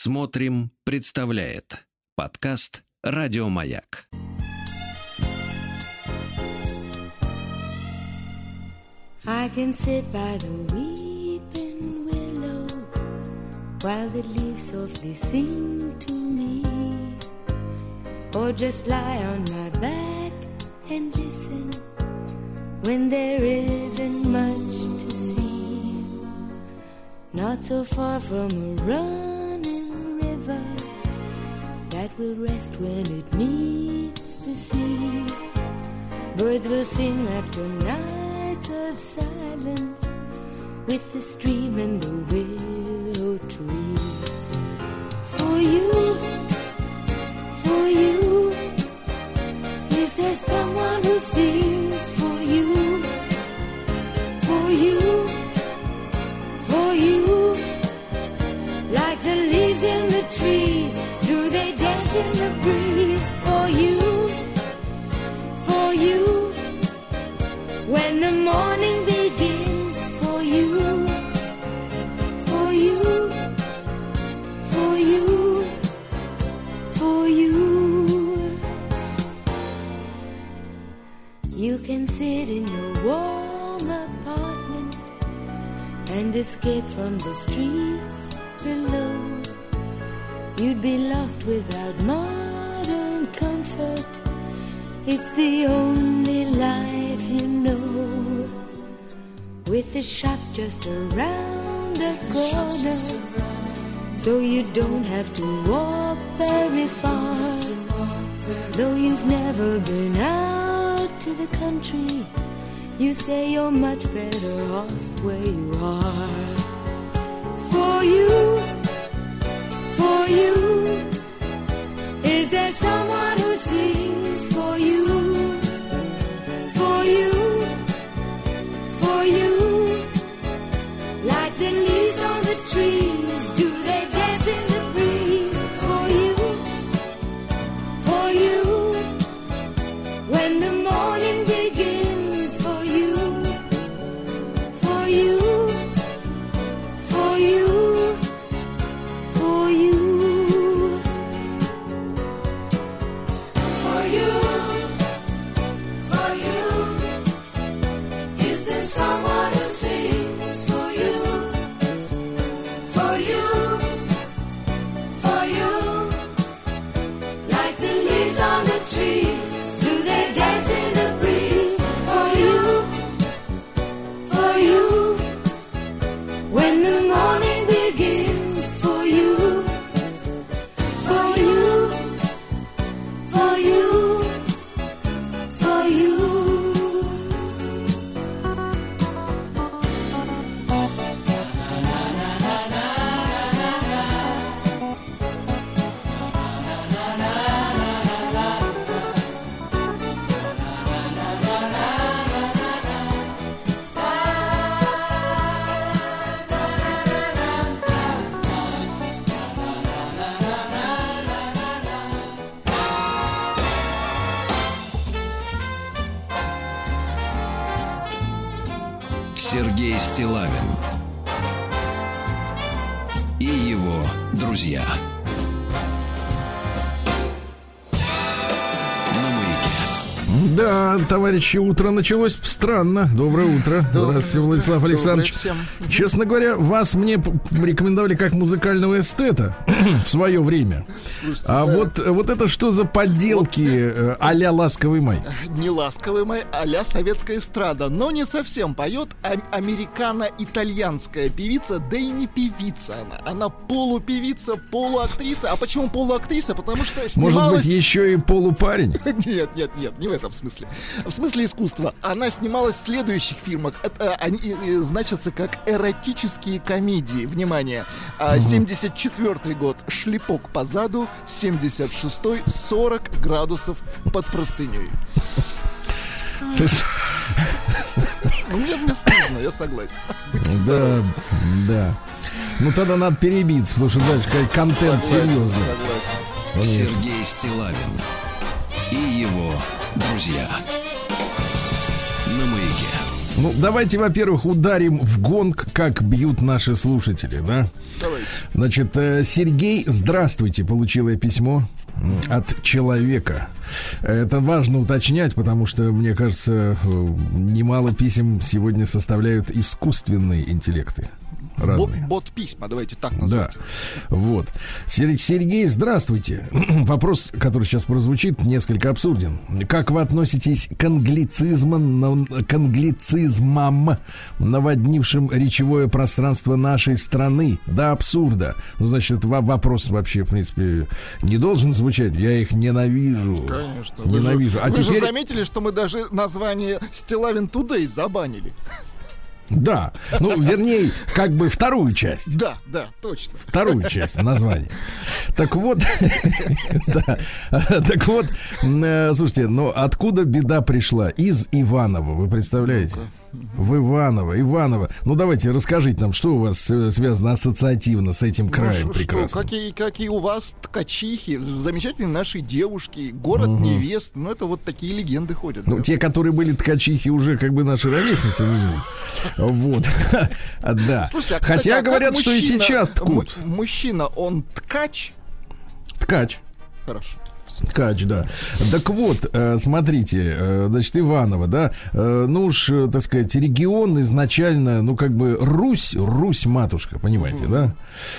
Смотрим, представляет подкаст Радиомаяк. I can sit by the weeping willow while the leaves softly sing to me, or just lie on my back and listen when there isn't much to see. Not so far from a running river that will rest when it meets the sea. Birds will sing after nights of silence with the stream and the willow tree. For you, for you, is there someone who sings for you? For you, for you, like the leaves in the in the breeze? For you, for you, when the morning begins, for you, for you, for you, for you. You can sit in your warm apartment and escape from the streets. You'd be lost without modern comfort. It's the only life you know. With the shops just around the corner. So you don't have to walk very far. Though you've never been out to the country, you say you're much better off where you are. For you, for you, is there someone who sings for you? Товарищи, утро началось странно. Доброе утро. Здравствуйте, Владислав Александрович. всем. Честно говоря, вас мне рекомендовали как музыкального эстета в свое время. А вот, вот это что за подделки э, а-ля «Ласковый май»? Не ласковый мой, а советская эстрада, но не совсем поет а- американо-итальянская певица, да и не певица она. Она полупевица, полуактриса. А почему полуактриса? Потому что Может снималась... быть, еще и полупарень? Нет, нет, нет, не в этом смысле. В смысле искусства. Она снималась в следующих фильмах. Это они э, значатся как эротические комедии. Внимание. А, 74 год. Шлепок по заду. 76-й. 40 градусов под простыней. Слушайте, Ну, мне, мне стыдно, я согласен. Да, да. Ну тогда надо перебиться, потому что дальше контент серьезный. согласен. Сергей Стилавин и его друзья. Ну, давайте, во-первых, ударим в гонг, как бьют наши слушатели, да? Давайте. Значит, э, Сергей, здравствуйте, получил я письмо от человека. Это важно уточнять, потому что, мне кажется, э, немало писем сегодня составляют искусственные интеллекты. Разные. Бот, бот письма, давайте так Да, назвать. вот. Сер- Сергей, здравствуйте. Вопрос, который сейчас прозвучит, несколько абсурден. Как вы относитесь к англицизмам, к англицизмам, наводнившим речевое пространство нашей страны до абсурда? Ну, значит, во- вопрос вообще, в принципе, не должен звучать. Я их ненавижу. Конечно. Вы же- Ненавижу. А Вы же теперь... заметили, что мы даже название Стилавин Today забанили. Да. Ну, вернее, как бы вторую часть. Да, да, точно. вторую часть названия. Так вот, да, так вот, э, слушайте, ну откуда беда пришла? Из Иванова, вы представляете? В Иваново, Иваново. Ну давайте расскажите нам, что у вас э, связано ассоциативно с этим краем Ну, ш- что, прекрасным. какие, какие у вас ткачихи, замечательные наши девушки, город невест. Ну, это вот такие легенды ходят. Ну, да. те, которые были ткачихи, уже как бы наши ровесницы минимум. Вот. Да. А, Хотя а говорят, что и сейчас ткут. му- Мужчина, он ткач? Ткач. Хорошо. Ткач, да. Так вот, э, смотрите, э, значит, Иваново, да, э, ну уж, так сказать, регион изначально, ну, как бы Русь, Русь матушка, понимаете, да?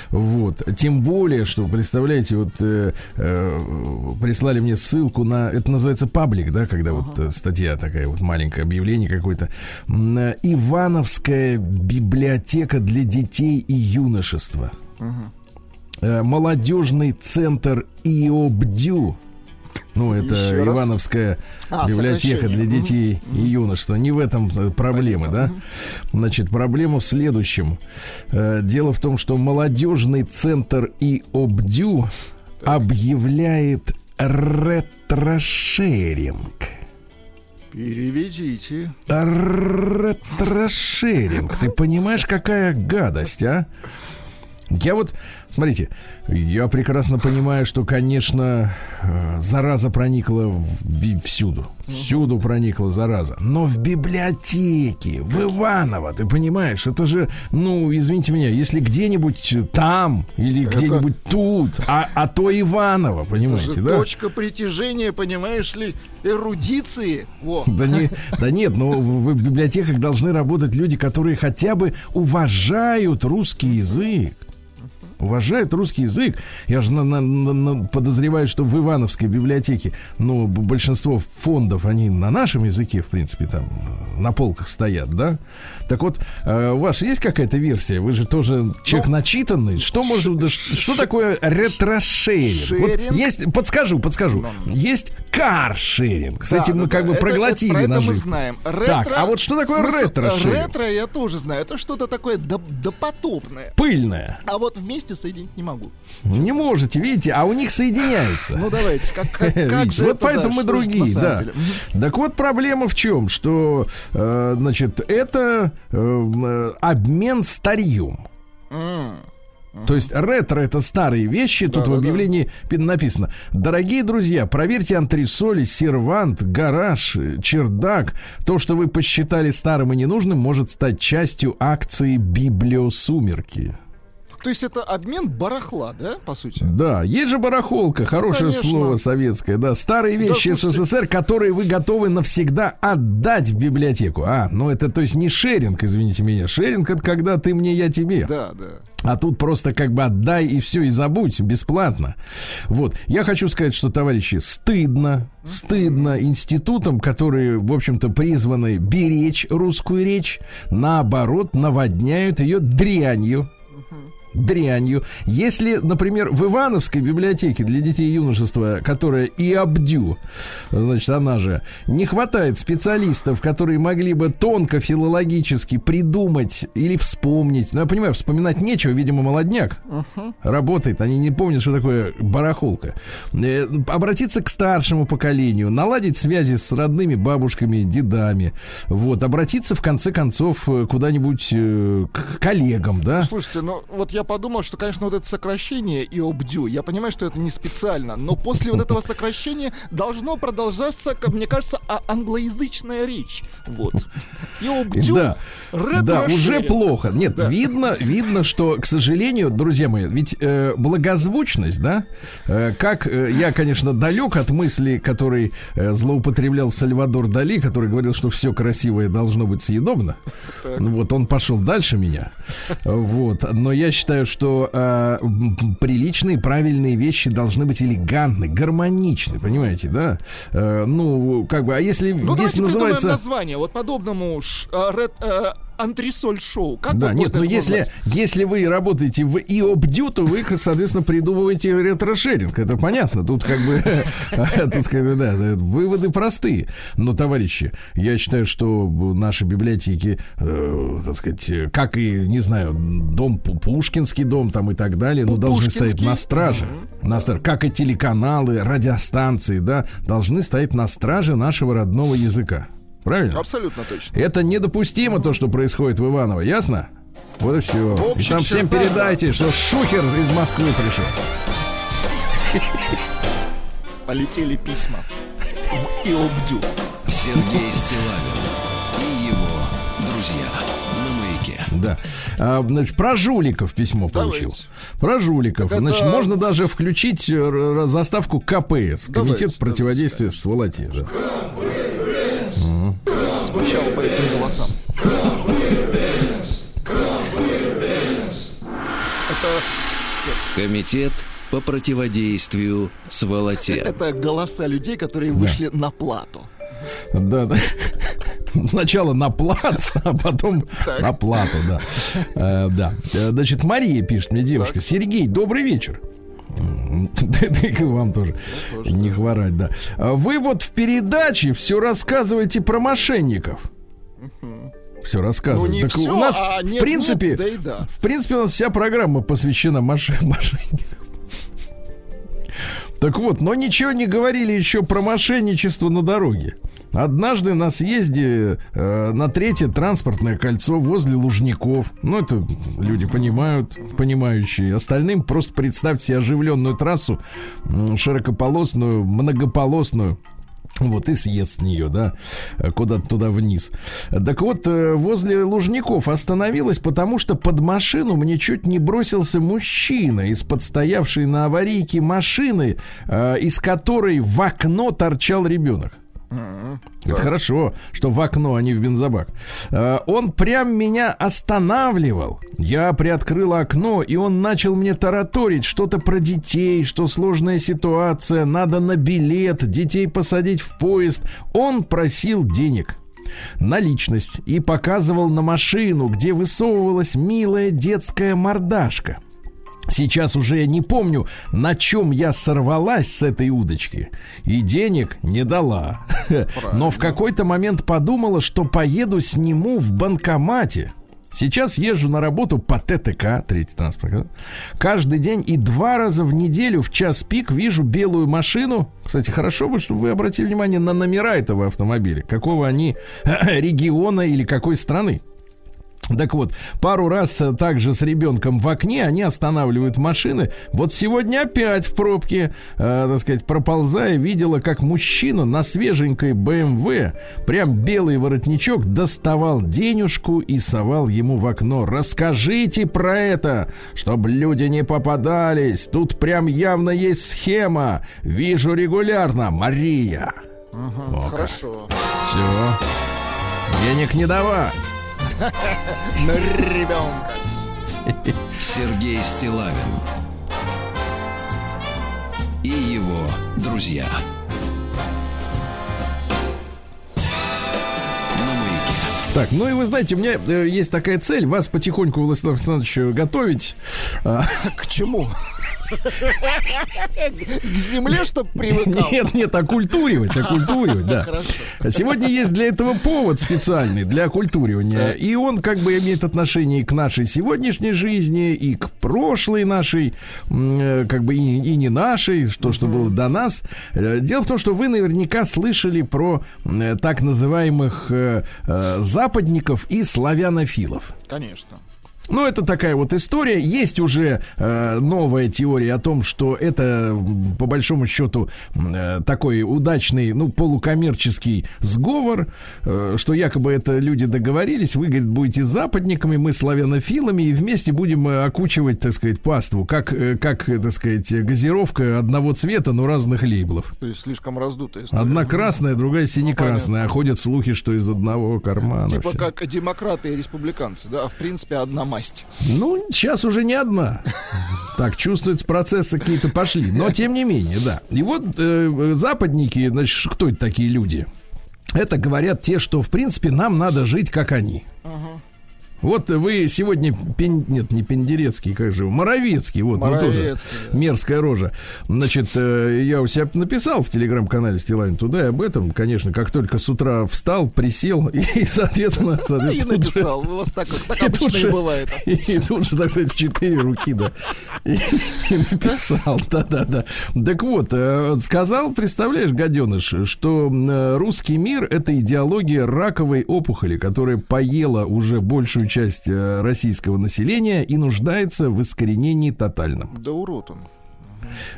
Вот. Тем более, что, представляете, вот э, э, прислали мне ссылку на, это называется паблик, да, когда вот э, статья такая, вот маленькое объявление какое-то. Ивановская библиотека для детей и юношества. Э, молодежный центр ИОБДЮ. Ну, это Еще раз. Ивановская А, библиотека сокращение. для детей и юношества. Не в этом проблема, да? Значит, проблема в следующем. Э, Дело в том, что молодежный центр ИОБДЮ объявляет ретрошеринг. Переведите. Ретрошеринг. Ты понимаешь, какая гадость, а? Я вот, смотрите, я прекрасно понимаю, что, конечно, э, зараза проникла в- всюду. Всюду проникла зараза. Но в библиотеке, в Иваново, ты понимаешь, это же, ну, извините меня, если где-нибудь там или где-нибудь тут, а, а то Иваново, Это понимаете, же да? точка притяжения, понимаешь ли, эрудиции. Во. Да, не, да нет, но в библиотеках должны работать люди, которые хотя бы уважают русский язык. Уважают русский язык. Я же на- на- на- подозреваю, что в Ивановской библиотеке, ну, большинство фондов, они на нашем языке, в принципе, там э, на полках стоят, да? Так вот, э, у вас есть какая-то версия? Вы же тоже человек Ну, начитанный. Что может, да что такое ретрошеринг? Вот есть, подскажу, подскажу. Ну, Есть каршеринг. С Да, этим да, мы как да. бы Это- проглотили это, это мы знаем. Так, а вот что такое смысл- ретро-шеринг? Ретро я тоже знаю. Это что-то такое доп- допотопное. Пыльная. А вот вместе соединить не могу. Не можете, видите, а у них соединяется. Ну давайте, как, как, как же вот это, поэтому да, мы другие, да. Так вот проблема в чем, что, э, значит, это э, э, обмен старьем. М. То есть ретро это старые вещи. Тут в Да-да-да. объявлении пи- написано: Дорогие друзья, проверьте антресоли, сервант, гараж, э, чердак. То, что вы посчитали старым и ненужным, может стать частью акции Библиосумерки. То есть это обмен барахла, да, по сути? Да, есть же барахолка, хорошее конечно. слово советское, да. Старые вещи слушайте- СССР, которые вы готовы навсегда отдать в библиотеку. А, ну это то есть не шеринг, извините меня. Шеринг это когда ты мне, я тебе. Да, да. А тут просто как бы отдай и все, и забудь, бесплатно. Вот. Я хочу сказать, что, товарищи, стыдно, стыдно институтам, которые, в общем-то, призваны беречь русскую речь, наоборот, наводняют ее дрянью. Дрянью. Если, например, в Ивановской библиотеке для детей и юношества, которая и обдю, значит, она же, не хватает специалистов, которые могли бы тонко филологически придумать или вспомнить. Ну, я понимаю, вспоминать нечего, видимо, молодняк работает, они не помнят, что такое барахолка. Э, Обратиться к старшему поколению, наладить связи с родными бабушками, дедами, вот, обратиться в конце концов э, куда-нибудь э, к коллегам, да? Слушайте, ну вот я я подумал, что, конечно, вот это сокращение и обдю, я понимаю, что это не специально, но после вот этого сокращения должно продолжаться, как мне кажется, а- англоязычная речь. Вот. И обдю. Да, да, уже плохо. Нет, Да. видно, видно, что, к сожалению, друзья мои, ведь э, благозвучность, да, э, как э, я, конечно, далек от мысли, которой э, злоупотреблял Сальвадор Дали, который говорил, что все красивое должно быть съедобно. Ну Вот он пошел дальше меня. Вот, но я считаю, что э, приличные, правильные вещи должны быть элегантны, гармоничны, понимаете, да? Э, ну, как бы, а если Ну, придумаем называется... название вот подобному ш- э, ред- э, антресоль-шоу. Как Да, нет, но можно если, назвать? если вы работаете в ИОБДЮ, то вы, соответственно, придумываете ретрошеринг. Это понятно. Тут как бы, сказать, да, выводы простые. Но, товарищи, я считаю, что наши библиотеки, э, так сказать, как и, не знаю, дом Пу- Пушкинский дом там и так далее, ну, должны стоять на страже. На страже. Как и телеканалы, радиостанции, да, должны стоять на страже нашего родного языка. Правильно? Абсолютно точно. Это недопустимо, то, что происходит в Иваново, ясно? Вот и все. И там всем передайте, что Шухер из Москвы пришел. Полетели письма. В Иобдю. Сергей Стилавин и его друзья на маяке. Да. А, значит, про жуликов письмо Давайте. получил. Про жуликов. Так это- Значит, можно даже включить э, заставку КПС. Комитет Давайте, противодействия сволоте. Да. Скучал по этим голосам. Это, Комитет по противодействию сволоте. это голоса людей, которые вышли на плату. Да, да. Сначала на плац, а потом Так. на плату, да. Э, да. Э, Значит, Мария пишет мне девушка. Сергей, добрый вечер. Да и вам тоже. Не хворать, да. А Вы вот в передаче все рассказываете про мошенников. Все Ну, рассказываете. не так все, у нас, а в нет, принципе, нет, да и да. в принципе, у нас вся программа посвящена моше- мошенникам. Так вот, но ничего не говорили еще про мошенничество на дороге. Однажды на съезде э, на третье транспортное кольцо возле Лужников, ну это люди понимают, понимающие, остальным просто представьте себе оживленную трассу, широкополосную, многополосную, вот и съезд с нее, да, куда-то туда вниз. Так вот, э, возле Лужников остановилась, потому что под машину мне чуть не бросился мужчина из-под стоявшей на аварийке машины, э, из которой в окно торчал ребенок. Это хорошо, что в окно, а не в бензобак. Э, Он прям меня останавливал. Я приоткрыла окно, и он начал мне тараторить что-то про детей, что сложная ситуация, надо на билет, детей посадить в поезд. Он просил денег наличность и показывал на машину, где высовывалась милая детская мордашка. Сейчас уже я не помню, на чем я сорвалась с этой удочки. И денег не дала. Но в какой-то момент подумала, что поеду сниму в банкомате. Сейчас езжу на работу по ТТК, третий транспорт. Каждый день и два раза в неделю в час пик вижу белую машину. Кстати, хорошо бы, чтобы вы обратили внимание на номера этого автомобиля. Какого они региона или какой страны. Так вот, пару раз э, также с ребенком в окне они останавливают машины. Вот сегодня опять в пробке, э, так сказать, проползая, видела, как мужчина на свеженькой БМВ, прям белый воротничок, доставал денежку и совал ему в окно. Расскажите про это, чтобы люди не попадались. Тут прям явно есть схема. Вижу регулярно. Мария. Как. Хорошо. Все. Денег не давать. На ребенка. Сергей Стилавин и его друзья. Так, ну и вы знаете, у меня э, есть такая цель вас потихоньку, Владислав Александрович, э, готовить. А, К чему? К земле, чтобы привыкал? нет, нет, оккультуривать, оккультуривать, да. Сегодня есть для этого повод специальный для оккультуривания. И он как бы имеет отношение и к нашей сегодняшней жизни, и к прошлой нашей, э, как бы и, и не нашей, что, что было до нас. Э, Дело в том, что вы наверняка слышали про э, так называемых западников и славянофилов. Конечно. Ну, это такая вот история. Есть уже э, новая теория о том, что это, по большому счету, э, такой удачный, ну, полукоммерческий сговор, э, что якобы это люди договорились, вы, говорит, будете западниками, мы славянофилами, и вместе будем э, окучивать, так сказать, паству, как, э, как, э, так сказать, газировка одного цвета, но разных лейблов. То есть слишком раздутая история. Одна красная, другая сине-красная, а понятно. ходят слухи, что из одного кармана. Типа всё. как демократы и республиканцы, да, в принципе, одна масть. Ну, сейчас уже не одна. Так, чувствуется, процессы какие-то пошли. Но, тем не менее, да. И вот э, западники, значит, кто это такие люди? Это говорят те, что, в принципе, нам надо жить, как они. Вот вы сегодня, пен... нет, не Пендерецкий, как же? Моровецкий, вот, ну тоже Моровецкий, да. мерзкая рожа. Значит, э, я у себя написал в телеграм-канале Стилайн туда и об этом, конечно, как только с утра встал, присел и, соответственно, И соответственно же- написал. У вас так, так и тут обычно и же- бывает. И тут же, так сказать, в четыре руки, да. И, и написал, да-да-да. Так вот, э, сказал, представляешь, гаденыш, что э, русский мир — это идеология раковой опухоли, которая поела уже большую часть э, российского населения и нуждается в искоренении тотальном. Да урод он.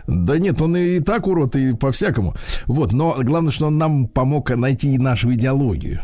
Да нет, он и так урод, и по-всякому. Вот, но главное, что он нам помог найти и нашу идеологию.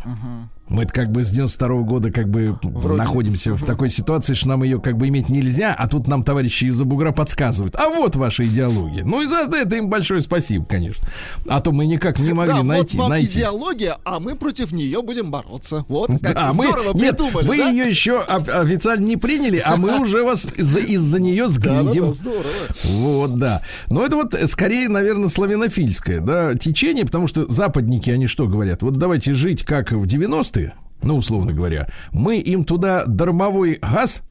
Мы как бы с 92 года как бы находимся в такой ситуации, что нам ее как бы иметь нельзя, а тут нам товарищи из-за бугра подсказывают. А вот ваша идеология. Ну и за это им большое спасибо, конечно. А то мы никак не могли да, найти. вот вам найти. идеология, а мы против нее будем бороться. Вот как А мы здорово нет, придумали, вы да? ее еще оф- официально не приняли, а мы уже вас из-за, нее сглядим. Да-да-да, здорово. Вот, да. Но это вот скорее, наверное, славянофильское, да, течение, потому что западники, они что говорят? Вот давайте жить как в 90-е, ну, условно говоря. Мы им туда дармовой газ,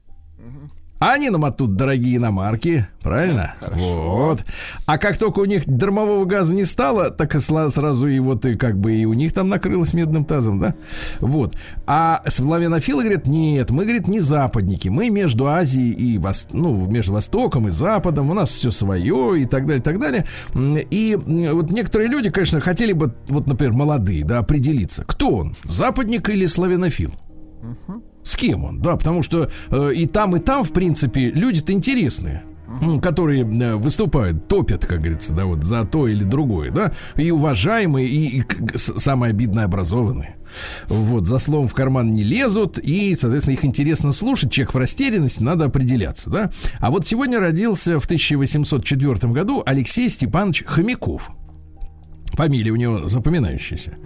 а они нам оттуда дорогие иномарки, правильно? Вот. А как только у них дармового газа не стало, так и сразу и вот и как бы и у них там накрылось медным тазом, да? Вот. А славянофилы говорят, нет, мы, говорит, не западники, мы между Азией и Вос- ну, между Востоком и Западом, у нас все свое и так далее, и так далее. И вот некоторые люди, конечно, хотели бы, вот, например, молодые, да, определиться, кто он, западник или славянофил? С кем он? Да, потому что э, и там, и там, в принципе, люди-то интересные. которые э, выступают, топят, как говорится, да, вот за то или другое, да, и уважаемые, и, и самое обидное образованные. Вот, за словом в карман не лезут, и, соответственно, их интересно слушать. Человек в растерянности, надо определяться, да. А вот сегодня родился в 1804 году Алексей Степанович Хомяков. Фамилия у него запоминающаяся.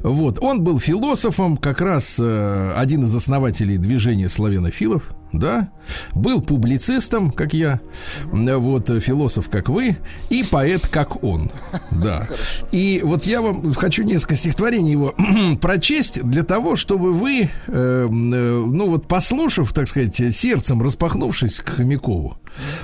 Вот, он был философом, как раз э, один из основателей движения славянофилов, да, был публицистом, как я, вот, э, философ, как вы, и поэт, как он, да. И вот я вам хочу несколько стихотворений его прочесть для того, чтобы вы, э, э, ну вот, послушав, так сказать, сердцем распахнувшись к Хомякову,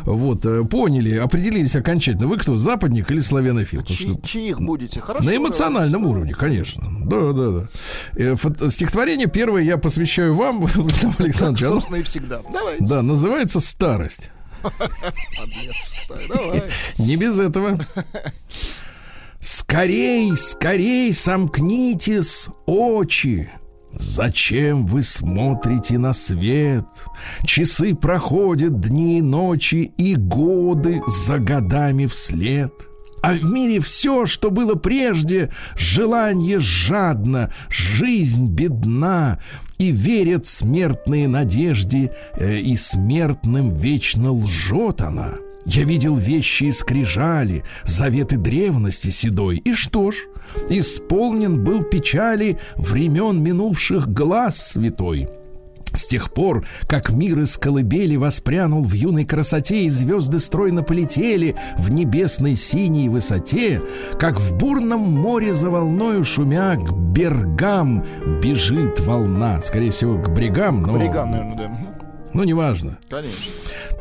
вот, э, поняли, определились окончательно, вы кто, западник или славянофил? Чи- что- чьих будете? Хорошо. на эмоциональном уровне, конечно. Да, да, да. Э, фото- Стихотворение первое я посвящаю вам, Владислав Александрович. Оно, Собственно, и всегда. Давайте. да, называется «Старость». Не без этого. Скорей, скорей сомкнитесь очи. Зачем вы смотрите на свет? Часы проходят, дни и ночи, и годы за годами вслед. А в мире все, что было прежде, желание жадно, жизнь бедна, и верят смертные надежде, э, и смертным вечно лжет она. Я видел вещи и скрижали, заветы древности седой. И что ж, исполнен был печали времен минувших глаз святой. С тех пор, как мир из колыбели воспрянул в юной красоте, и звезды стройно полетели в небесной синей высоте, как в бурном море за волною шумя к бергам бежит волна. Скорее всего, к брегам, но... Бриган, наверное, да. Ну, неважно. Конечно.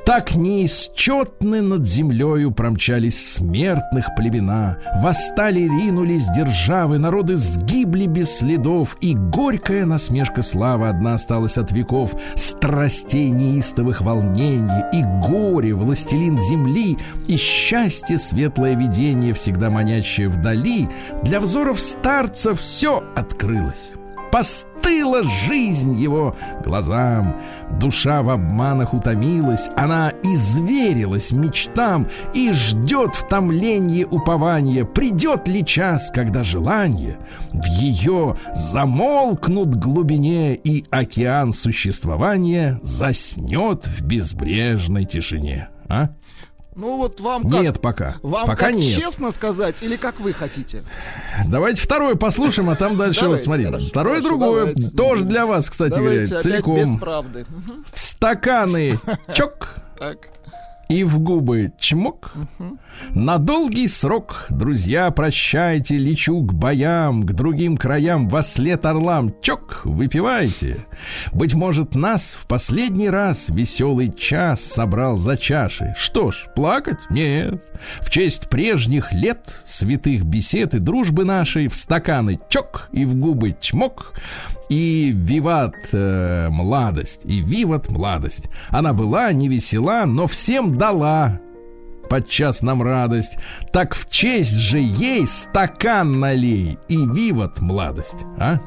Так неисчетны над землею промчались смертных племена, Восстали, ринулись державы, народы сгибли без следов, И горькая насмешка славы одна осталась от веков, Страстей неистовых волнений, и горе, властелин земли, И счастье, светлое видение, всегда манящее вдали, Для взоров старца все открылось. Постыла жизнь его глазам. Душа в обманах утомилась, она изверилась мечтам и ждет в томлении упования. Придет ли час, когда желание в ее замолкнут глубине и океан существования заснет в безбрежной тишине? А? Ну вот вам как? Нет, пока. Вам пока как нет. честно сказать или как вы хотите? Давайте второе послушаем, а там дальше Давайте, вот смотри. хорошо, второе хорошо, другое. давайте. Тоже для вас, кстати Давайте говоря, целиком. без правды. В стаканы чок Так. и в губы чмок. На долгий срок, друзья, прощайте, лечу к боям, к другим краям, во след орлам. Чок, выпивайте. Быть может, нас в последний раз веселый час собрал за чаши. Что ж, плакать? Нет. В честь прежних лет, святых бесед и дружбы нашей, в стаканы чок и в губы чмок. И виват э, младость, и виват младость. Она была не весела, но всем дала подчас нам радость. Так в честь же ей стакан налей и виват младость, а?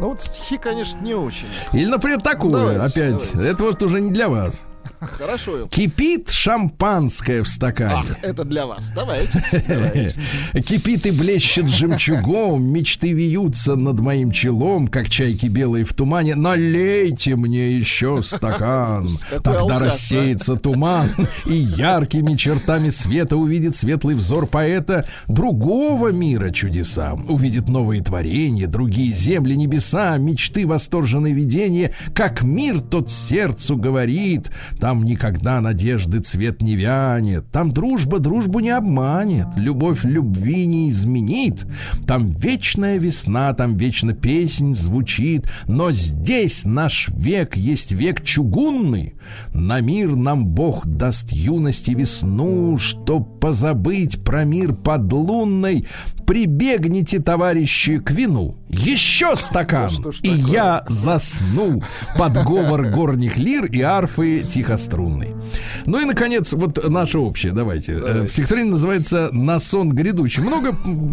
Ну вот стихи, конечно, не очень. Или, например, такое, Давайте, опять. давайте. Это вот уже не для вас. Хорошо. Кипит шампанское в стакане. Ах, это для вас. Давайте. давайте. Кипит и блещет жемчугом, мечты вьются над моим челом, как чайки белые в тумане. Налейте мне еще стакан, тогда рассеется туман, и яркими чертами света увидит светлый взор поэта другого мира чудеса. Увидит новые творения, другие земли, небеса, мечты, восторженные видения, как мир тот сердцу говорит. Там никогда надежды цвет не вянет, там дружба дружбу не обманет, любовь любви не изменит. Там вечная весна, там вечно песнь звучит, но здесь наш век есть век чугунный. На мир нам Бог даст юности весну, чтоб позабыть про мир подлунный. Прибегните, товарищи, к вину. Еще стакан, и я засну под говор горних лир и арфы тихострунной. Ну и, наконец, вот наше общее, давайте. Э, В стихотворении называется «На сон грядущий». Много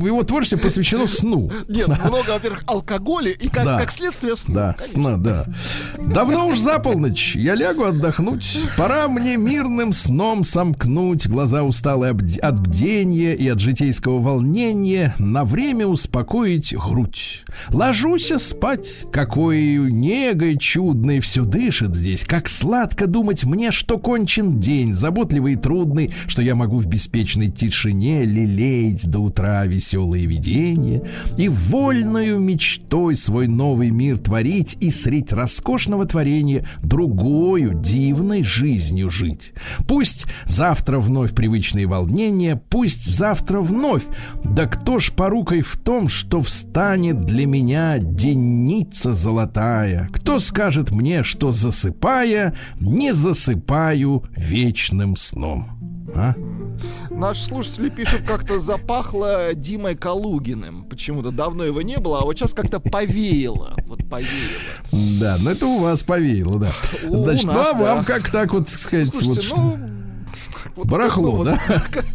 его творчестве посвящено сну. Нет, много, во-первых, алкоголя и как, Да. как следствие сна. Да, конечно. сна, да. Давно уж за полночь, я лягу отдохнуть. Пора мне мирным сном сомкнуть глаза усталые от бдения и от житейского волнения, на время успокоить грудь. Ложусь спать, какой негой чудной все дышит здесь, как сладко думать мне, что кончен день, заботливый и трудный, что я могу в беспечной тишине лелеять до утра веселые видения и вольною мечтой свой новый мир творить и средь роскошного творения другою дивной жизнью жить. Пусть завтра вновь привычные волнения, пусть завтра вновь, да кто ж порукой в том, что встанет для меня денница золотая? Кто скажет мне, что засыпая, не засыпаю вечным сном? А? Наши слушатели пишут, как-то запахло Димой Калугиным. Почему-то давно его не было, а вот сейчас как-то повеяло. Вот повеяло. Да, но это у вас повеяло, да. У Значит, ну нас, а вам как так вот сказать, Слушайте, вот ну... вот Барахло, да?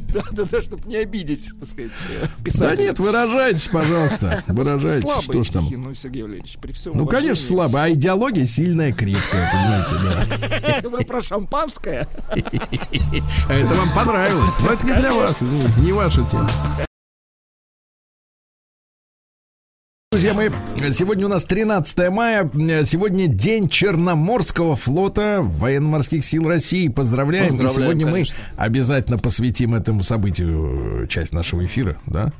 Да, да, да, чтобы не обидеть, так сказать, э, Да писателя. нет, выражайтесь, пожалуйста. Выражайтесь. Слабые Что ж там? ну, Сергей Валерьевич, при всем Ну, конечно, слабо. А идеология сильная, крепкая, понимаете, да. Вы про шампанское? А это вам понравилось. Но это не для вас, не ваша тема. Друзья мои, сегодня у нас 13 мая, сегодня день Черноморского флота военно-морских сил России. Поздравляем. Поздравляем, И сегодня конечно. мы обязательно посвятим этому событию часть нашего эфира, да.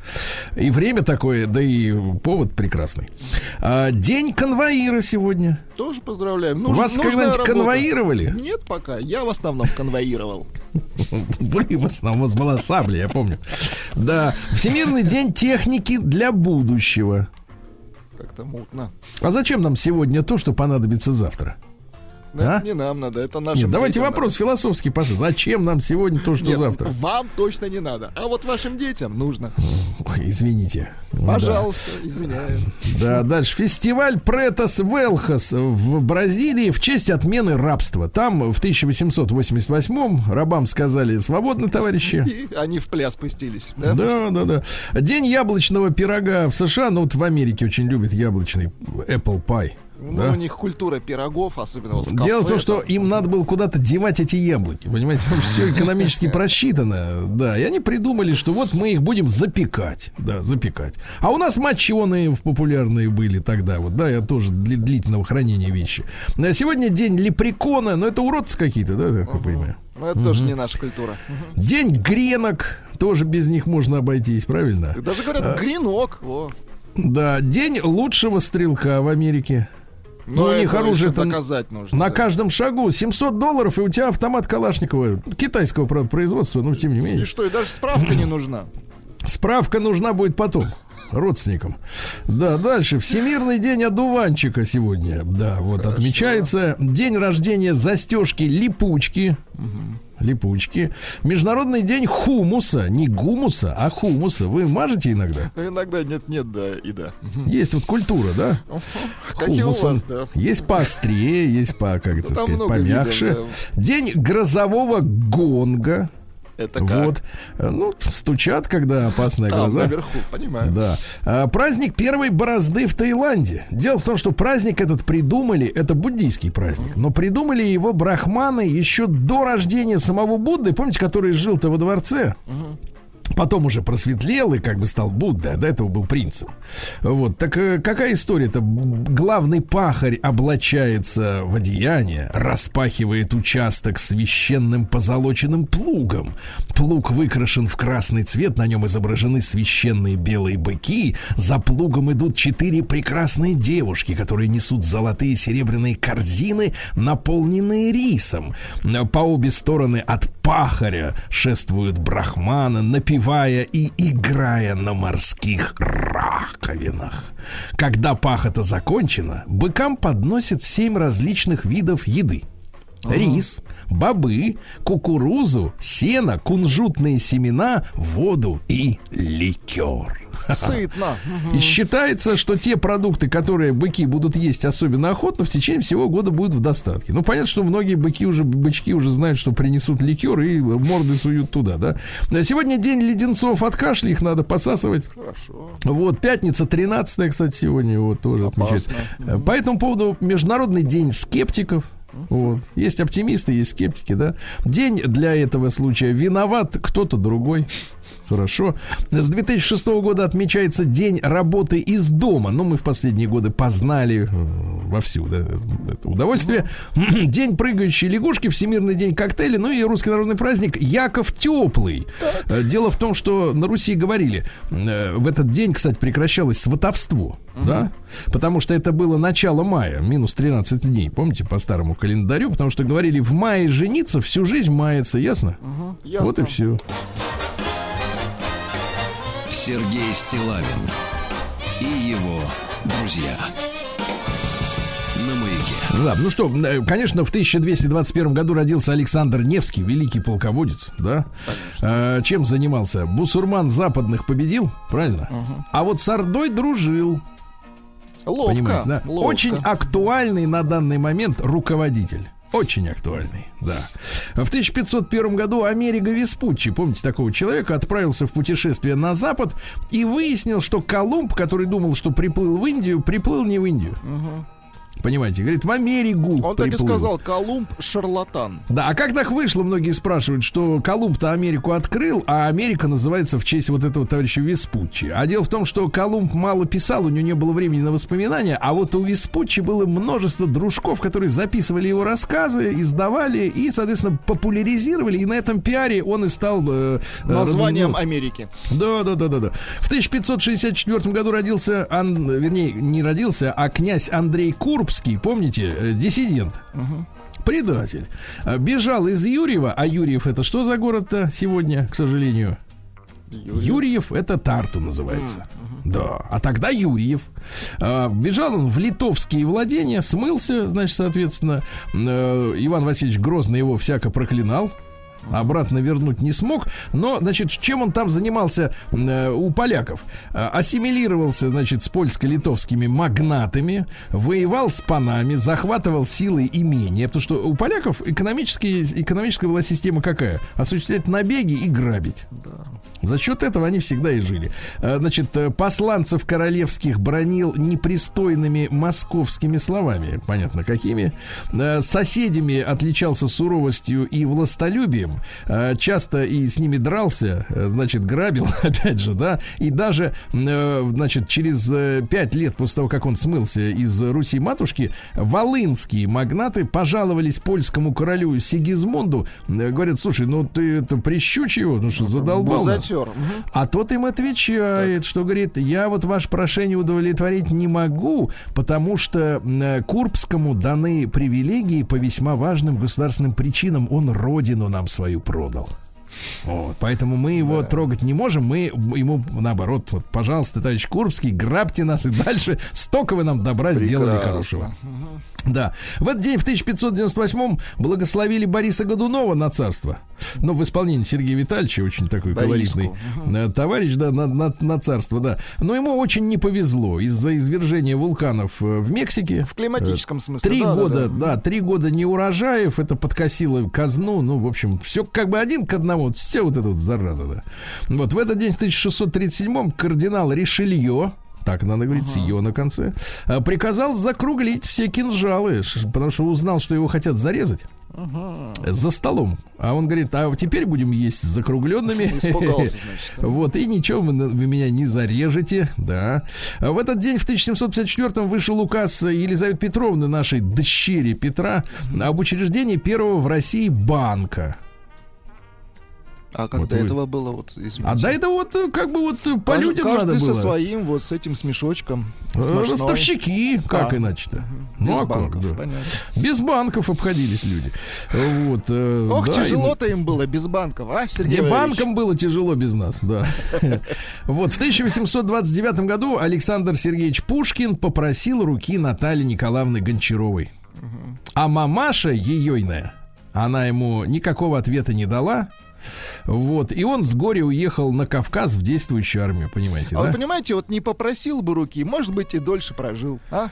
И время такое, да и повод прекрасный. А, День конвоира сегодня. Тоже поздравляем. Нуж- Вас когда-нибудь конвоировали? Нет пока. Я в основном конвоировал. Вы в основном, у вас была сабля, я помню. Да. Всемирный день техники для будущего. Как-то мутно. А зачем нам сегодня то, что понадобится завтра? Это А? не нам надо, это нашим Нет, давайте вопрос философский посыл. Зачем нам сегодня то, что надо. Нет, завтра? Вам точно не надо. А вот вашим детям нужно. Ой, извините. Ну да. Пожалуйста, извиняю. Да, дальше. Фестиваль Претос Велхос в Бразилии в честь отмены рабства. Там в 1888-м рабам сказали «Свободно, товарищи». И они в пляс пустились. Да? Да, да, да. День яблочного пирога в США, ну вот в Америке очень любят яблочный Apple Pie. Ну, да? у них культура пирогов, особенно вот в Дело в кафе, том, что там. им надо было куда-то девать эти яблоки. Понимаете, там все экономически просчитано. Да, и они придумали, что вот мы их будем запекать. Да, запекать. А у нас моченые популярные были тогда. Вот, да, я тоже для длительного хранения вещи. А Сегодня день лепрекона, но это уродцы какие-то, да, так я понимаю. Ну, это тоже не наша культура. День гренок, тоже без них можно обойтись, правильно? Даже А. говорят, гренок. Во. Да, день лучшего стрелка в Америке. Ну, у это них оружие это доказать нужно. На да. каждом шагу 700 долларов, и у тебя автомат Калашникова китайского правда, производства, но тем не И менее. что, и даже справка не нужна. Справка нужна будет потом родственникам. Да, дальше. Всемирный день одуванчика сегодня. Да, вот отмечается. День рождения застежки липучки. Липучки. Международный день хумуса. Не гумуса, а хумуса. Вы мажете иногда? Ну, иногда нет-нет, да и да. Есть вот культура, да? Какие у Хумусом. вас, да. Есть поострее, есть по, как это сказать, помягче. День грозового гонга. Это как? Вот. Э, Ну, стучат, когда опасная Там, гроза. наверху, понимаю. Да. А, праздник первой борозды в Таиланде. Дело в том, что праздник этот придумали, это буддийский праздник, но придумали его брахманы еще до рождения самого Будды, помните, который жил-то во дворце? Потом уже просветлел и как бы стал Буддой, а до этого был принцем. Вот, так э, какая история-то? Главный пахарь облачается в одеяние, распахивает участок священным позолоченным плугом. Плуг выкрашен в красный цвет, на нем изображены священные белые быки. За плугом идут четыре прекрасные девушки, которые несут золотые и серебряные корзины, наполненные рисом. По обе стороны от пахаря шествуют брахманы, напевая и играя на морских раковинах. Когда пахота закончена, быкам подносят семь различных видов еды. Рис, бобы, кукурузу, сено, кунжутные семена, воду и ликер. Сытно. И считается, что те продукты, которые быки будут есть особенно охотно, в течение всего года будут в достатке. Ну, понятно, что многие быки уже, бычки уже знают, что принесут ликер и морды суют туда, да. Сегодня день леденцов от кашля, их надо посасывать. Хорошо. Вот, пятница 13 кстати, сегодня вот тоже Опасно. отмечается. По этому поводу Международный день скептиков. Вот. Есть оптимисты, есть скептики, да. День для этого случая виноват кто-то другой. Хорошо. С 2006 года отмечается День работы из дома. Ну, мы в последние годы познали э, вовсю да, это удовольствие. День прыгающей лягушки, Всемирный день коктейля, ну и русский народный праздник Яков Теплый. Э, Дело в том, что на Руси говорили, э, в этот день, кстати, прекращалось сватовство, да, потому что это было начало мая, минус 13 дней, помните, по старому календарю, потому что говорили, в мае жениться, всю жизнь мается, ясно? Мгм. Ясно. Вот и все. Сергей Стилавин и его друзья. На маяке. Да, ну что, э, конечно, в 1221 году родился Александр Невский, великий полководец, да? Э, чем занимался? Бусурман западных победил, правильно? А вот с Ордой дружил, Ловко. понимаете, да? ловко. Очень актуальный на данный момент руководитель. Очень актуальный, да. В 1501 году Америго Веспуччи, помните такого человека, отправился в путешествие на запад и выяснил, что Колумб, который думал, что приплыл в Индию, приплыл не в Индию. Понимаете, говорит, в Америку Он так и приплыл. сказал, Колумб шарлатан. Да, а как так вышло, многие спрашивают, что Колумб-то Америку открыл, а Америка называется в честь вот этого товарища Веспуччи. А дело в том, что Колумб мало писал, у него не было времени на воспоминания, а вот у Веспуччи было множество дружков, которые записывали его рассказы, издавали и, соответственно, популяризировали, и на этом пиаре он и стал... э, э, Названием ну, Америки. да, да, да, да, да. В 1564 году родился, Ан- вернее, не родился, а князь Андрей Курбский, помните, э, диссидент. Предатель. А, Бежал из Юрьева, а Юрьев это что за город-то сегодня, к сожалению? Юрьев это Тарту называется. Да. А тогда Юрьев. А, бежал он в литовские владения, смылся, значит, соответственно, э, Иван Васильевич Грозный его всяко проклинал обратно вернуть не смог. Но, значит, чем он там занимался э, у поляков? Э, ассимилировался, значит, с польско-литовскими магнатами, воевал с панами, захватывал силы имения. Потому что у поляков экономическая была система какая? Осуществлять набеги и грабить. За счет этого они всегда и жили. Э, Значит, э, посланцев королевских бронил непристойными московскими словами. Понятно, какими. Э, Соседями отличался суровостью и властолюбием. Часто и с ними дрался, значит, грабил, опять же, да. И даже, значит, через пять лет после того, как он смылся из Руси-матушки, волынские магнаты пожаловались польскому королю Сигизмунду. Говорят, слушай, ну ты это прищучь его, ну что, задолбал нас». Мгм. А тот им отвечает, что говорит, я вот ваше прошение удовлетворить не могу, потому что э, Курбскому даны привилегии по весьма важным государственным причинам. Он родину нам свою продал. Вот, поэтому мы его трогать не можем, мы ему наоборот, вот, пожалуйста, товарищ Курбский, грабьте нас и дальше, столько вы нам добра сделали Прекрасно. хорошего. Да. В этот день, в 1598-м, благословили Бориса Годунова на царство. Ну, в исполнении Сергея Витальевича, очень такой Бориску. колоритный э, товарищ, да, на, на- на царство, да. Но ему очень не повезло из-за извержения вулканов э, в Мексике. В климатическом смысле. Три да, да, года, да. да, три года не урожаев, это подкосило казну, ну, в общем, все как бы один к одному, все вот это вот зараза, да. Вот в этот день, в 1637-м, кардинал Ришелье, так надо говорить, с «ё» на конце, а, приказал закруглить все кинжалы, потому что узнал, что его хотят зарезать за столом. А он говорит, а теперь будем есть с закругленными. Испугался, значит. Вот, и ничего, вы, вы меня не зарежете, да. А В этот день, в 1754-м, вышел указ Елизаветы Петровны, нашей дщери Петра, об учреждении первого в России банка. А как Вот до вы- этого было, вот, извините. А да это вот э, как бы вот э, по Кажд- людям каждый надо со было. своим, вот с этим с мешочком. Э. Ростовщики, как А. иначе-то? Без Ну, а как, банков, да. понятно. Без банков обходились люди. Вот, э, Ох, да, и- тяжело-то им было без банков, а, Сергей Не Валерьевич? банкам было тяжело без нас, да. Вот в 1829 году Александр Сергеевич Пушкин попросил руки Натальи Николаевны Гончаровой. А мамаша ейойная, она ему никакого ответа не дала. Вот, и он с горя уехал на Кавказ в действующую армию, понимаете, А вы да? понимаете, вот не попросил бы руки, может быть, и дольше прожил, а?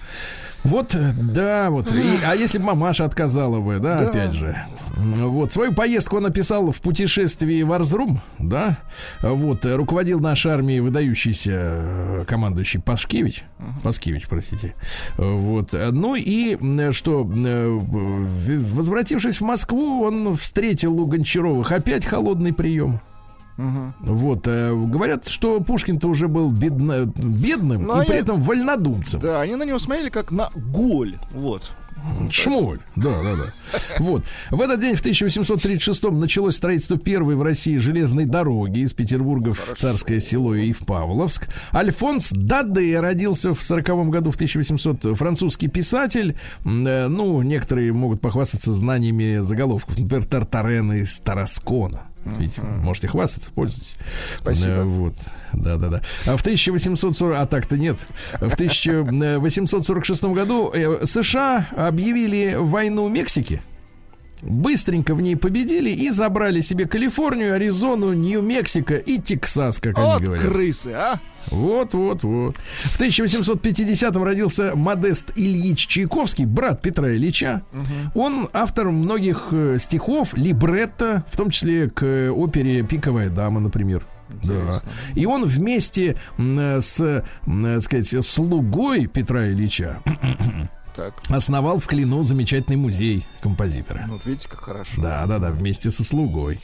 Вот, э, да, вот. И- а если бы мамаша отказала бы, да, Да. опять же. Вот, свою поездку он описал в путешествии в Арзрум, да. Вот, руководил нашей армией выдающийся э, командующий Пашкевич. Паскевич, простите. Вот. Ну и что, э, в- возвратившись в Москву, он встретил у Гончаровых опять холодный прием. Мгм. Вот, э, говорят, что Пушкин-то уже был бедно- бедным Ну, и при они- этом вольнодумцем. Да, они на него смотрели как на голь, вот. Шмоль, да, да, да. Вот. В этот день, в 1836-м, началось строительство первой в России железной дороги из Петербурга в Царское село и в Павловск. Альфонс Даде родился в 40 году, в 1800 французский писатель. Э, Ну, некоторые могут похвастаться знаниями заголовков, например, Тартарена из Тараскона. Видите, можете хвастаться, пользуйтесь. Спасибо. Э, Вот, да-да-да. А в 1840... А так-то нет. В 1846 году э, США объявили войну Мексике. Быстренько в ней победили и забрали себе Калифорнию, Аризону, Нью-Мексико и Тексас, как Вот они говорят. крысы, а? Вот, вот, вот. В 1850-м родился Модест Ильич Чайковский, брат Петра Ильича. Он автор многих э, стихов, либретто, в том числе к э, опере «Пиковая дама», например. Да. И он вместе э, с, так сказать, слугой Петра Ильича Так, основал в Клину замечательный музей композитора. ну вот видите, как хорошо. Да, да, да, вместе со слугой.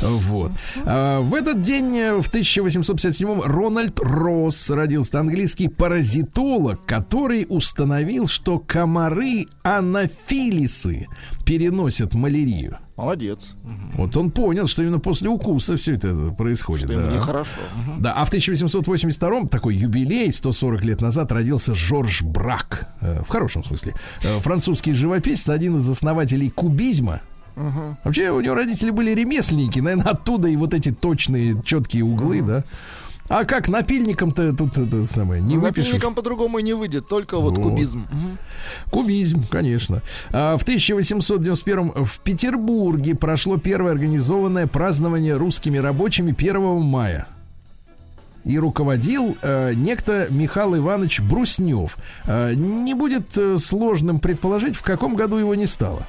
Вот. А, в этот день, э, в 1857-м, Рональд Росс родился, английский паразитолог, который установил, что комары анафилисы переносят малярию. Молодец. Вот он понял, что именно после укуса все это происходит. Что да. нехорошо. Мгм. Да, а в 1882 такой юбилей, 140 лет назад, родился Жорж Брак. э, В хорошем смысле. Э, Французский живописец, один из основателей кубизма. Вообще у него родители были ремесленники, наверное, оттуда и вот эти точные, четкие углы, да. А как напильником-то тут это самое не выпишешь? Напильником по-другому не выйдет, только вот, Вот. кубизм. Мгм. Кубизм, конечно. А, В 1891 в Петербурге прошло первое организованное празднование русскими рабочими 1 мая. И руководил э, некто Михаил Иванович Бруснев. Э, не будет э, сложным предположить, в каком году его не стало.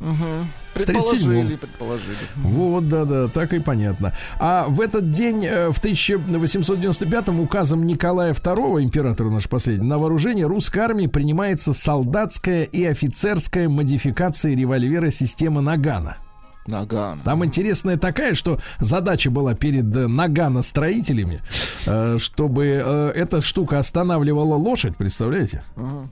37-м. Предположили, предположили. Вот, да-да, так и понятно. А в этот день, э, в 1895-м, указом Николая II, императора наш последний, на вооружение русской армии принимается солдатская и офицерская модификация револьвера системы Нагана. Наган. Там интересная такая, что задача была перед э, Нагано-строителями, э, чтобы эта штука останавливала лошадь, представляете? Ага.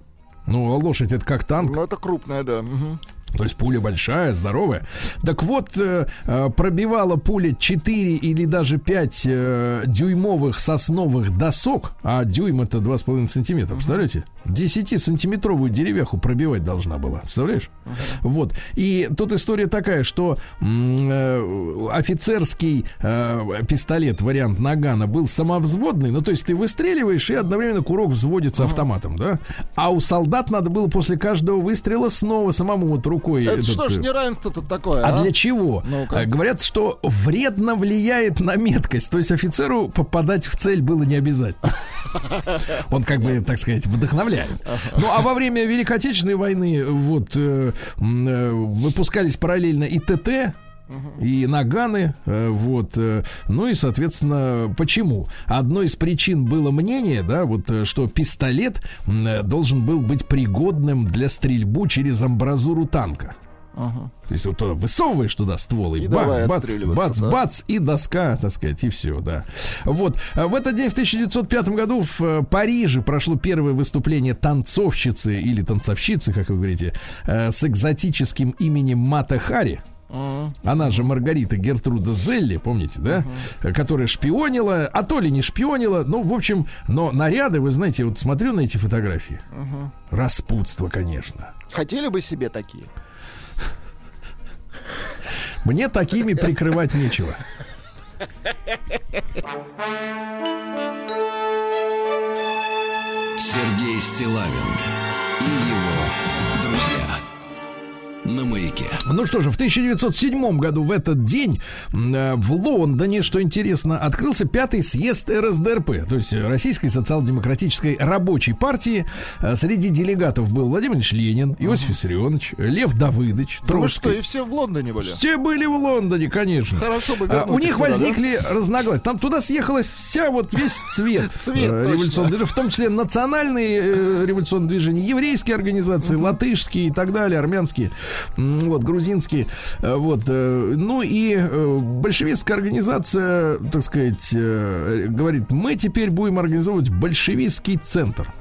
Ну, а лошадь это как танк. Ну, это крупная, да. Мгм. То есть пуля большая, здоровая. Так вот, э, э, пробивала пуля 4 или даже 5 э, дюймовых сосновых досок, а дюйм это 2,5 сантиметра, представляете? 10-сантиметровую деревяху пробивать должна была, представляешь? Вот. И тут история такая, что офицерский пистолет, вариант Нагана, был самовзводный, ну то есть ты выстреливаешь, и одновременно курок взводится автоматом, да? А у солдат надо было после каждого выстрела снова самому вот рукой... Это этот, что ж э, неравенство тут такое, а а? для чего? Ну-ка. А, Говорят, что вредно влияет на меткость. То есть офицеру попадать в цель было не обязательно. Он как бы, так сказать, вдохновляет. Ну, а во время Великой Отечественной войны вот э, э, выпускались параллельно и ТТ, и наганы, э, вот, э, ну и, соответственно, почему? Одной из причин было мнение, да, вот, э, что пистолет должен был быть пригодным для стрельбу через амбразуру танка. Ага. То есть вот туда высовываешь туда ствол и, И бах, бац, бац, да. бац, и доска, так сказать, и все, да. Вот. В этот день, в 1905 году, в Париже прошло первое выступление танцовщицы или танцовщицы, как вы говорите, с экзотическим именем Мата Хари. Она же Маргарита Гертруда Зелли, помните, да? Э, Которая шпионила, а то ли не шпионила. Ну, в общем, но наряды, вы знаете, вот смотрю на эти фотографии. Распутство, конечно. Хотели бы себе такие? Мне такими прикрывать нечего. Сергей Стилавин На маяке. Ну что же, в 1907 году в этот день э, в Лондоне, что интересно, открылся пятый съезд РСДРП, то есть Российской социал-демократической рабочей партии. Э, Среди делегатов был Владимир Ильич Ленин, Иосиф Виссарионович, Лев Давыдович, Ну вы что, Троцкий. и все в Лондоне были? Все были в Лондоне, конечно. Хорошо бы А, У их них туда, да? возникли разногласия. Там туда съехалась вся вот весь цвет, Цвет, э, революционного движения, в том числе национальные э, революционные движения, еврейские организации, латышские и так далее, армянские, вот грузинские, э, вот. э, Ну и э, большевистская организация, так сказать, говорит, мы теперь будем организовывать большевистский центр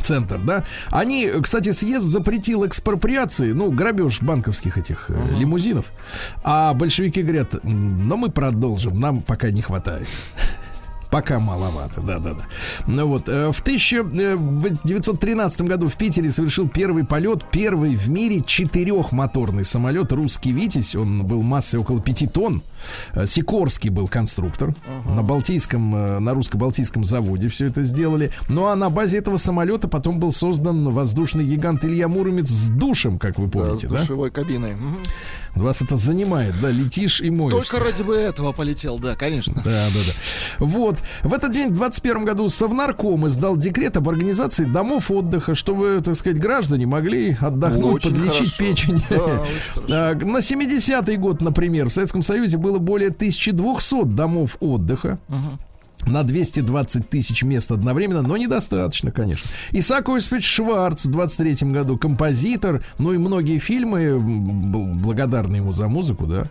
центр, да. Они, кстати, съезд запретил экспроприации, ну, грабеж банковских этих э, лимузинов. А большевики говорят, «М, но мы продолжим, нам пока не хватает. Пока маловато, да-да-да. Ну вот, э, в 1913 году в Питере совершил первый полет, первый в мире четырехмоторный самолет «Русский Витязь». Он был массой около 5 тонн. Э, Сикорский был конструктор. На Балтийском, э, на русско-балтийском заводе все это сделали. Ну а на базе этого самолета потом был создан воздушный гигант Илья Муромец с душем, как вы Да, помните, с да? душевой кабиной. Мгм. Вас это занимает, да? Летишь и моешься. Только ради бы этого полетел, да, конечно. Да, да, да. Вот. В этот день, в 21 году, Совнарком издал декрет об организации домов отдыха, чтобы, так сказать, граждане могли отдохнуть, Очень подлечить хорошо. печень. Да, На 70-й год, например, в Советском Союзе было более 1200 домов отдыха. На 220 тысяч мест одновременно, но недостаточно, конечно. Исаак Иосифович Шварц в 23 году, композитор, ну и многие фильмы, благодарны ему за музыку, да.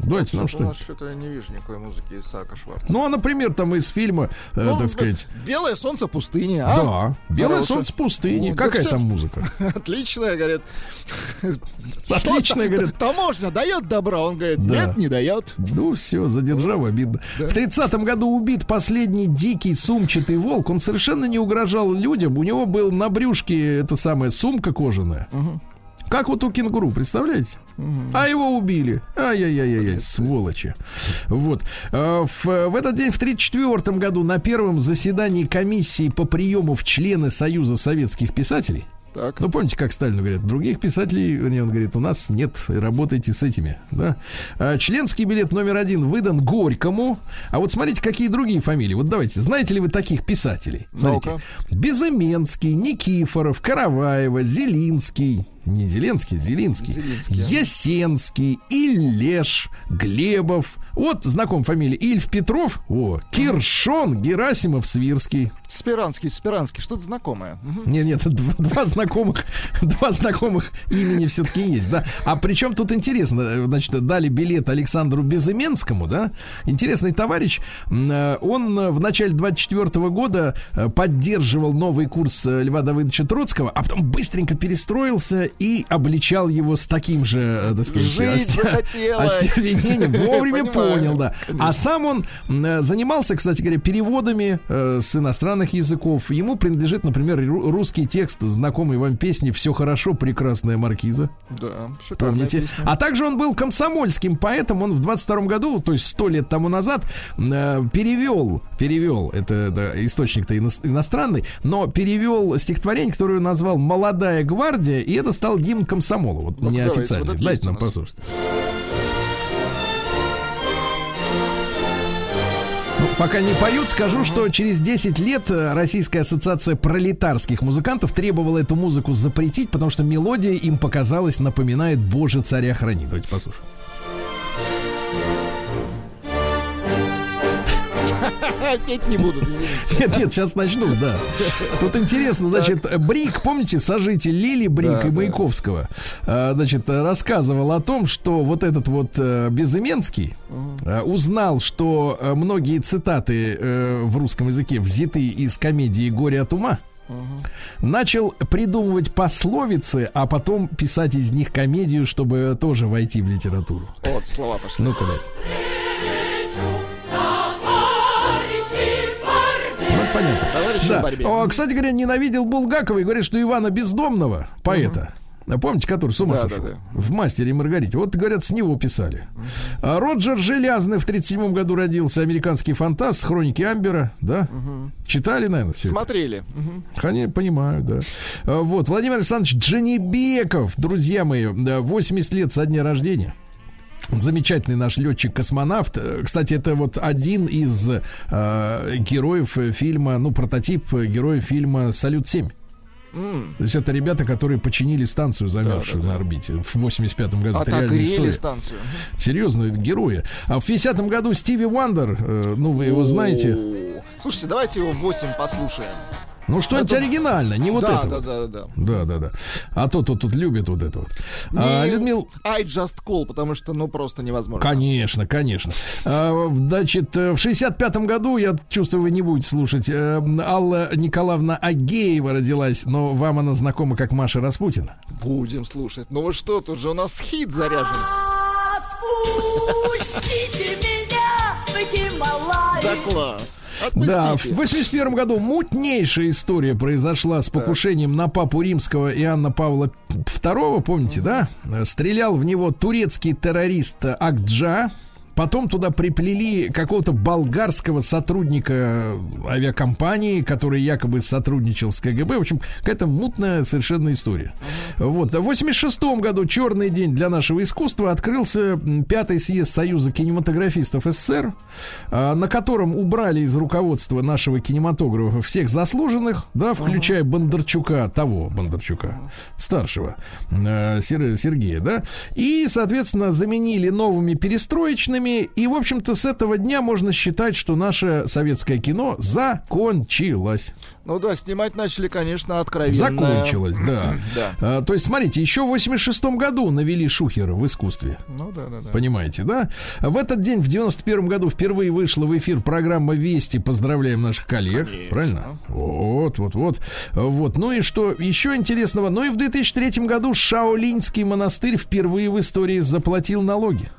Давайте нам Что-то у что нас что-то я не вижу никакой музыки Исаака Шварца. Ну, а, например, там из фильма, э, Ну, так сказать, Белое солнце пустыни, а? да, «Белое Хорошая. солнце пустыни». Ну, да Какая все- там музыка? Отличная, говорят. Отличная, говорят. Таможня дает добра? Он говорит, Да. нет, не дает. Ну, все, задержал, обидно. В 30-м году убит последний дикий сумчатый волк. Он совершенно не угрожал людям. У него был на брюшке эта самая сумка кожаная. Как вот у кенгуру, представляете? А его убили. Ай-яй-яй-яй, сволочи. Вот. Э, В, в этот день, в 1934 году, на первом заседании комиссии по приему в члены Союза советских писателей, Так. ну, помните, как Сталин говорит, других писателей, он говорит, у нас нет, работайте с этими, да. А, членский билет номер один выдан Горькому. А вот смотрите, какие другие фамилии. Вот давайте, знаете ли вы таких писателей? Смотрите. Ну-ка. Безыменский, Никифоров, Караваева, Зелинский, не Зеленский, Зелинский, Зелинский. Есенский, Ильеш, Глебов. Вот знаком фамилии Ильф Петров, о, Киршон, Герасимов, Свирский. Спиранский, Спиранский, что-то знакомое. Нет, нет, два, два знакомых, два знакомых имени все-таки есть, да. А причем тут интересно, значит, дали билет Александру Безыменскому, да. Интересный товарищ, э, он в начале 24 года э, поддерживал новый курс э, Льва Давыдовича Троцкого, а потом быстренько перестроился и обличал его с таким же, э, так сказать, Жить остервенением. Вовремя понял, да. А сам он э, занимался, кстати говоря, переводами э, с иностранных языков. Ему принадлежит, например, ру- русский текст знакомой вам песни «Все хорошо, прекрасная маркиза». Да, Помните? песня. А также он был комсомольским поэтом. Он в 22 году, то есть сто лет тому назад, перевел, перевел, это, да, источник-то ино- иностранный, но перевел стихотворение, которое назвал «Молодая гвардия», и это стал гимн комсомола, вот давайте, неофициальный. вот это Дайте нам послушать. Ну, пока не поют, скажу, что через 10 лет э, Российская ассоциация пролетарских музыкантов требовала эту музыку запретить, потому что мелодия им показалась напоминает «Боже, царя храни». Давайте послушаем. Петь не будут, извините. Нет, нет, сейчас начну, да. Тут интересно, значит, Брик, помните, сожитель Лили Брик Да, и да. Маяковского, э, значит, рассказывал о том, что вот этот вот э, Безыменский э, узнал, что э, многие цитаты э, в русском языке взяты из комедии «Горе от ума», начал придумывать пословицы, а потом писать из них комедию, чтобы тоже войти в литературу. Вот, слова пошли. Ну-ка, дайте. Ну, понятно. Товарищи Да. в борьбе. О, кстати говоря, ненавидел Булгакова и говорит, что Ивана Бездомного, поэта, а Помните, который с ума Да, сошел? да, да. В «Мастере и Маргарите». Вот, говорят, с него писали. А Роджер Желязный в 37 году родился. Американский фантаст. Хроники Амбера. Да? Читали, наверное, все это? Смотрели. Мгм. Они понимаю, да. А, Вот, Владимир Александрович Джанибеков, друзья мои, да, 80 лет со дня рождения. Замечательный наш летчик-космонавт. Э, Кстати, это вот один из э, героев фильма, ну, прототип героя фильма «Салют-7». М. То есть это ребята, которые починили станцию, замерзшую на орбите в 85 году. Отогрели история. станцию. Серьезно, герои. А в 50 году Стиви Вандер, э, ну, вы его знаете. Слушайте, давайте его 8 послушаем. Ну, что-нибудь Это- оригинальное, не вот да, это да, вот. да, да. Да, да, да. А то тут, тут любит вот это вот. А, Не Людмил, I just call, потому что, ну, просто невозможно. Конечно, конечно. А, Значит, э, в 65-м году, я чувствую, вы не будете слушать, э, Алла Николаевна Агеева родилась, но вам она знакома как Маша Распутина. Будем слушать. Ну вы что, тут же у нас хит заряжен. Отпустите меня. Да класс. Да, в Отпустите. 81 году мутнейшая история произошла с покушением на папу римского Иоанна Павла II, помните, да? Стрелял в него турецкий террорист Акджа. Потом туда приплели какого-то болгарского сотрудника авиакомпании, который якобы сотрудничал с КГБ. В общем, какая-то мутная совершенно история. Вот. В 86 году черный день для нашего искусства открылся пятый съезд Союза кинематографистов СССР, а, на котором убрали из руководства нашего кинематографа всех заслуженных, да, включая Бондарчука, того Бондарчука, старшего, э, Сер- Сергея, да, и, соответственно, заменили новыми перестроечными, и, в общем-то, с этого дня можно считать, что наше советское кино закончилось. Ну да, снимать начали, конечно, откровенно. Закончилось, да. Да. А, то есть, смотрите, еще в 86 году навели шухер в искусстве. Ну да, да, да. Понимаете, да? В этот день, в 91 году, впервые вышла в эфир программа «Вести». Поздравляем наших коллег. Конечно. Правильно? Вот, вот, вот. Вот. Ну и что еще интересного? Ну и в 2003 году Шаолиньский монастырь впервые в истории заплатил налоги.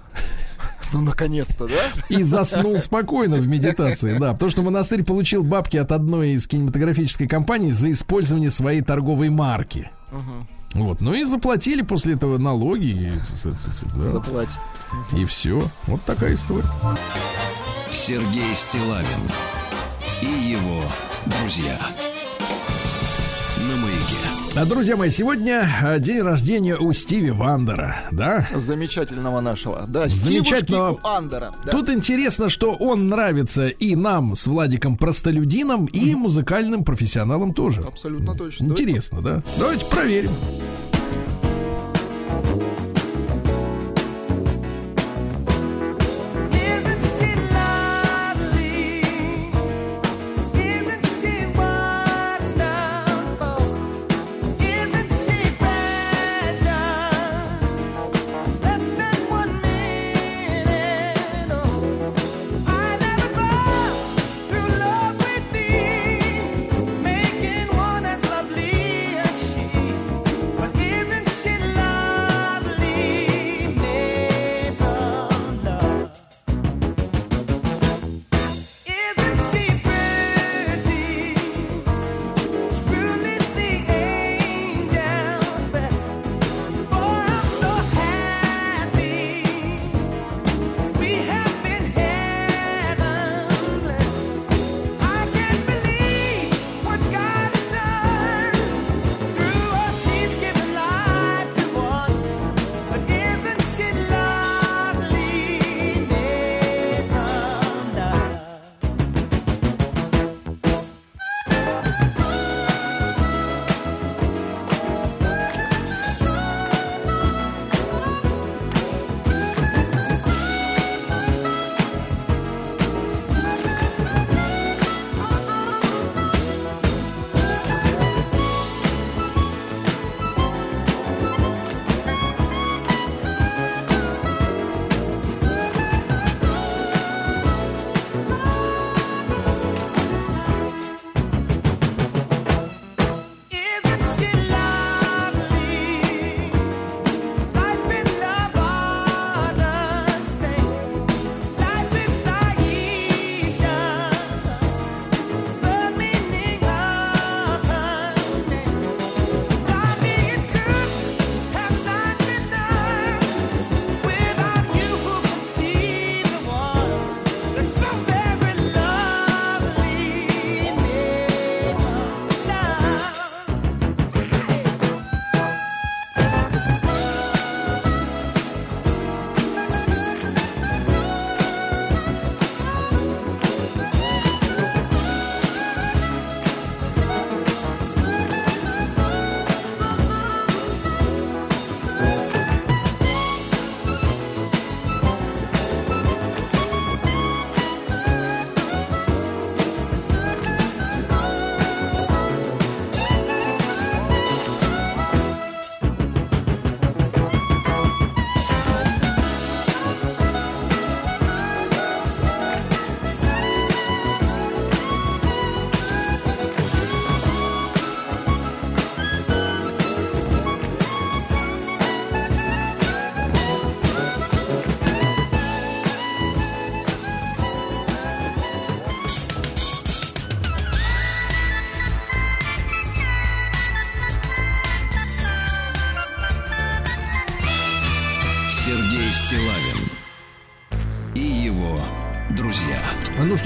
Ну, наконец-то, да? И заснул спокойно в медитации, да. Потому что монастырь получил бабки от одной из кинематографической компаний за использование своей торговой марки. Вот, ну и заплатили после этого налоги. И, да, Заплатить. и все. Вот такая история. Сергей Стилавин и его друзья. А, друзья мои, сегодня а, день рождения у Стиви Вандера, да? Замечательного нашего. Да, Замечательного. Стивушки у Андера. Да. Тут интересно, что он нравится и нам с Владиком простолюдинам, и музыкальным профессионалам тоже. Абсолютно точно. Интересно, да? Давайте проверим.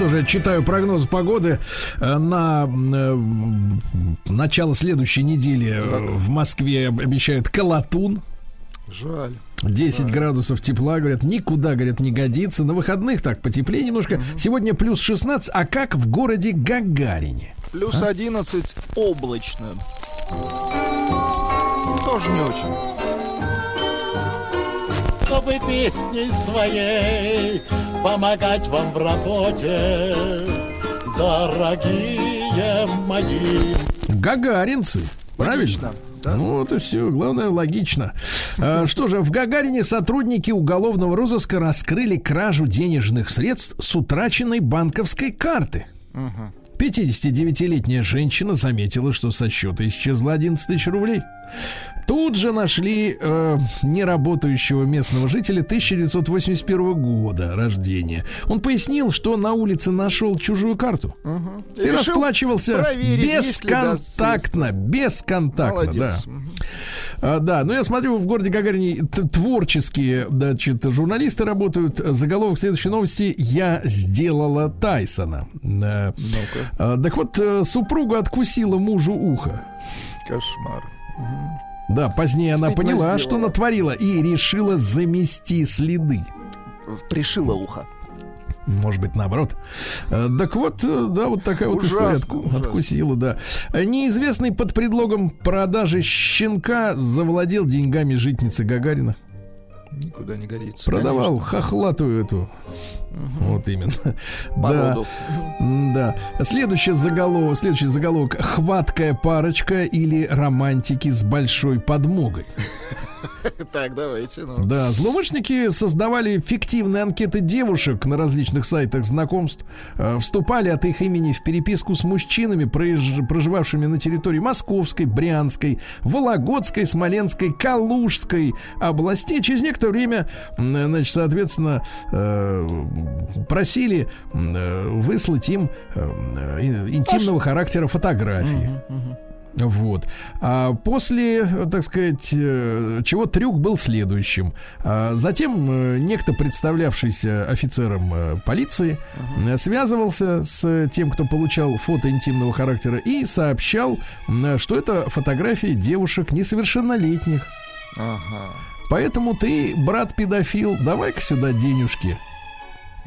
Что же, читаю прогноз погоды э, на э, начало следующей недели э, в Москве обещают колотун. Жаль. 10 градусов тепла, говорят, никуда, говорят, не годится. На выходных так потеплее немножко. Сегодня плюс 16, а как в городе Гагарине? Плюс 11 облачно. Тоже не очень. чтобы песней своей помогать вам в работе, дорогие мои. Гагаринцы. Правильно? Ну вот и все. Главное, логично. А, что же, в Гагарине сотрудники уголовного розыска раскрыли кражу денежных средств с утраченной банковской карты. 59-летняя женщина заметила, что со счета исчезло 11 тысяч рублей. Тут же нашли э, неработающего местного жителя 1981 года рождения. Он пояснил, что на улице нашел чужую карту и, решил расплачивался да, бесконтактно, бесконтактно, да. Молодец. Мгм. А, да, но я смотрю, в городе Гагарине творческие значит, журналисты работают. Заголовок следующей новости «Я сделала Тайсона». Э, а, Так вот, э, супруга откусила мужу ухо. Кошмар. Да, позднее она поняла, сделала. что натворила, и решила замести следы. Пришила ухо. Может быть, наоборот. Э, Так вот, э, да, вот такая вот история Ужасно, ужасно. откусила, да. Э, Неизвестный под предлогом продажи щенка завладел деньгами житницы Гагарина. Никуда не годится. Продавал конечно. хохлатую эту. Вот именно. Да. Да. Следующий заголовок, следующий заголовок. Хваткая парочка или романтики с большой подмогой. Так, давайте. ну. Да, злоумышленники создавали фиктивные анкеты девушек на различных сайтах знакомств, э, вступали от их имени в переписку с мужчинами, проживавшими на территории Московской, Брянской, Вологодской, Смоленской, Калужской областей. Через некоторое время, значит, соответственно, э, просили э, выслать им ин- интимного характера фотографии. Вот. А после, так сказать, э, чего трюк был следующим. А Затем э, некто, представлявшийся офицером э, полиции, э, связывался с тем, кто получал фото интимного характера, и сообщал, что это фотографии девушек несовершеннолетних. Ага. Поэтому ты, брат педофил, давай-ка сюда денежки.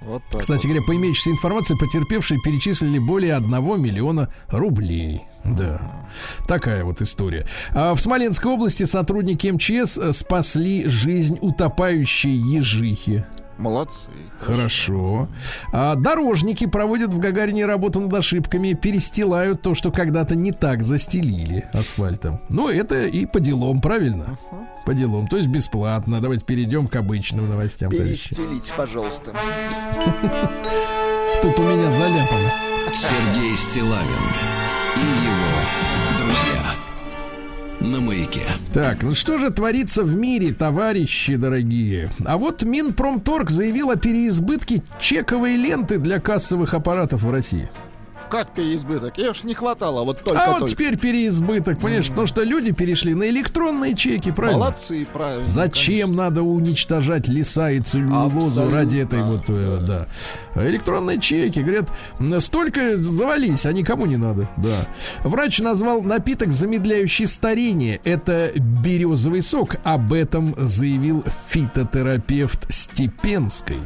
Вот так. Кстати говоря, по имеющейся информации, потерпевшие перечислили более 1 миллиона рублей. Да, такая вот история. А в Смоленской области сотрудники МЧС э, спасли жизнь утопающей ежихи. Молодцы. Хорошо. А дорожники проводят в Гагарине работу над ошибками, перестилают то, что когда-то не так застелили асфальтом. Ну, это и по делам, правильно? По делам. То есть бесплатно. Давайте перейдем к обычным новостям, товарищи. Перестелите, пожалуйста. Тут у меня заляпано. Сергей Стилавин и его. На маяке. Так, ну что же творится в мире, товарищи дорогие? А вот Минпромторг заявил о переизбытке чековой ленты для кассовых аппаратов в России. Как переизбыток? Ее ж не хватало, вот только а вот теперь переизбыток, понимаешь, потому что люди перешли на электронные чеки, правильно? Молодцы, правильно. Зачем надо уничтожать леса и целлюлозу Абсолютно, ради этой вот, э, да. Электронные чеки, говорят, столько завались, а никому не надо, да. Врач назвал напиток, замедляющий старение. Это березовый сок. Об этом заявил фитотерапевт Степенской.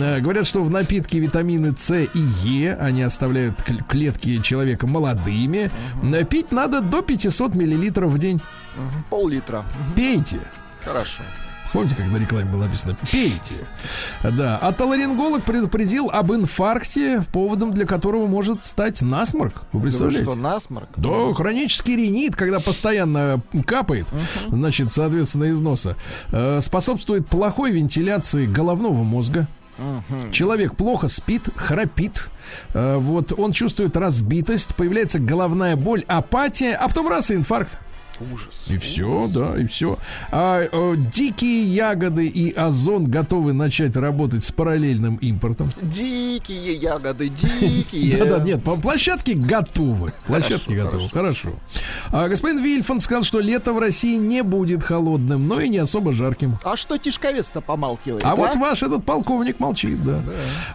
Э, Говорят, что в напитке витамины С и Е, они оставляют клетки человека молодыми. Э, Пить надо до 500 миллилитров в день. Мгм, Пол-литра. Пейте. Хорошо. Помните, как на рекламе было написано «Пейте». Да. А толаринголог предупредил об инфаркте, поводом для которого может стать насморк. Вы Да вы представляете? что, насморк? Да, хронический ринит, когда постоянно капает, значит, соответственно, из носа, э, способствует плохой вентиляции головного мозга. Человек плохо спит, храпит, э, вот он чувствует разбитость, появляется головная боль, апатия, а потом раз и инфаркт. Ужас. И все, да, и все. А э, дикие ягоды и озон готовы начать работать с параллельным импортом. Дикие ягоды, дикие. Да, да, нет, площадки готовы. Площадки готовы, хорошо. А господин Вильфанд сказал, что лето в России не будет холодным, но и не особо жарким. А что Тишковец-то помалкивает? А вот ваш этот полковник молчит, да.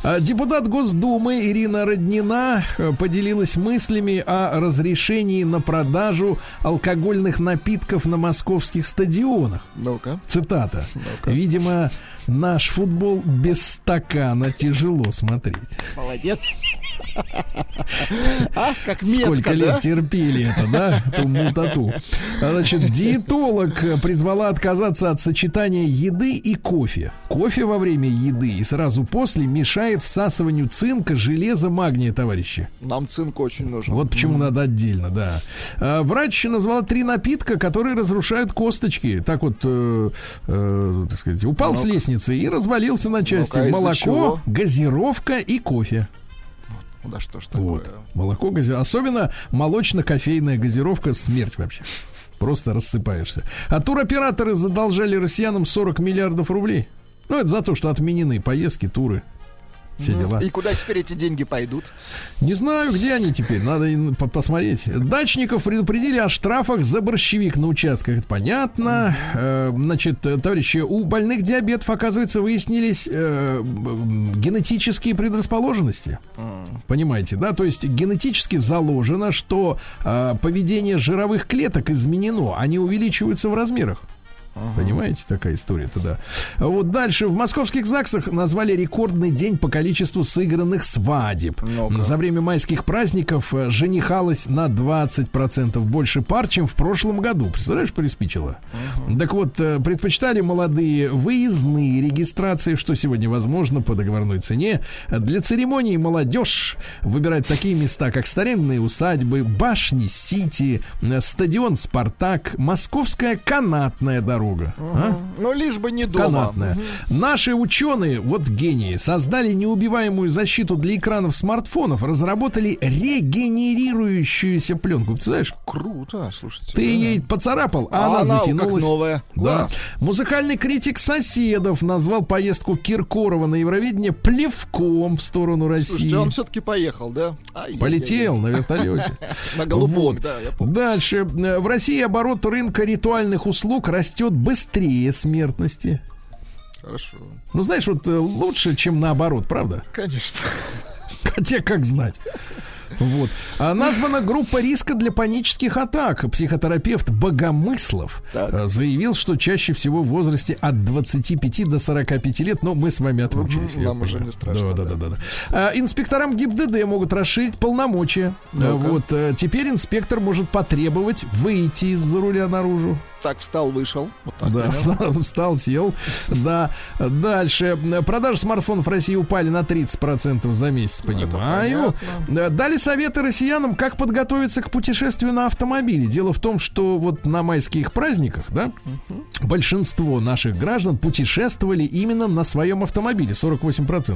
А, Депутат Госдумы Ирина Роднина э, поделилась мыслями о разрешении на продажу алкогольных напитков на московских стадионах. Ну-ка. Цитата. Видимо, наш футбол без стакана тяжело смотреть. Молодец. А, как метко, Сколько лет да? терпели это, да? Ту мутату. Значит, диетолог призвала отказаться от сочетания еды и кофе. Кофе во время еды и сразу после мешает всасыванию цинка, железа, магния, товарищи. Нам цинк очень нужен. Вот почему надо отдельно, да. А, Врач назвала три напитка, которые разрушают косточки. Так вот, э, э, так сказать, упал с Ну-ка. лестницы и развалился на части. Из-за Молоко, газировка и кофе. Да что ж Вот. такое? Молоко, гази... особенно молочно-кофейная газировка, смерть вообще. Просто рассыпаешься. А туроператоры задолжали россиянам 40 миллиардов рублей. Ну, это за то, что отменены поездки, туры. Все дела. И куда теперь эти деньги пойдут? Не знаю, где они теперь, надо по- посмотреть. Дачников предупредили о штрафах за борщевик на участках, это понятно. Э, Значит, э, товарищи, у больных диабетов, оказывается, выяснились э, генетические предрасположенности. Понимаете, да? То есть генетически заложено, что э, поведение жировых клеток изменено, они увеличиваются в размерах. Понимаете, такая история-то, да. Вот дальше. В московских ЗАГСах назвали рекордный день по количеству сыгранных свадеб. Ну-ка. За время майских праздников э, женихалось на 20% больше пар, чем в прошлом году. Представляешь, приспичило? Так вот, э, предпочитали молодые выездные регистрации, что сегодня возможно по договорной цене. Для церемонии молодежь выбирает такие места, как старинные усадьбы, башни Сити, э, стадион Спартак, Московская канатная дорога. А? Ну, лишь бы не дома. Канатная. Наши ученые, вот гении, создали неубиваемую защиту для экранов смартфонов, разработали регенерирующуюся пленку. Знаешь, Круто, слушайте. ты ей поцарапал, а, она она как затянулась. новая. Да. Класс. Музыкальный критик соседов назвал поездку Киркорова на Евровидение плевком в сторону России. Слушайте, он все-таки поехал, да? Ай-яй-яй. Полетел на вертолете. На голубом, да. Дальше. В России оборот рынка ритуальных услуг растет быстрее смертности. Хорошо. Ну, знаешь, вот э, лучше, чем наоборот, правда? Конечно. Хотя как знать. Вот. А названа группа риска для панических атак. Психотерапевт Богомыслов Так. э, заявил, что чаще всего в возрасте от 25 до 45 лет, но мы с вами отмучились. Я нам уже не страшно, Да, да, да. да. А, инспекторам ГИБДД могут расширить полномочия. А, Вот. э, Теперь инспектор может потребовать выйти из-за руля наружу. Так, встал, вышел. Вот так. Да, встал, встал, сел. Да. Дальше. Продажи смартфонов в России упали на 30% за месяц, понимаю. Да, Дали советы россиянам, как подготовиться к путешествию на автомобиле. Дело в том, что вот на майских праздниках, да, большинство наших граждан путешествовали именно на своем автомобиле, 48%.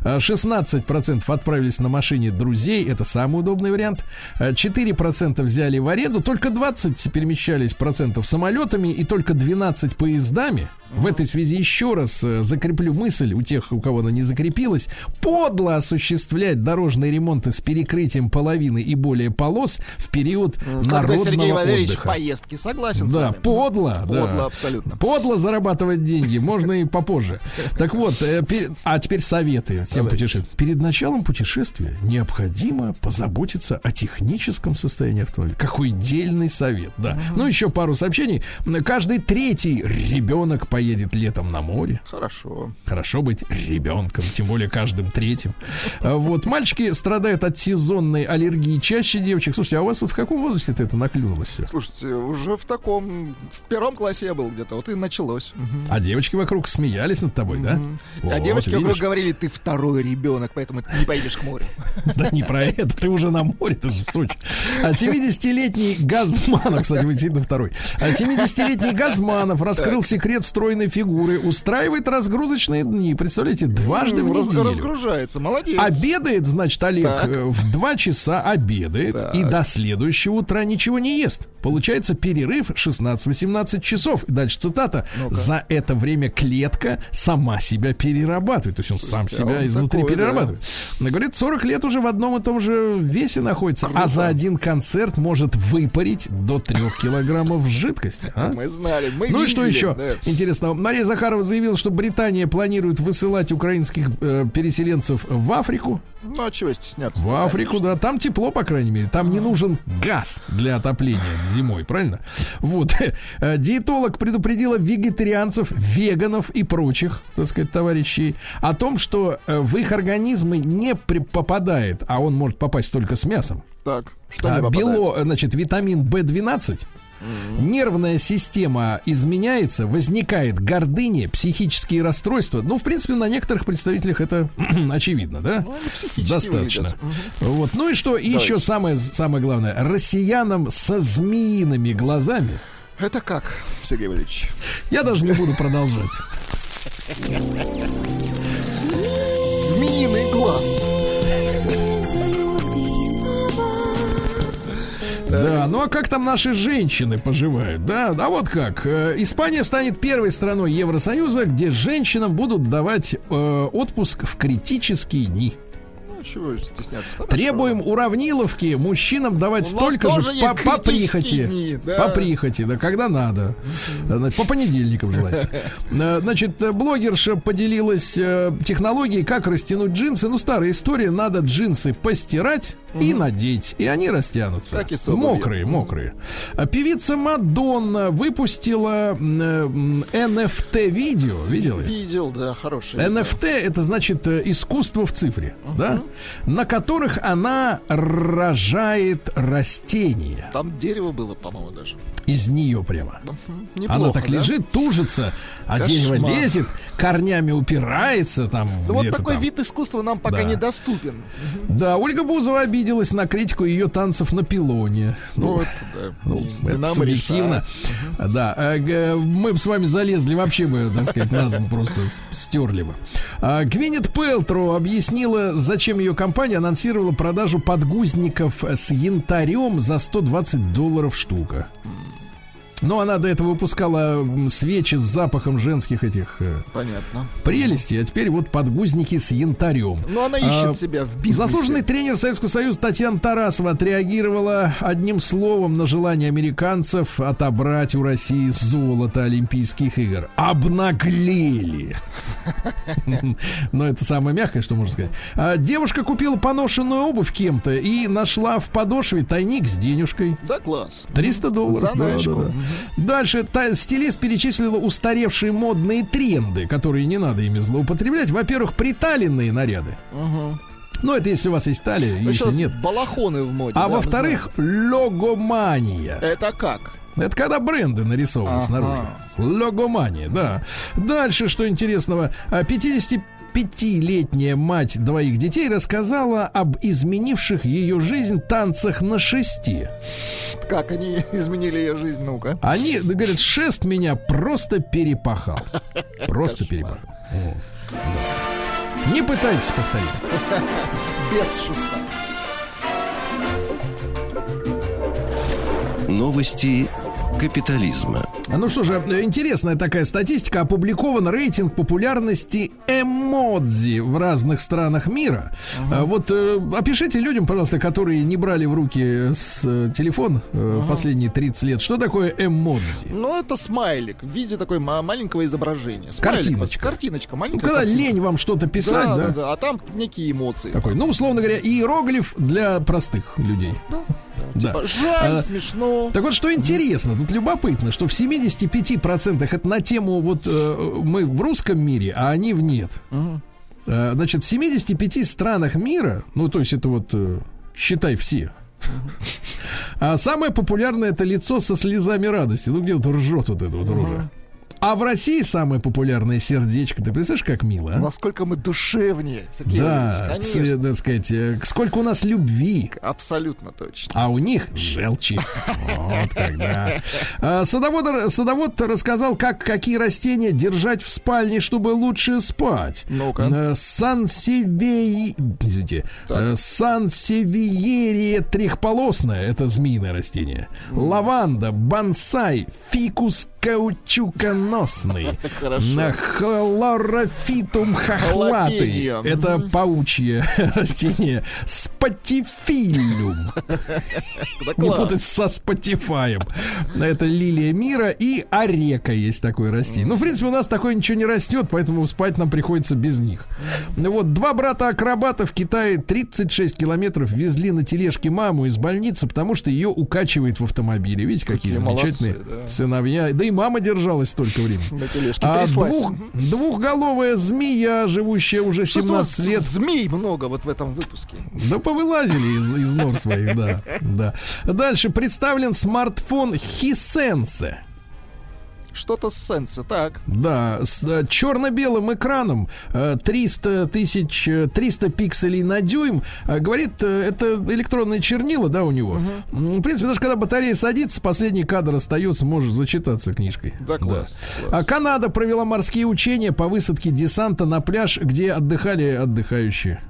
А 16% отправились на машине друзей, это самый удобный вариант. А 4% взяли в аренду, только 20 перемещались процентов самолетами и только 12 поездами. В этой связи еще раз э, закреплю мысль у тех, у кого она не закрепилась. Подло осуществлять дорожные ремонты с перекрытием половины и более полос в период Когда народного Сергей Валерьевич в отдыха. поездке, согласен с Да, вами. подло, да. Подло, абсолютно. Подло зарабатывать деньги, можно и попозже. Так вот, э, а теперь советы всем путешествиям. Перед началом путешествия необходимо позаботиться о техническом состоянии автомобиля. Какой дельный совет, да. Ну, еще пару сообщений. Каждый третий ребенок поедет летом на море. Хорошо. Хорошо быть ребенком, тем более каждым третьим. А Вот мальчики страдают от сезонной аллергии чаще девочек. Слушайте, а у вас вот в каком возрасте это наклюнулось все? Слушайте, уже в таком... В первом классе я был где-то, вот и началось. Мгм. А девочки вокруг смеялись над тобой, да? Мгм. а Вот, девочки вокруг видишь? говорили, ты второй ребенок, поэтому ты не поедешь к морю. Да не про это, ты уже на море, ты же в Сочи. А 70-летний Газманов, кстати, вы действительно второй. А 70-летний Газманов раскрыл секрет стройной фигуры, устраивает разгрузочные дни. Представляете, дважды в раз- неделю. Разгружается, молодец. Обедает, значит, Олег Так. э, в 2 часа обедает Так. и до следующего утра ничего не ест. Получается перерыв 16-18 часов. И дальше цитата. За это время клетка сама себя перерабатывает. То есть он сам Слушайте, а себя он изнутри такой, да. перерабатывает. Но говорит, 40 лет уже в одном и том же весе находится, а за один концерт может выпарить до 3 килограммов жидкости. а? Мы знали, мы Ну и что еще да. интересного? Мария Захарова заявила, что Британия планирует высылать украинских э, переселенцев в Африку. Ну а чего стесняться? В Африку, да. Там тепло, по крайней мере. Там не нужен газ для отопления зимой, правильно? Вот. Э, Диетолог предупредила вегетарианцев, веганов и прочих, так сказать, товарищей о том, что э, в их организмы не попадает, а он может попасть только с мясом. Так, что А, не попадает? бело, э, значит, витамин В12. Нервная система изменяется, возникает гордыня, психические расстройства. Ну, в принципе, на некоторых представителях это очевидно, да? Ну, Достаточно. Мгм. Вот. Ну и что? И еще самое, самое главное. Россиянам со змеиными глазами. Это как, Сергей Валерьевич? Я даже не буду продолжать. Змеиный глаз. Да, ну а как там наши женщины поживают? Да, да вот как. Э, Испания станет первой страной Евросоюза, где женщинам будут давать э, отпуск в критические дни. Чего стесняться? Хорошо. Требуем уравниловки мужчинам давать столько же по, по прихоти. дни, да. По прихоти, да, когда надо. По понедельникам желательно. Э, Значит, блогерша поделилась э, технологией, как растянуть джинсы. Ну, старая история. Надо джинсы постирать и надеть. И они растянутся. Мокрые, мокрые. А Певица Мадонна выпустила NFT-видео. Видела? Видел, да, хороший. NFT это значит э, искусство в цифре, да, на которых она рожает растения Там дерево было, по-моему, даже. Из нее прямо. Неплохо, Она так да? лежит, тужится, а Кошмар. дерево лезет, корнями упирается там. Ну, вот такой там. вид искусства нам пока Да. недоступен. Да, Ольга Бузова обиделась на критику ее танцев на пилоне. Ну, Вот, да. ну, не- не это нам субъективно. решать. Да, э, мы бы с вами залезли вообще бы, так сказать, нас бы просто стерли бы. А, Гвинет Пелтро объяснила, зачем ее компания анонсировала продажу подгузников с янтарем за 120 долларов штука. Ну, она до этого выпускала свечи с запахом женских этих э, Понятно. прелестей, а теперь вот подгузники с янтарем. Но она ищет А, себя в бизнесе. Заслуженный тренер Советского Союза Татьяна Тарасова отреагировала одним словом на желание американцев отобрать у России золото Олимпийских игр. Обнаглели. Но это самое мягкое, что можно сказать. А, Девушка купила поношенную обувь кем-то и нашла в подошве тайник с денежкой. Да, класс. 300 долларов. да, Заначку. да, да. Дальше та, стилист перечислила устаревшие модные тренды, которые не надо ими злоупотреблять. Во-первых, приталенные наряды. Угу. Ну, это если у вас есть талия, ну, если нет. Балахоны в моде. А да, во-вторых, логомания. Это как? Это когда бренды нарисованы ага. снаружи. Логомания, да. Дальше, что интересного. А, 50 пятилетняя мать двоих детей рассказала об изменивших ее жизнь танцах на шести. Как они изменили ее жизнь, ну-ка? Они, говорят, шест меня просто перепахал. Просто перепахал. Не пытайтесь повторить. Без шеста. Новости капитализма. Ну что же, э, интересная такая статистика. Опубликован рейтинг популярности эмодзи в разных странах мира. А Вот э, опишите людям, пожалуйста, которые не брали в руки с э, телефон э, последние 30 лет, что такое эмодзи? Ну, это смайлик в виде такой ма- маленького изображения. Смайлик, Картиночка. Картиночка, Ну, маленькая когда картинка. лень вам что-то писать, да, да? да, да, а там некие эмоции. Такой, ну, условно говоря, иероглиф для простых людей. Да. Типа, жаль, А, смешно. Так вот, что интересно, тут любопытно, что в 75% это на тему вот э, мы в русском мире, а они в нет. Э, значит, в 75 странах мира, ну, то есть это вот, э, считай, все. А самое популярное это лицо со слезами радости. Ну, где вот ржет вот это вот рожа. А в России самое популярное сердечко. Ты представляешь, как мило, а? Насколько мы душевнее, Сергей Да, ц- конечно. так сказать, э, сколько у нас любви. Абсолютно точно. А у них желчи. Вот когда. А, Садовод, садовод рассказал, как какие растения держать в спальне, чтобы лучше спать. Ну-ка. Э, Сансевей... Извините. э, Сансевиерия трехполосная. Это змеиное растение. Лаванда, бонсай, фикус каучуконосный. Хорошо. На хлорофитум хохлатый. Это паучье растение. Спатифилюм. Да Не путать со Спотифаем. Это лилия мира и орека есть такое растение. Ну, в принципе, у нас такое ничего не растет, поэтому спать нам приходится без них. Вот два брата-акробата в Китае 36 километров везли на тележке маму из больницы, потому что ее укачивает в автомобиле. Видите, какие, Какие замечательные молодцы, да. сыновья. Да и мама держалась столько времени. На тележке А двух- двухголовая змея, живущая уже Что-то 17 лет, Змей много вот в этом выпуске. да повылазили из, из нор своих, да, да. Дальше представлен смартфон Hisense. Что-то с сенса, так. Да, с э, черно-белым экраном э, 300 тысяч, э, 300 пикселей на дюйм. Э, Говорит, э, это электронные чернила, да, у него. М, В принципе, даже когда батарея садится, последний кадр остается, может зачитаться книжкой. Да, класс, класс. А Канада провела морские учения по высадке десанта на пляж, где отдыхали отдыхающие.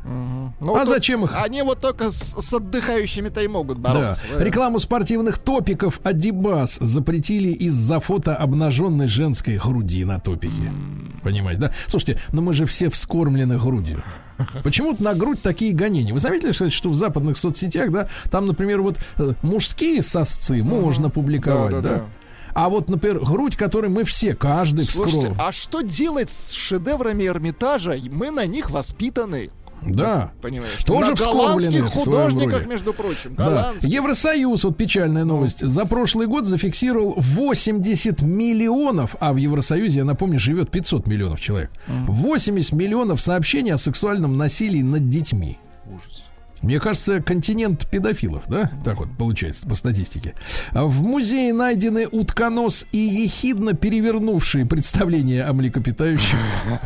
Ну, а тут зачем их? Они вот только с, с отдыхающими-то и могут Да. бороться. да. Рекламу спортивных топиков Адибас запретили из-за фото обнаженной женской груди на топике. Понимаете, да? Слушайте, но мы же все вскормлены грудью. Почему-то на грудь такие гонения. Вы заметили, кстати, что в западных соцсетях, да, там, например, вот э, мужские сосцы можно публиковать, да, Да, да, да. А вот, например, грудь, которой мы все, каждый Слушайте, вскрыл. а что делать с шедеврами Эрмитажа? Мы на них воспитаны. Да. Понимаешь? Тоже на голландских художниках, между прочим. Да. Евросоюз, вот печальная новость, за прошлый год зафиксировал 80 миллионов, а в Евросоюзе, я напомню, живет 500 миллионов человек. 80 миллионов сообщений о сексуальном насилии над детьми. Ужас. Мне кажется, континент педофилов, да? Так вот получается по статистике. А В музее найдены утконос и ехидно перевернувшие представления о млекопитающих.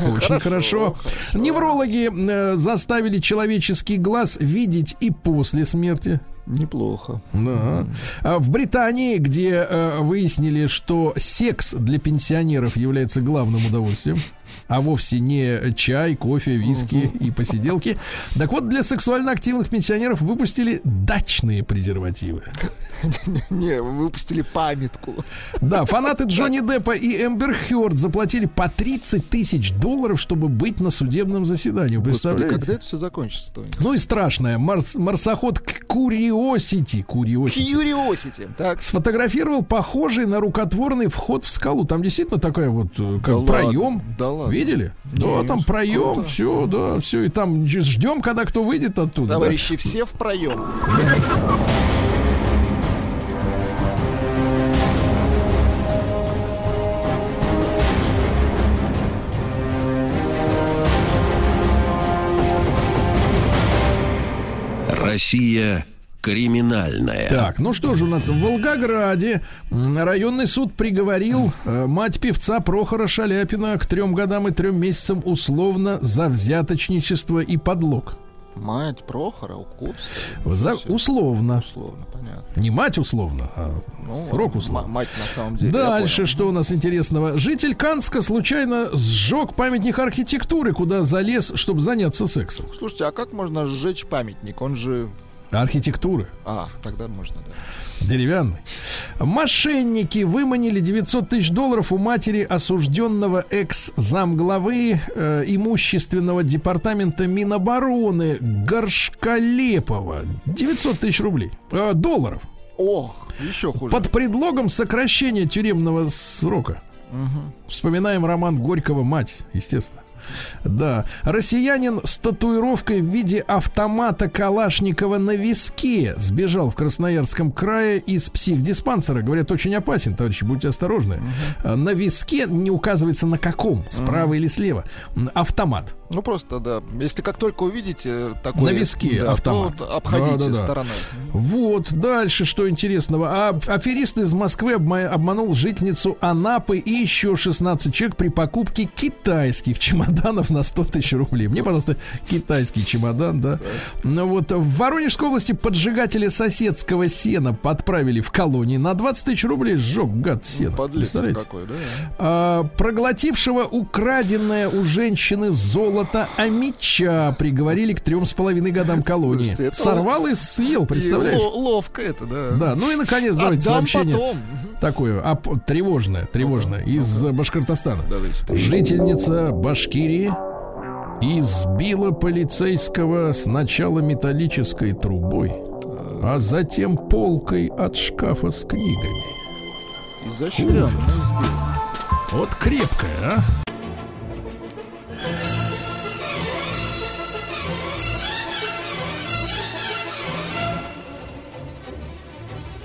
Очень хорошо. Неврологи э, заставили человеческий глаз видеть и после смерти. Неплохо. Да. А В Британии, где э, выяснили, что секс для пенсионеров является главным удовольствием, а вовсе не чай, кофе, виски и посиделки. Так вот, для сексуально активных пенсионеров выпустили дачные презервативы. Не, вы выпустили памятку. Да, фанаты Джонни Деппа и Эмбер Хёрд заплатили по 30 тысяч долларов, чтобы быть на судебном заседании. Представляете? когда это все закончится? Ну и страшное. Марс- марсоход Curiosity, Curiosity Curiosity. Так. сфотографировал похожий на рукотворный вход в скалу. Там действительно такая вот э, как Да проем. ладно, да ладно. Видели? Да, Нет, там проем, круто. все, да, все. И там ждем, когда кто выйдет оттуда. да. Товарищи, все в проем. Россия криминальная. Так, ну что же у нас в Волгограде районный суд приговорил э, мать певца Прохора Шаляпина к трем годам и трем месяцам условно за взяточничество и подлог. Мать Прохора, Укупс. За- условно. Условно, понятно. Не мать условно, а Ну, срок м- условно. Мать на самом деле. Дальше что у нас интересного? Житель Канска случайно сжег памятник архитектуры, куда залез, чтобы заняться сексом. Слушайте, а как можно сжечь памятник? Он же... Архитектуры. А, тогда можно, да. Деревянный. Мошенники выманили 900 тысяч долларов у матери осужденного экс-замглавы э, имущественного департамента Минобороны Горшколепова. 900 тысяч рублей. Э, долларов. Ох, еще хуже. Под предлогом сокращения тюремного срока. Вспоминаем роман Горького «Мать», естественно. Да. Россиянин с татуировкой в виде автомата Калашникова на виске сбежал в Красноярском крае из психдиспансера. Говорят, очень опасен, товарищи, будьте осторожны. А, На виске не указывается на каком, справа или слева. Автомат. Ну просто, да. Если как только увидите такой... На виске да, автомат. то обходите Да-да-да. стороной. Вот, дальше что интересного. А аферист из Москвы обма- обманул жительницу Анапы и еще 16 человек при покупке китайских чемоданов на 100 тысяч рублей. Мне, пожалуйста, китайский чемодан, да. Ну вот в Воронежской области поджигатели соседского сена подправили в колонии на 20 тысяч рублей сжег гад сена. Подлец Представляете? какой, да? А, проглотившего украденное у женщины золото Амича приговорили к трем с половиной годам колонии. Слушайте, это Сорвал и съел, представляешь? Ло- ловко это, да. Да, ну и наконец давайте Отдам сообщение потом. такое а, тревожное, тревожное из э, Башкортостана. Давайте. Жительница Башкирии избила полицейского сначала металлической трубой, а затем полкой от шкафа с книгами. Изощренно. Вот крепкая, а?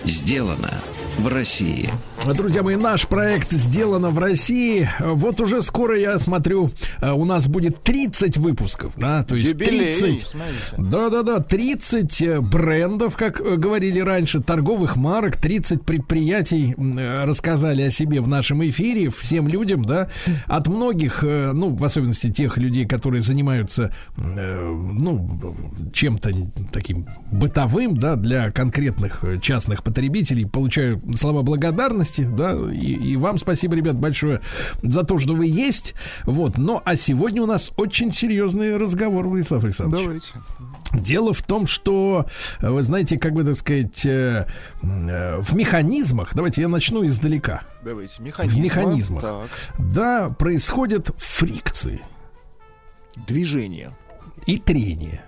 Сделано в России. Друзья мои, наш проект сделано в России. Вот уже скоро, я смотрю, э, у нас будет 30 выпусков, да, то есть Юбилей, 30. смотрите. Да-да-да, 30 э, брендов, как э, говорили раньше, торговых марок, 30 предприятий рассказали о себе в нашем эфире всем людям, да, от многих, ну, в особенности тех людей, которые занимаются, ну, чем-то таким бытовым, да, для конкретных частных потребителей, получаю слова благодарности, да, и, и вам спасибо, ребят, большое за то, что вы есть, вот, но, а сегодня у нас очень серьезный разговор, Владислав Александрович. Давайте. Дело в том, что, э, вы знаете, как бы так сказать, э, э, в механизмах, давайте я начну издалека. Давайте. Механизмы. В механизмах. Так. Да, происходят фрикции Движение. И трение.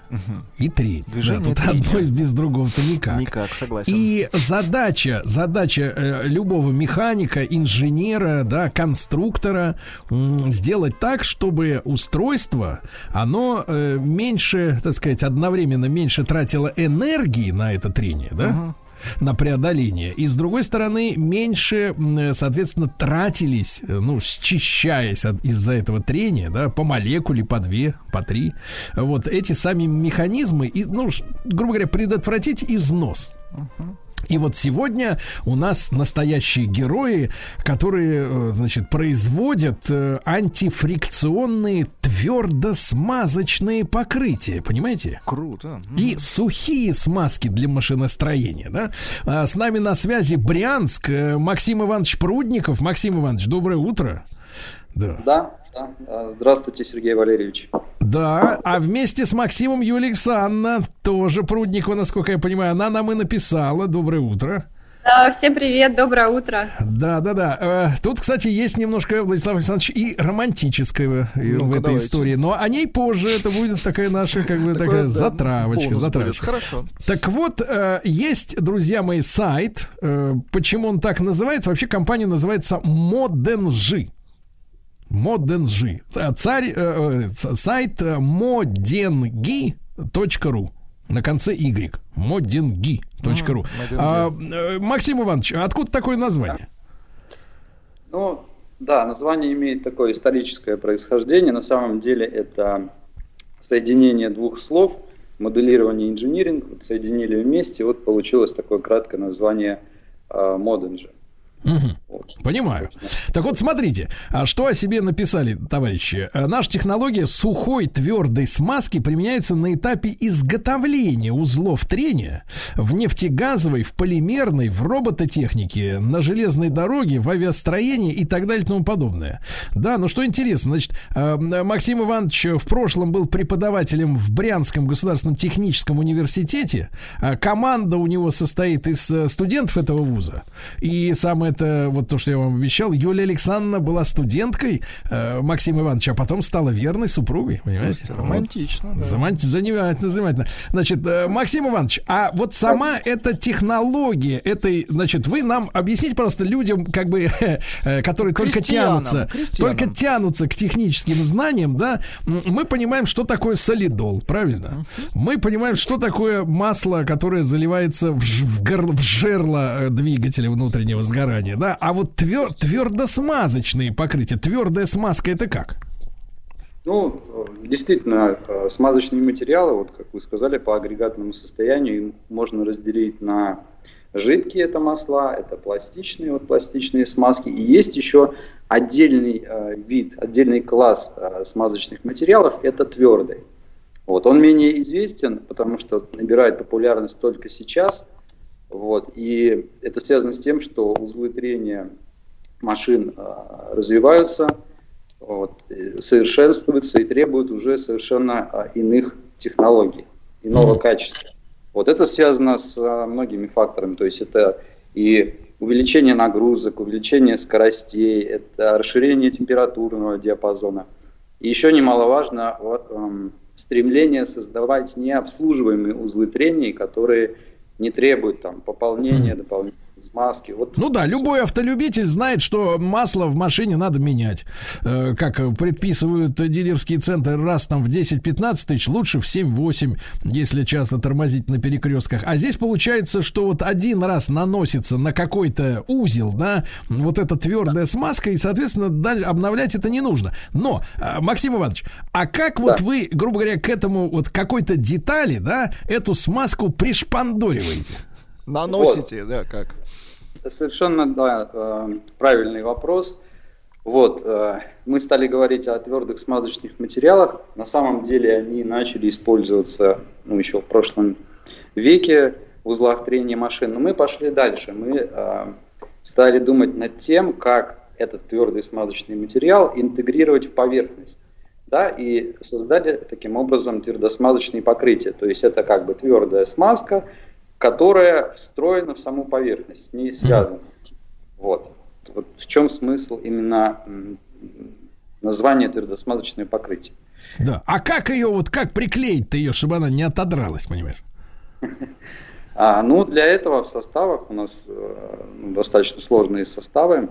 И трение. Движение, Да, тут трение. одно без другого-то никак. Никак, согласен. И задача, задача э, любого механика, инженера, да, конструктора м, сделать так, чтобы устройство, оно э, меньше, так сказать, одновременно меньше тратило энергии на это трение, да? На преодоление. И с другой стороны, меньше, соответственно, тратились, э, ну, счищаясь от- из-за этого трения, да, по молекуле, по две, по три. Вот эти сами механизмы, и, ну, грубо говоря, предотвратить износ. И вот сегодня у нас настоящие герои, которые, э, значит, производят э, антифрикционные твердосмазочные покрытия, понимаете? Круто. И сухие смазки для машиностроения, да? А, с нами на связи Брянск, э, Максим Иванович Прудников. Максим Иванович, доброе утро. Да. Да, да. А, Здравствуйте, Сергей Валерьевич. Да, а вместе с Максимом Юлия Александровна, тоже Прудникова, насколько я понимаю, она нам и написала. Доброе утро. Да, всем привет, доброе утро. Да, да, да. Э, Тут, кстати, есть немножко, Владислав Александрович, и романтического э, в этой давайте. истории. Но о ней позже. Это будет такая наша, как бы, Такое, такая да, затравочка. будет. затравочка. Хорошо. Так вот, э, есть, друзья мои, сайт. Почему он так называется? Вообще компания называется Моденжи. Моденжи. Царь, э, э, сайт э, modенги.ру. На конце Y. Modенги.ру. А, Максим Иванович, откуда такое название? Ну, да, название имеет такое историческое происхождение. На самом деле это соединение двух слов, моделирование и инжиниринг, вот соединили вместе, вот получилось такое краткое название э, Моденжи. Вот. Понимаю. Так вот, смотрите, а что о себе написали, товарищи? Э, Наша технология сухой твердой смазки применяется на этапе изготовления узлов трения в нефтегазовой, в полимерной, в робототехнике, на железной дороге, в авиастроении и так далее и тому подобное. Да, ну что интересно, значит, э, Максим Иванович в прошлом был преподавателем в Брянском государственном техническом университете. А Команда у него состоит из э, студентов этого вуза. И самое это, вот то, что я вам обещал, Юлия Александровна была студенткой э, Максима Ивановича, а потом стала верной супругой, понимаете? Слушайте, романтично. да. Заман- Занимательно, занимательно. Значит, э, Максим Иванович, а вот сама эта технология этой, значит, вы нам объясните, просто людям, как бы, э, которые только тянутся, крестьянам. только тянутся к техническим знаниям, да, мы понимаем, что такое солидол, правильно? Мы понимаем, что такое масло, которое заливается в, в гор- в жерло э, двигателя внутреннего сгорания, да, а вот твер- твердосмазочные покрытия, твердая смазка это как? Ну, действительно, э, смазочные материалы, вот как вы сказали, по агрегатному состоянию можно разделить на жидкие это масла, это пластичные, вот пластичные смазки. И есть еще отдельный э, вид, отдельный класс э, смазочных материалов, это твердый. Вот, он менее известен, потому что набирает популярность только сейчас. Вот, и это связано с тем, что узлы трения машин э, развиваются, вот, совершенствуются и требуют уже совершенно а, иных технологий, иного качества. Вот это связано с а, многими факторами, то есть это и увеличение нагрузок, увеличение скоростей, это расширение температурного диапазона. И еще немаловажно вот, эм, стремление создавать необслуживаемые узлы трения, которые не требуют там, пополнения дополнительных смазки. Вот Ну да, любой автолюбитель знает, что масло в машине надо менять. Э, Как предписывают дилерские центры, раз там в 10-15 тысяч, лучше в 7-8, если часто тормозить на перекрестках. А здесь получается, что вот один раз наносится на какой-то узел, да, вот эта твердая смазка, и, соответственно, даль- обновлять это не нужно. Но, э, Максим Иванович, а как вот Да. вы, грубо говоря, к этому вот какой-то детали, да, эту смазку пришпандориваете? Наносите, да, как? Совершенно, да, э, правильный вопрос. Вот, э, мы стали говорить о твердых смазочных материалах. На самом деле они начали использоваться ну, еще в прошлом веке в узлах трения машин. Но мы пошли дальше. Мы э, стали думать над тем, как этот твердый смазочный материал интегрировать в поверхность. Да, и создали таким образом твердосмазочные покрытия. То есть это как бы твердая смазка, которая встроена в саму поверхность, с ней связана. Вот. вот в чем смысл именно названия твердосмазочное покрытие. Да. А как ее, вот как приклеить-то ее, чтобы она не отодралась, понимаешь? А, ну, для этого в составах у нас э, ну, достаточно сложные составы.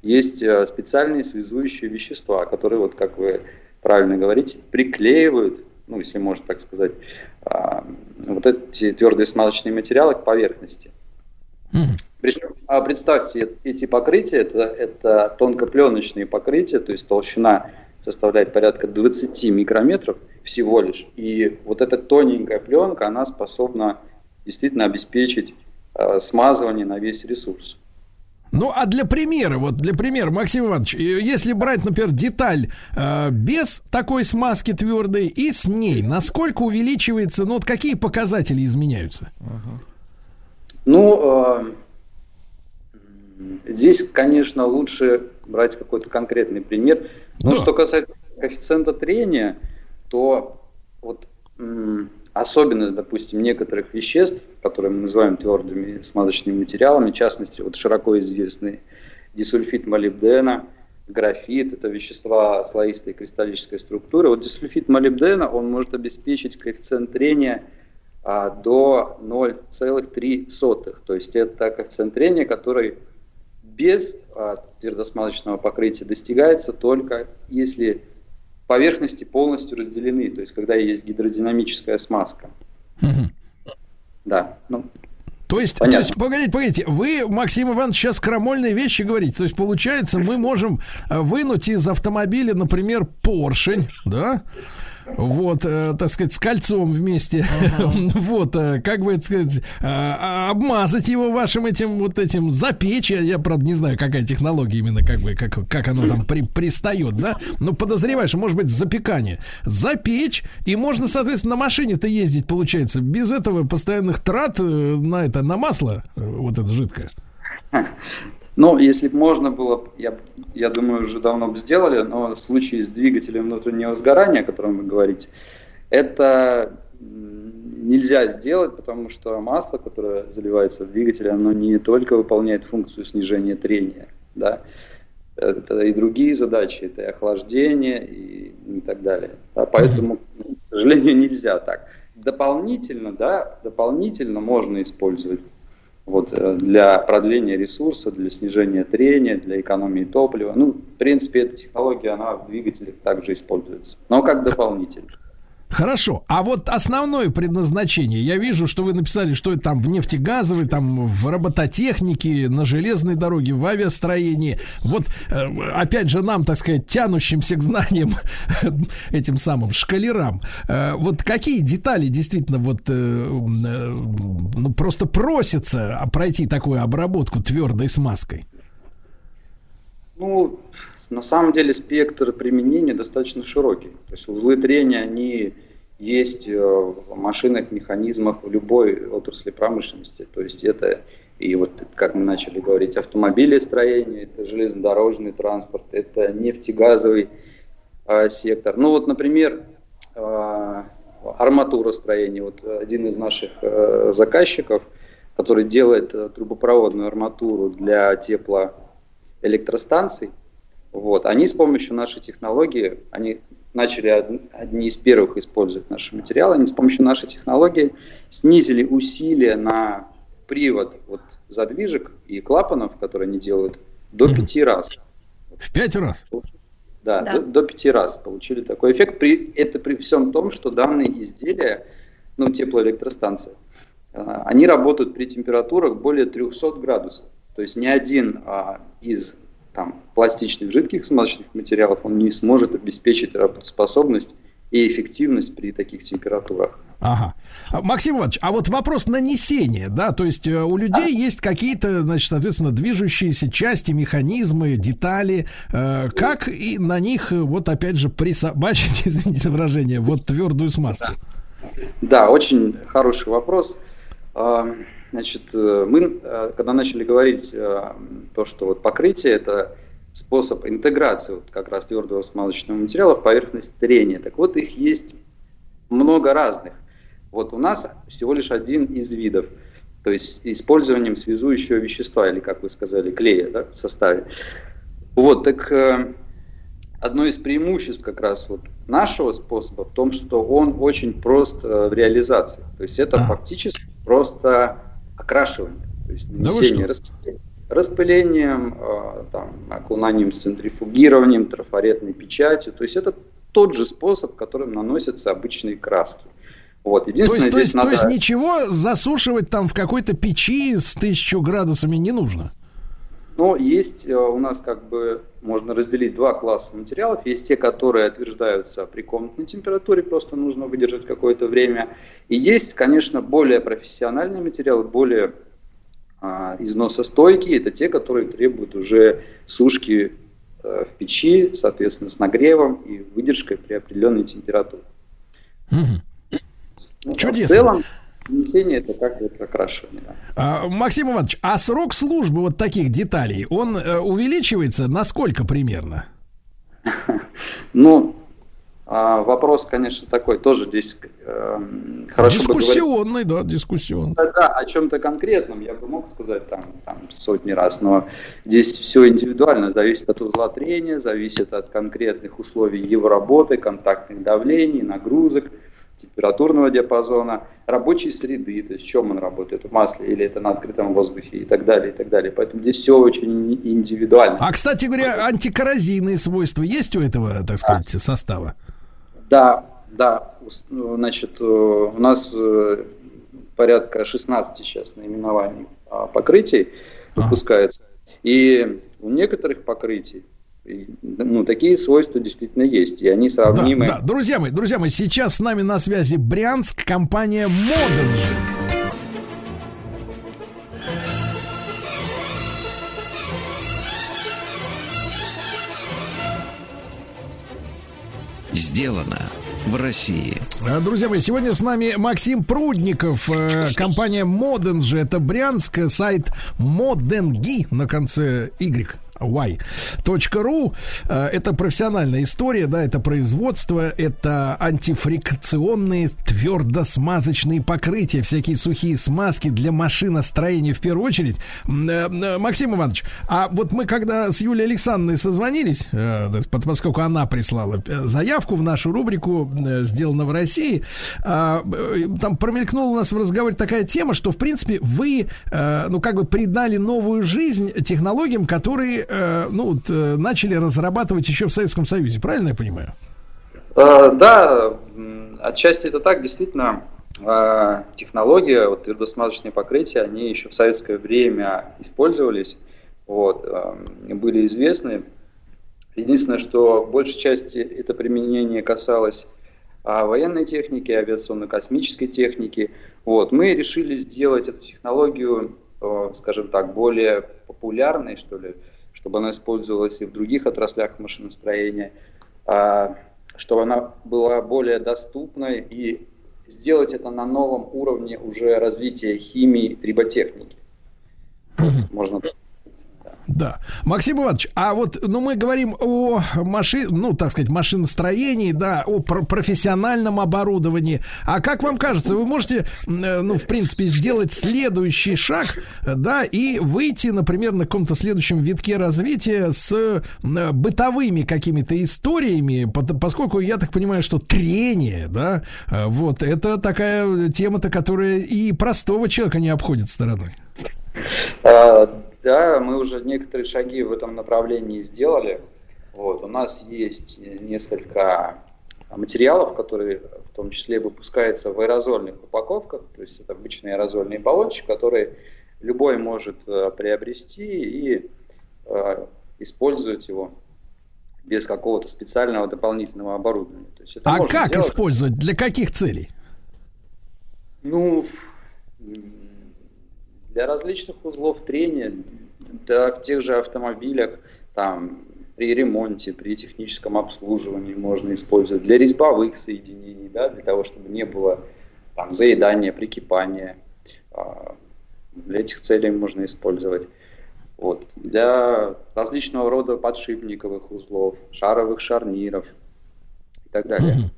Есть э, специальные связующие вещества, которые, вот как вы правильно говорите, приклеивают, ну, если можно так сказать, а, вот эти твердые смазочные материалы к поверхности. Мгм. Причем, а представьте, эти покрытия, это, это тонкопленочные покрытия, то есть толщина составляет порядка 20 микрометров всего лишь. И вот эта тоненькая пленка, она способна действительно обеспечить э, смазывание на весь ресурс. Ну, а для примера, вот для примера, Максим Иванович, э, если брать, например, деталь э, без такой смазки твердой и с ней, насколько увеличивается, ну, вот какие показатели изменяются? Ну, э, здесь, конечно, лучше брать какой-то конкретный пример. Но Да. что касается коэффициента трения, то вот особенность, допустим, некоторых веществ, которые мы называем твердыми смазочными материалами, в частности, вот широко известный дисульфид молибдена, графит, это вещества слоистой кристаллической структуры. Вот дисульфид молибдена, он может обеспечить коэффициент трения а, до 0,3. То есть это коэффициент трения, который без а, твердосмазочного покрытия достигается только если поверхности полностью разделены, то есть когда есть гидродинамическая смазка. Мгм. Да, ну, То есть, то есть, погодите, погодите, вы, Максим Иванович, сейчас крамольные вещи говорите. То есть, получается, мы можем э, вынуть из автомобиля, например, поршень, да? Вот, э, так сказать, с кольцом вместе. вот, э, как бы это сказать, э, а, обмазать его вашим этим вот этим запечь. Я, я, правда, не знаю, какая технология именно, как бы, как, как оно там при, пристает, да? Но подозреваю, что может быть запекание. Запечь, и можно, соответственно, на машине-то ездить, получается, без этого постоянных трат на это, на масло, вот это жидкое. Ну, если бы можно было, я, я думаю, уже давно бы сделали, но в случае с двигателем внутреннего сгорания, о котором вы говорите, это нельзя сделать, потому что масло, которое заливается в двигатель, оно не только выполняет функцию снижения трения, да, это и другие задачи, это и охлаждение и, и так далее. Да, поэтому, к сожалению, нельзя так. Дополнительно, да, дополнительно можно использовать вот, э, для продления ресурса, для снижения трения, для экономии топлива. Ну, в принципе, эта технология, она в двигателях также используется, но как дополнительно. Хорошо. А вот основное предназначение, я вижу, что вы написали, что это там в нефтегазовой, там в робототехнике, на железной дороге, в авиастроении. Вот, э, опять же, нам, так сказать, тянущимся к знаниям этим самым шкалерам, э, вот какие детали действительно вот э, ну, просто просятся пройти такую обработку твердой смазкой? Ну, на самом деле спектр применения достаточно широкий. То есть узлы трения, они есть э, в машинах, механизмах в любой отрасли промышленности. То есть это и вот, как мы начали говорить, автомобилестроение, это железнодорожный транспорт, это нефтегазовый э, сектор. Ну вот, например, э, арматуростроение. Вот один из наших э, заказчиков, который делает э, трубопроводную арматуру для теплоэлектростанций, вот, они с помощью нашей технологии, они начали од- одни из первых использовать наши материалы, они с помощью нашей технологии снизили усилия на привод вот, задвижек и клапанов, которые они делают, до пяти раз. В пять раз. Да, Да. До, до пяти раз получили такой эффект. При, это при всем том, что данные изделия, ну, теплоэлектростанции, а, они работают при температурах более 300 градусов. То есть ни один а, из там, пластичных жидких смазочных материалов он не сможет обеспечить работоспособность и эффективность при таких температурах. Ага. А, Максим Иванович, а вот вопрос нанесения, да, то есть э, у людей есть какие-то, значит, соответственно, движущиеся части, механизмы, детали. Э, Как и на них, э, вот опять же, присобачить, извините выражение, вот твердую смазку? Да, очень хороший вопрос. Значит, э, мы, э, когда начали говорить э, то, что вот покрытие это способ интеграции вот как раз твердого смазочного материала в поверхность трения, так вот их есть много разных. Вот у нас всего лишь один из видов, то есть использованием связующего вещества, или, как вы сказали, клея да, в составе. Вот, так э, одно из преимуществ как раз вот нашего способа в том, что он очень прост э, в реализации. То есть это фактически просто окрашивание, то есть Да нанесение что? распыления. распылением, э, там, окунанием с центрифугированием, трафаретной печатью. То есть это тот же способ, которым наносятся обычные краски. Вот. То Единственное, есть, то здесь есть, надо... то есть ничего засушивать там в какой-то печи с тысячу градусами не нужно? Но есть э, у нас как бы можно разделить два класса материалов. Есть те, которые утверждаются при комнатной температуре, просто нужно выдержать какое-то время. И есть, конечно, более профессиональные материалы, более а, износостойкие. Это те, которые требуют уже сушки э, в печи, соответственно, с нагревом и выдержкой при определенной температуре. Мгм. Ну, а Чудесно. В целом, нанесение это как вот окрашивание. А, Максим Иванович, а срок службы вот таких деталей, он э, увеличивается на сколько примерно? Ну, а, вопрос, конечно, такой, тоже здесь эм, хорошо. Дискуссионный, да, дискуссионный. Да, да, о чем-то конкретном я бы мог сказать там, там сотни раз, но здесь все индивидуально, зависит от узла трения, зависит от конкретных условий его работы, контактных давлений, нагрузок, температурного диапазона, рабочей среды, то есть в чем он работает, в масле или это на открытом воздухе и так далее, и так далее. Поэтому здесь все очень ин- индивидуально. А, кстати говоря, антикоррозийные свойства есть у этого, так сказать, состава? Да, да, ну, значит, э, у нас э, порядка 16 сейчас наименований а, покрытий выпускается. И у некоторых покрытий ну, такие свойства действительно есть, и они Да, сравнимы. да. Друзья мои, друзья мои, сейчас с нами на связи Брянск, компания Modern. Сделано в России. А, Друзья мои, сегодня с нами Максим Прудников, э, компания Modenge, это Брянск, сайт Modengi на конце Y. y.ru Э, Это профессиональная история, да, это производство, это антифрикционные твердосмазочные покрытия, всякие сухие смазки для машиностроения в первую очередь. Э, э, Максим Иванович, а вот мы когда с Юлией Александровной созвонились, поскольку она прислала заявку в нашу рубрику «Сделано в России», а, там промелькнула у нас в разговоре такая тема, что, в принципе, вы, ну, как бы придали новую жизнь технологиям, которые, э, ну, вот, э, начали разрабатывать еще в Советском Союзе. Правильно я понимаю? Э, Да, отчасти это так, действительно, э, технология, вот, твердосмазочные покрытия, они еще в советское время использовались, вот, э, были известны. Единственное, что большей части это применение касалось а, военной техники, авиационно-космической техники. Вот. Мы решили сделать эту технологию, э, скажем так, более популярной, что ли, чтобы она использовалась и в других отраслях машиностроения, а, чтобы она была более доступной и сделать это на новом уровне уже развития химии и триботехники. Вот, можно. Да. Максим Иванович, а вот, ну, мы говорим о машин, ну, так сказать, машиностроении, да, о пр- профессиональном оборудовании. А как вам кажется, вы можете, э, ну, в принципе, сделать следующий шаг, да, и выйти, например, на каком-то следующем витке развития с э, бытовыми какими-то историями, поскольку я так понимаю, что трение, да, э, вот, это такая тема-то, которая и простого человека не обходит стороной. Да, мы уже некоторые шаги в этом направлении сделали. Вот, у нас есть несколько материалов, которые в том числе выпускаются в аэрозольных упаковках, то есть это обычный аэрозольный баллончик, который любой может э, приобрести и э, использовать его без какого-то специального дополнительного оборудования. То есть это А как сделать. использовать? Для каких целей? Ну, для различных узлов трения, да, в тех же автомобилях, там, при ремонте, при техническом обслуживании можно использовать, для резьбовых соединений, да, для того, чтобы не было там заедания, прикипания. А, Для этих целей можно использовать. Вот. Для различного рода подшипниковых узлов, шаровых шарниров и так далее.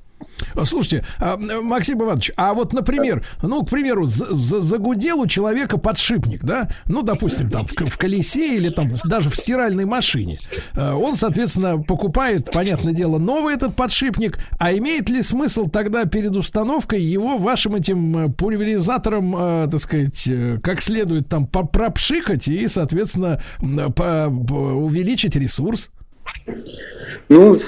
Слушайте, а, Максим Иванович, а вот, например, ну, к примеру, за- за- загудел у человека подшипник, да, ну, допустим, там в, в колесе или там даже в стиральной машине. А, Он, соответственно, покупает, понятное дело, новый этот подшипник, а имеет ли смысл тогда перед установкой его вашим этим э, пульверизатором, э, так сказать, э, как следует там пропшикать и, соответственно, увеличить ресурс? Ну,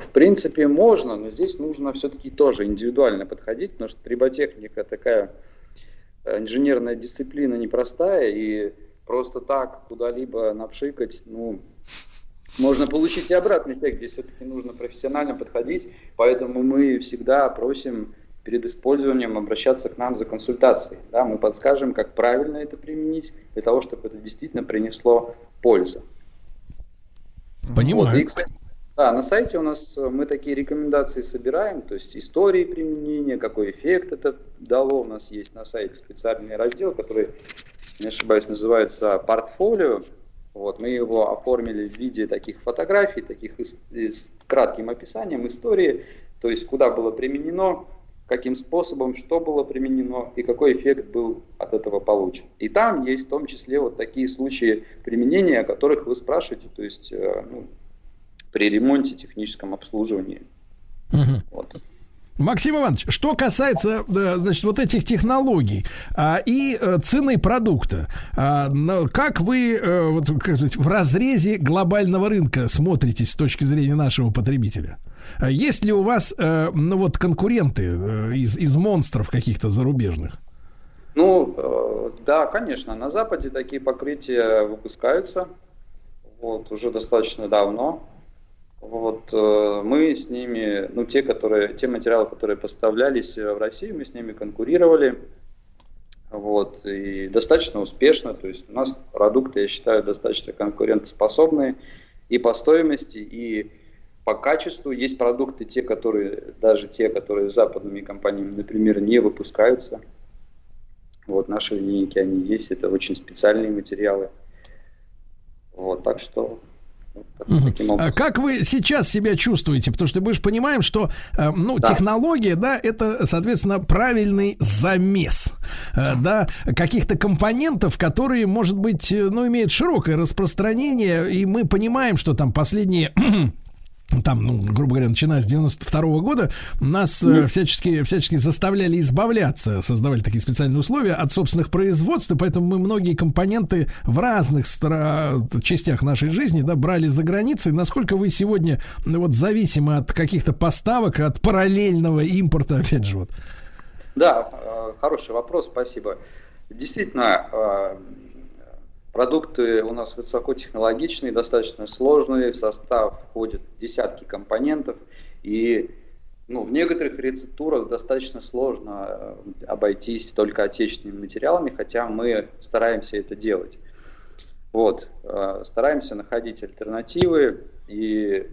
в принципе, можно, но здесь нужно все-таки тоже индивидуально подходить, потому что триботехника такая э, инженерная дисциплина непростая, и просто так куда-либо напшикать, ну, можно получить и обратный эффект. Здесь все-таки нужно профессионально подходить, поэтому мы всегда просим перед использованием обращаться к нам за консультацией. Да, мы подскажем, как правильно это применить, для того, чтобы это действительно принесло пользу. Вот, Понимаю. и, кстати, да, на сайте у нас э, мы такие рекомендации собираем, то есть истории применения, какой эффект это дало. У нас есть на сайте специальный раздел, который, не ошибаюсь, называется «Портфолио». Вот, мы его оформили в виде таких фотографий, таких и с кратким описанием истории, то есть куда было применено, каким способом, что было применено и какой эффект был от этого получен. И там есть в том числе вот такие случаи применения, о которых вы спрашиваете, то есть э, ну, при ремонте, техническом обслуживании. Мгм. Вот. Максим Иванович, что касается, э, значит, вот этих технологий а, и э, цены продукта, а, как вы э, вот, как сказать, в разрезе глобального рынка смотритесь с точки зрения нашего потребителя? А Есть ли у вас, э, ну вот, конкуренты из, из монстров каких-то зарубежных? Ну, да, конечно, на Западе такие покрытия выпускаются, вот, уже достаточно давно. Вот, э, мы с ними, ну, те, которые, те материалы, которые поставлялись э, в Россию, мы с ними конкурировали, вот, и достаточно успешно, то есть у нас продукты, я считаю, достаточно конкурентоспособные и по стоимости, и по качеству. Есть продукты, те, которые, даже те, которые западными компаниями, например, не выпускаются. Вот наши линейки, они есть, это очень специальные материалы. Вот, так что таким А образом. как вы сейчас себя чувствуете? Потому что мы же понимаем, что э, ну, Да. технология, да, это, соответственно, правильный замес, э, да, каких-то компонентов, которые, может быть, э, ну, имеют широкое распространение, и мы понимаем, что там последние там, ну, грубо говоря, начиная с 92 года, нас э, всячески, всячески заставляли избавляться, создавали такие специальные условия от собственных производств, и поэтому мы многие компоненты в разных частях нашей жизни, да, брали за границей. Насколько вы сегодня, ну, вот, зависимы от каких-то поставок, от параллельного импорта, опять же, вот? Да, э, хороший вопрос, спасибо. Действительно, э, продукты у нас высокотехнологичные, достаточно сложные, в состав входят десятки компонентов, и ну, в некоторых рецептурах достаточно сложно э, обойтись только отечественными материалами, хотя мы стараемся это делать. Вот, э, стараемся находить альтернативы, и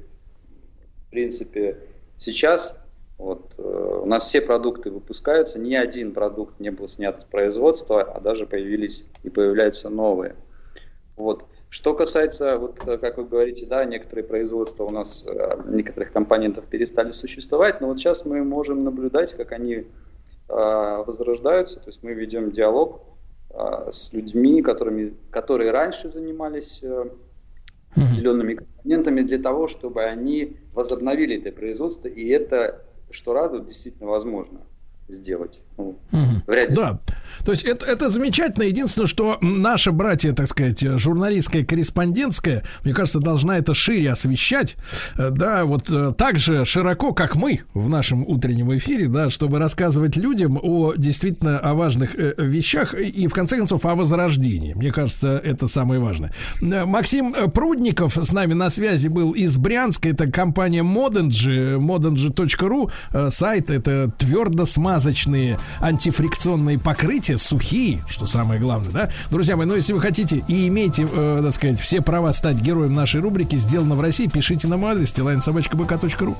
в принципе сейчас вот, э, у нас все продукты выпускаются, ни один продукт не был снят с производства, а даже появились и появляются новые. Вот. Что касается, вот, э, как вы говорите, да, некоторые производства у нас, э, некоторых компонентов перестали существовать, но вот сейчас мы можем наблюдать, как они э, возрождаются, то есть мы ведем диалог э, с людьми, которыми, которые раньше занимались э, определенными компонентами для того, чтобы они возобновили это производство, и это, что радует, действительно возможно сделать. Ну, Мгм. вряд ли. Да. То есть это, это замечательно. Единственное, что наша братья, так сказать, журналистская, корреспондентская, мне кажется, должна это шире освещать. Э, Да, вот э, так же широко, как мы в нашем утреннем эфире, да, чтобы рассказывать людям о действительно о важных э, вещах и, в конце концов, о возрождении. Мне кажется, это самое важное. Максим Прудников с нами на связи был из Брянска. Это компания Modengy, modengy.ru. Э, Сайт это твердо-смазочные антифрикционные покрытия, сухие, что самое главное, да? Друзья мои, ну если вы хотите и имеете, э, так сказать, все права стать героем нашей рубрики «Сделано в России», пишите на мой адрес tilainsobachkabk.ru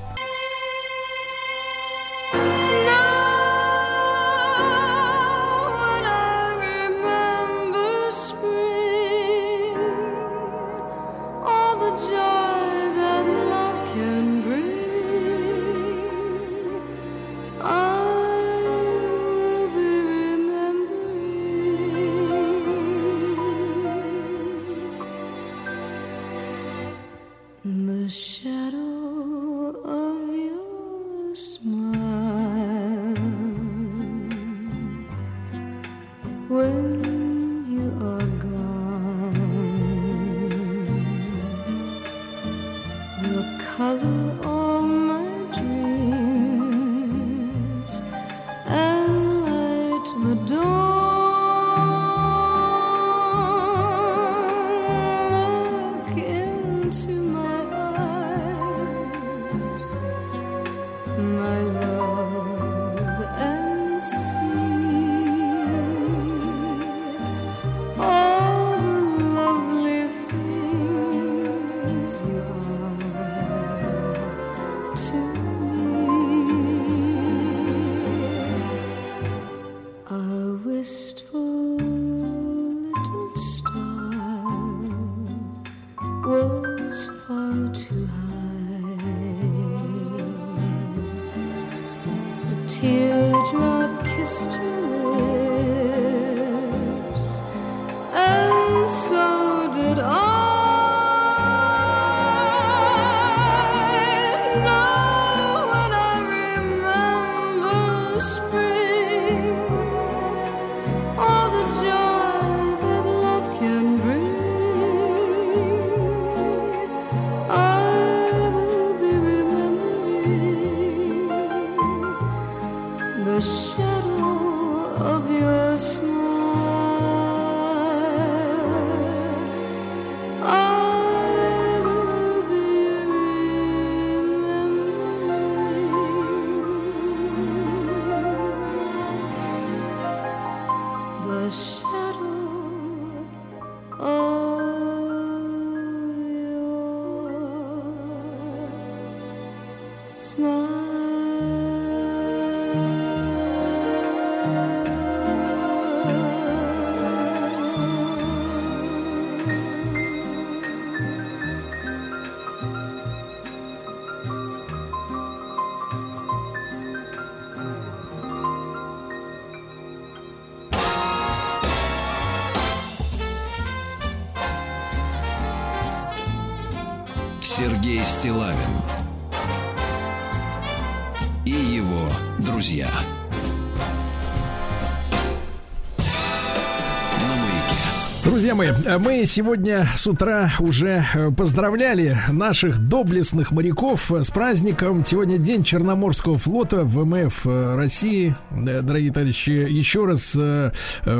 Э, мы сегодня с утра уже э, поздравляли наших доблестных моряков э, с праздником. Сегодня день Черноморского флота ВМФ э, России. Дорогие товарищи, еще раз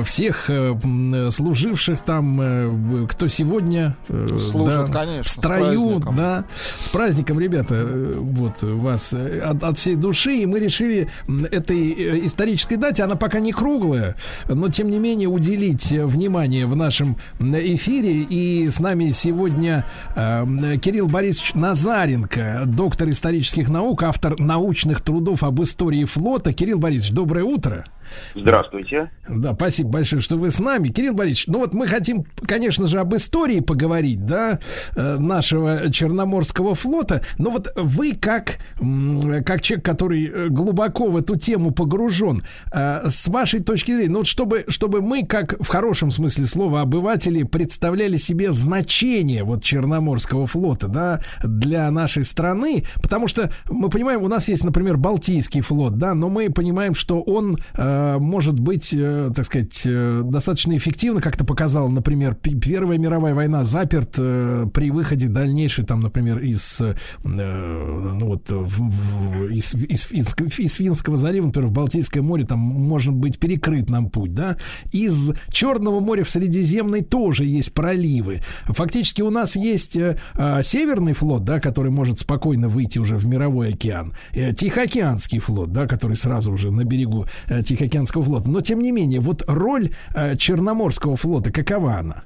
всех служивших там, кто сегодня Служат, да, конечно, в с строю, праздником. да, с праздником, ребята, вот вас от, от всей души, и мы решили этой исторической дате, она пока не круглая, но тем не менее уделить внимание в нашем эфире. И с нами сегодня э, Кирилл Борисович Назаренко, доктор исторических наук, автор научных трудов об истории флота. Кирилл Борисович, доброе утро. Здравствуйте. Да, спасибо большое, что вы с нами. Кирилл Борисович, ну вот мы хотим, конечно же, об истории поговорить, да, э, нашего Черноморского флота. Но вот вы как, как человек, который э, глубоко в эту тему погружен, э, с вашей точки зрения, ну вот чтобы, чтобы мы, как в хорошем смысле слова, обыватели, представляли себе значение вот Черноморского флота, да, для нашей страны, потому что мы понимаем, у нас есть, например, Балтийский флот, да, но мы понимаем, что он может быть, э, так сказать, э, достаточно эффективно, как-то показала, например, Первая мировая война заперт э, при выходе дальнейшей, там, например, из, э, ну, вот, в- в- из, из, из- из Финского залива, например, в Балтийское море, там может быть перекрыт нам путь, да. Из Черного моря в Средиземный тоже есть проливы. Фактически у нас есть э, э, Северный флот, да, который может спокойно выйти уже в мировой океан, э, Тихоокеанский флот, да, который сразу уже на берегу э, Тихоокеанского флота. Но тем не менее, вот роль э, Черноморского флота, какова она?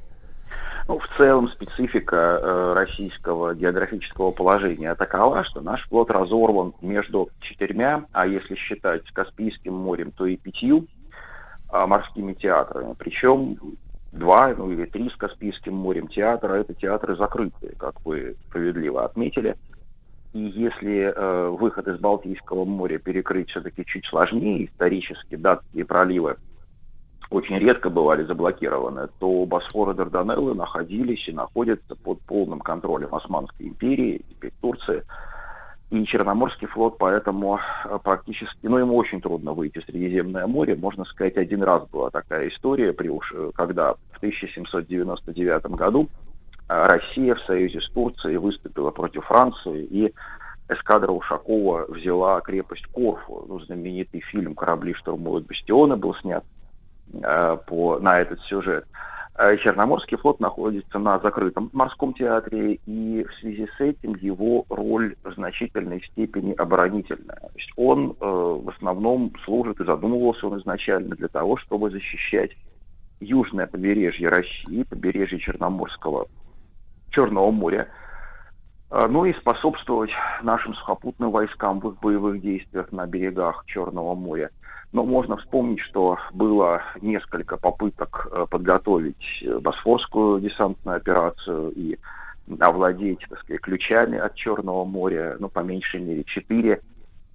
Ну, в целом специфика э, российского географического положения такова, что наш флот разорван между четырьмя, а если считать Каспийским морем, то и пятью а, морскими театрами. Причем два ну, или три с Каспийским морем театра это театры закрытые, как вы справедливо отметили. И если э, выход из Балтийского моря перекрыть все-таки чуть сложнее, исторически датские проливы очень редко бывали заблокированы, то Босфор и Дарданеллы находились и находятся под полным контролем Османской империи, теперь Турции. И Черноморский флот поэтому э, практически, ну, ему очень трудно выйти в Средиземное море. Можно сказать, один раз была такая история, при э, когда в 1799 году Россия в союзе с Турцией выступила против Франции, и эскадра Ушакова взяла крепость Корфу. Ну, знаменитый фильм «Корабли штурмуют бастионы» был снят э, по, на этот сюжет. Э, Черноморский флот находится на закрытом морском театре, и в связи с этим его роль в значительной степени оборонительная. То есть он э, в основном служит, и задумывался он изначально для того, чтобы защищать южное побережье России, побережье Черноморского, Черного моря, э, ну и способствовать нашим сухопутным войскам в их боевых действиях на берегах Черного моря. Но можно вспомнить, что было несколько попыток э, подготовить э, Босфорскую десантную операцию и овладеть, так сказать, ключами от Черного моря, ну, по меньшей мере, четыре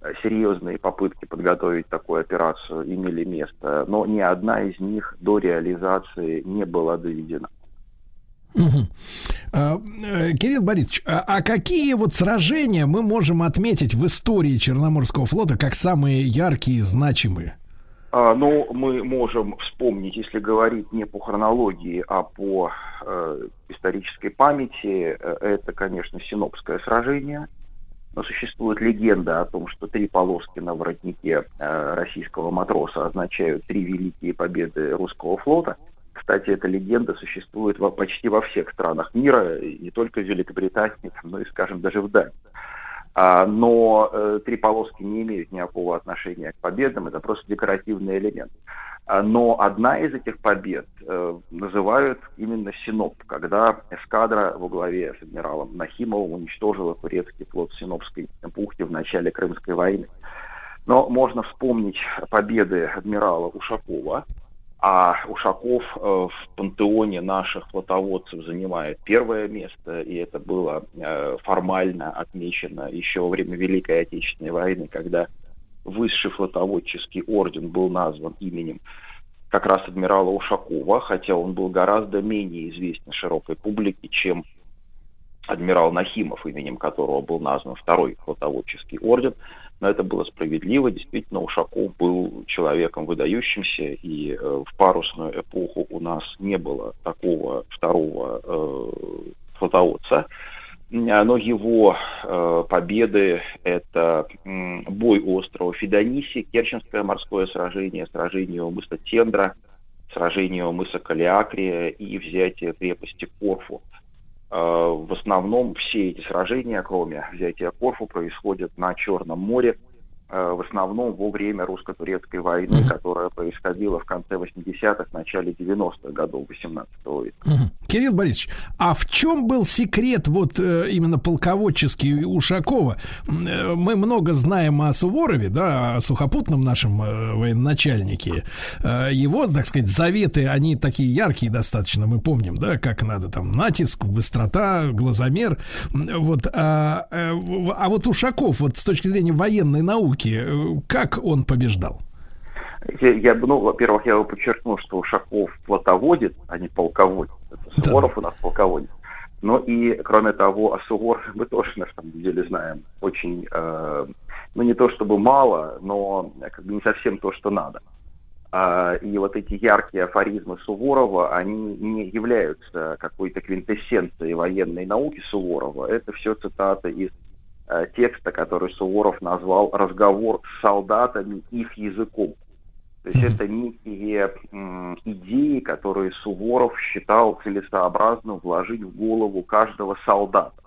э, серьезные попытки подготовить такую операцию имели место, но ни одна из них до реализации не была доведена. Мгм. А, э, Кирилл Борисович, а, а какие вот сражения мы можем отметить в истории Черноморского флота как самые яркие и значимые? А, Ну, мы можем вспомнить, если говорить не по хронологии, а по э, исторической памяти, э, это, конечно, Синопское сражение. Но существует легенда о том, что три полоски на воротнике российского матроса означают три великие победы русского флота. Кстати, эта легенда существует во- почти во всех странах мира, не только в Великобритании, но и, скажем, даже в Дании. А, но э, три полоски не имеют никакого отношения к победам, это просто декоративный элемент. А, но одна из этих побед э, называют именно Синоп, когда эскадра во главе с адмиралом Нахимовым уничтожила турецкий флот Синопской бухте в начале Крымской войны. Но можно вспомнить победы адмирала Ушакова, а Ушаков э, в пантеоне наших флотоводцев занимает первое место, и это было э, формально отмечено еще во время Великой Отечественной войны, когда высший флотоводческий орден был назван именем как раз адмирала Ушакова, хотя он был гораздо менее известен широкой публике, чем адмирал Нахимов, именем которого был назван второй флотоводческий орден. Но это было справедливо. Действительно, Ушаков был человеком выдающимся, и э, в парусную эпоху у нас не было такого второго э, флотоводца. А, Но его э, победы – это м, бой у острова Федониси, Керченское морское сражение, сражение у мыса Тендра, сражение у мыса Калиакрия и взятие крепости Корфу. Э, В основном все эти сражения, кроме взятия Корфу, происходят на Черном море, в основном во время русско-турецкой войны, которая происходила в конце 80-х, начале 90-х годов 18 века. Мгм. Кирилл Борисович, а в чем был секрет вот э, именно полководческий Ушакова? Э, Мы много знаем о Суворове, да, о сухопутном нашем э, военачальнике. Э, Его, так сказать, заветы, они такие яркие достаточно, мы помним, да, как надо там натиск, быстрота, глазомер. Вот, а, э, а вот Ушаков, вот с точки зрения военной науки, э, как он побеждал? Я, ну, во-первых, я бы подчеркнул, что Ушаков флотоводит, а не полководец. Это Да. Суворов у нас полководец. Но и, кроме того, о Суворове мы тоже, на самом деле, знаем очень, э, ну, не то чтобы мало, но как бы не совсем то, что надо. А, И вот эти яркие афоризмы Суворова, они не являются какой-то квинтэссенцией военной науки Суворова. Это все цитаты из текста, который Суворов назвал «Разговор с солдатами их языком». То есть это некие идеи, которые Суворов считал целесообразным вложить в голову каждого солдата,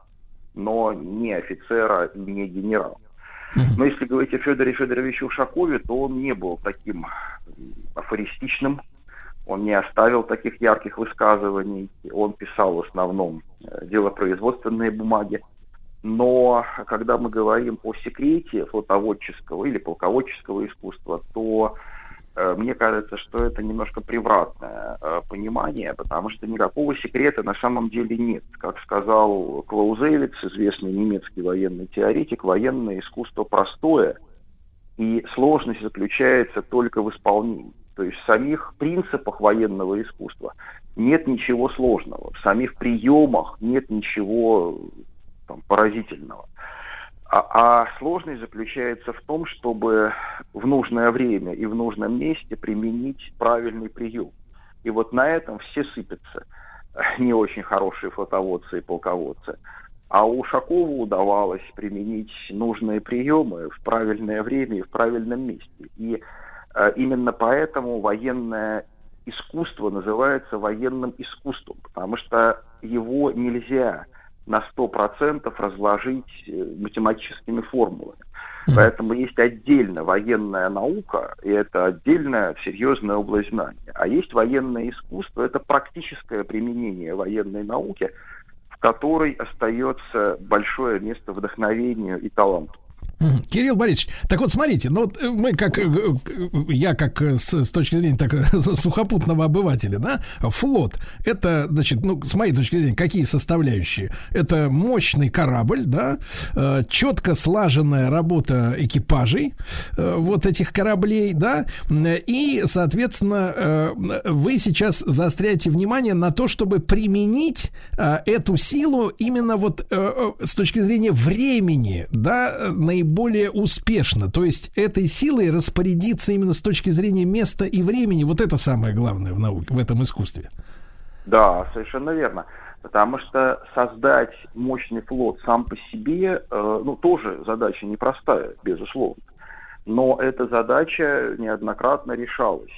но не офицера и не генерала. Но если говорить о Федоре Федоровиче Ушакове, то он не был таким афористичным, он не оставил таких ярких высказываний, он писал в основном э, делопроизводственные бумаги. Но когда мы говорим о секрете флотоводческого или полководческого искусства, то э, мне кажется, что это немножко превратное э, понимание, потому что никакого секрета на самом деле нет. Как сказал Клаузевиц, известный немецкий военный теоретик, военное искусство простое, и сложность заключается только в исполнении. То есть в самих принципах военного искусства нет ничего сложного, в самих приемах нет ничего там, поразительного. А, а сложность заключается в том, чтобы в нужное время и в нужном месте применить правильный прием. И вот на этом все сыпятся не очень хорошие флотоводцы и полководцы. А Ушакову удавалось применить нужные приемы в правильное время и в правильном месте. И э, именно поэтому военное искусство называется военным искусством, потому что его нельзя на 100% разложить э, математическими формулами. Поэтому есть отдельно военная наука, и это отдельная серьезная область знания. А есть военное искусство, это практическое применение военной науки – которой остается большое место вдохновению и таланту. Кирилл Борисович, так вот смотрите, ну вот э, мы как, э, э, я как с, с точки зрения так, сухопутного обывателя, да, флот, это, значит, ну, с моей точки зрения, какие составляющие? Это мощный корабль, да, четко слаженная работа экипажей вот этих кораблей, да, и, соответственно, вы сейчас заостряете внимание на то, чтобы применить эту силу именно вот с точки зрения времени, да, наиболее более успешно. То есть этой силой распорядиться именно с точки зрения места и времени. Вот это самое главное в науке, в этом искусстве. Да, совершенно верно. Потому что создать мощный флот сам по себе, э, ну, тоже задача непростая, безусловно. Но эта задача неоднократно решалась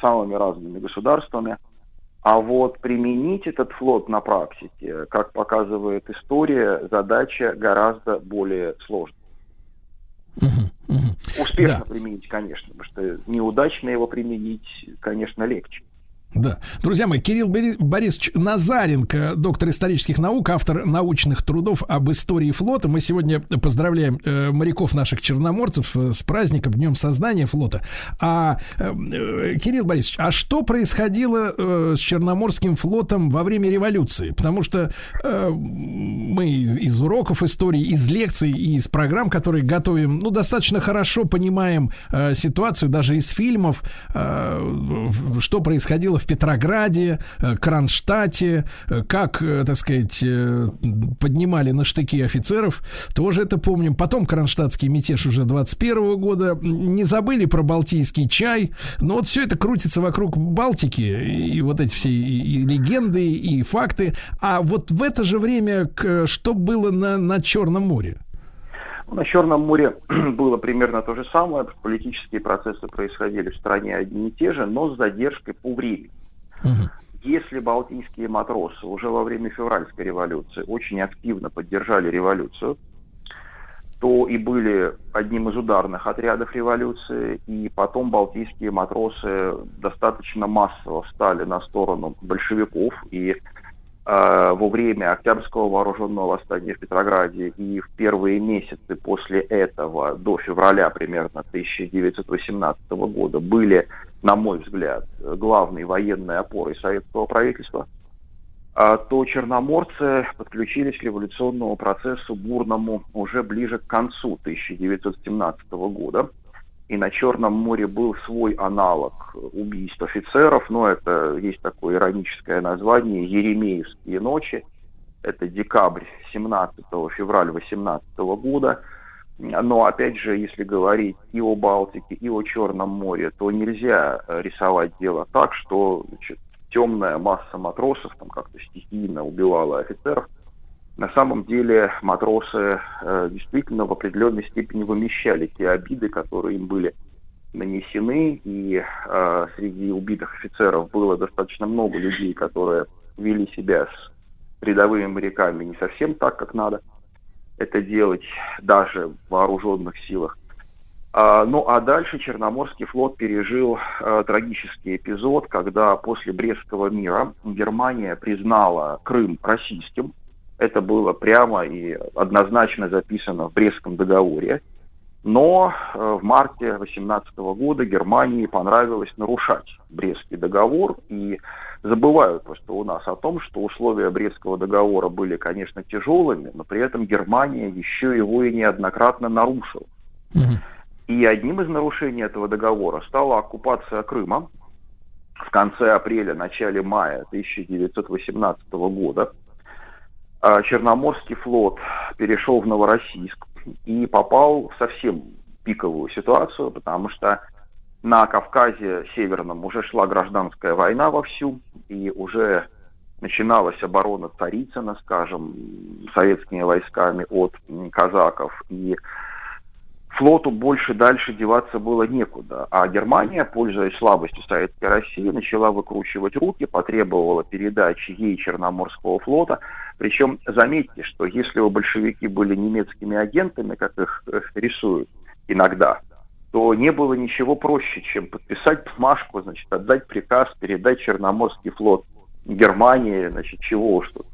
самыми разными государствами. А вот применить этот флот на практике, как показывает история, задача гораздо более сложная. Угу, угу. Успешно да. применить, конечно, потому что неудачно его применить, конечно, легче. Да. Друзья мои, Кирилл Борисович Назаренко, доктор исторических наук, автор научных трудов об истории флота. Мы сегодня поздравляем э, моряков наших черноморцев э, с праздником, Днем создания флота. А, э, Кирилл Борисович, а что происходило с Черноморским флотом во время революции? Потому что мы из уроков истории, из лекций из программ, которые готовим, ну, достаточно хорошо понимаем ситуацию, даже из фильмов, что происходило в Петрограде, э, Кронштадте, э, как, э, так сказать, поднимали на штыки офицеров, тоже это помним. Потом Кронштадтский мятеж уже 21 года. Не забыли про балтийский чай. Но вот все это крутится вокруг Балтики. И вот эти все и легенды, и факты. А вот в это же время что было на, на Черном море? На Черном море было примерно то же самое. Политические процессы происходили в стране одни и те же, но с задержкой по времени. Угу. Если балтийские матросы уже во время февральской революции очень активно поддержали революцию, то и были одним из ударных отрядов революции, и потом балтийские матросы достаточно массово встали на сторону большевиков, и во время Октябрьского вооруженного восстания в Петрограде и в первые месяцы после этого, до февраля примерно 1918 года, были, на мой взгляд, главной военной опорой советского правительства, а то черноморцы подключились к революционному процессу бурному уже ближе к концу 1917 года – и на Черном море был свой аналог убийств офицеров, но это есть такое ироническое название «Еремеевские ночи». Это декабрь 17 февраля 18 года. Но опять же, если говорить и о Балтике, и о Черном море, то нельзя рисовать дело так, что значит, темная масса матросов там как-то стихийно убивала офицеров. На самом деле матросы э, действительно в определенной степени вымещали те обиды, которые им были нанесены, и э, среди убитых офицеров было достаточно много людей, которые вели себя с рядовыми моряками не совсем так, как надо это делать даже в вооруженных силах. А, ну а дальше Черноморский флот пережил а, трагический эпизод, когда после Брестского мира Германия признала Крым российским. Это было прямо и однозначно записано в Брестском договоре. Но э, в марте 2018 года Германии понравилось нарушать Брестский договор и забывают просто у нас о том, что условия Брестского договора были, конечно, тяжелыми, но при этом Германия еще его и неоднократно нарушила. И одним из нарушений этого договора стала оккупация Крыма в конце апреля, начале мая 1918 года. А Черноморский флот перешел в Новороссийск и попал в совсем пиковую ситуацию, потому что на Кавказе Северном уже шла гражданская война вовсю, и уже начиналась оборона Царицына, скажем, советскими войсками от казаков, и флоту больше дальше деваться было некуда. А Германия, пользуясь слабостью Советской России, начала выкручивать руки, потребовала передачи ей Черноморского флота. Причем заметьте, что если у большевики были немецкими агентами, как их рисуют иногда, то не было ничего проще, чем подписать бумажку, значит, отдать приказ, передать Черноморский флот Германии, значит, чего уж тут.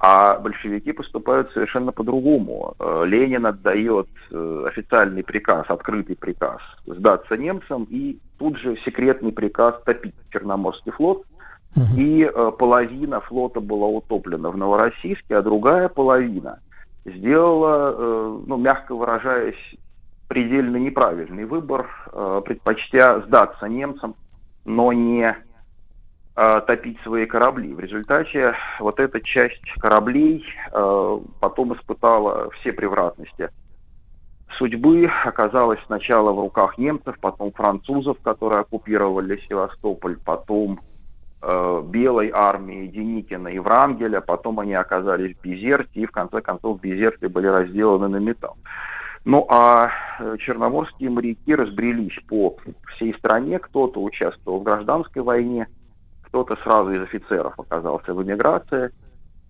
А большевики поступают совершенно по-другому. Э, Ленин отдает э, официальный приказ, открытый приказ сдаться немцам и тут же секретный приказ топить Черноморский флот. И э, половина флота была утоплена в Новороссийске, а другая половина сделала, ну, мягко выражаясь, предельно неправильный выбор, э, предпочтя сдаться немцам, но не э, топить свои корабли. В результате вот эта часть кораблей э, потом испытала все превратности судьбы, оказалась сначала в руках немцев, потом французов, которые оккупировали Севастополь, потом Белой армии Деникина и Врангеля, потом они оказались в Безерте, и в конце концов в Безерте были разделаны на металл. Ну а э, черноморские моряки разбрелись по всей стране. Кто-то участвовал в гражданской войне, кто-то сразу из офицеров оказался в эмиграции.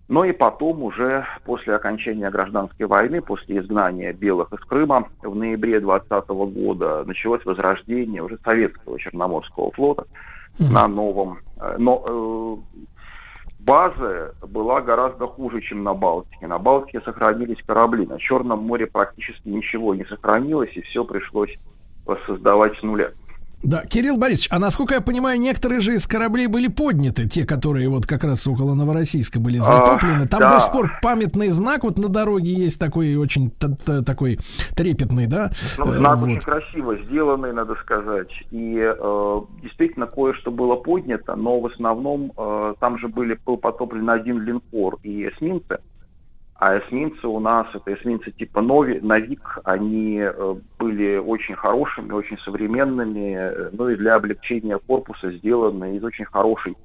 Но и потом уже после окончания гражданской войны, после изгнания белых из Крыма в ноябре 2020 года началось возрождение уже советского Черноморского флота на новом. Э, но э, база была гораздо хуже, чем на Балтике. На Балтике сохранились корабли, на Черном море практически ничего не сохранилось, и все пришлось воссоздавать с нуля. Да, Кирилл Борисович, а насколько я понимаю, некоторые же из кораблей были подняты, те, которые вот как раз около Новороссийска были затоплены. Там да. до сих пор памятный знак вот на дороге есть такой очень такой трепетный, да? Ну, знак вот. очень красиво сделанный, надо сказать. И э, действительно кое-что было поднято, но в основном э, там же были, был потоплен один линкор и эсминцы. А эсминцы у нас, это эсминцы типа Нови, Новик, они э, были очень хорошими, очень современными, э, ну и для облегчения корпуса сделаны из очень хорошей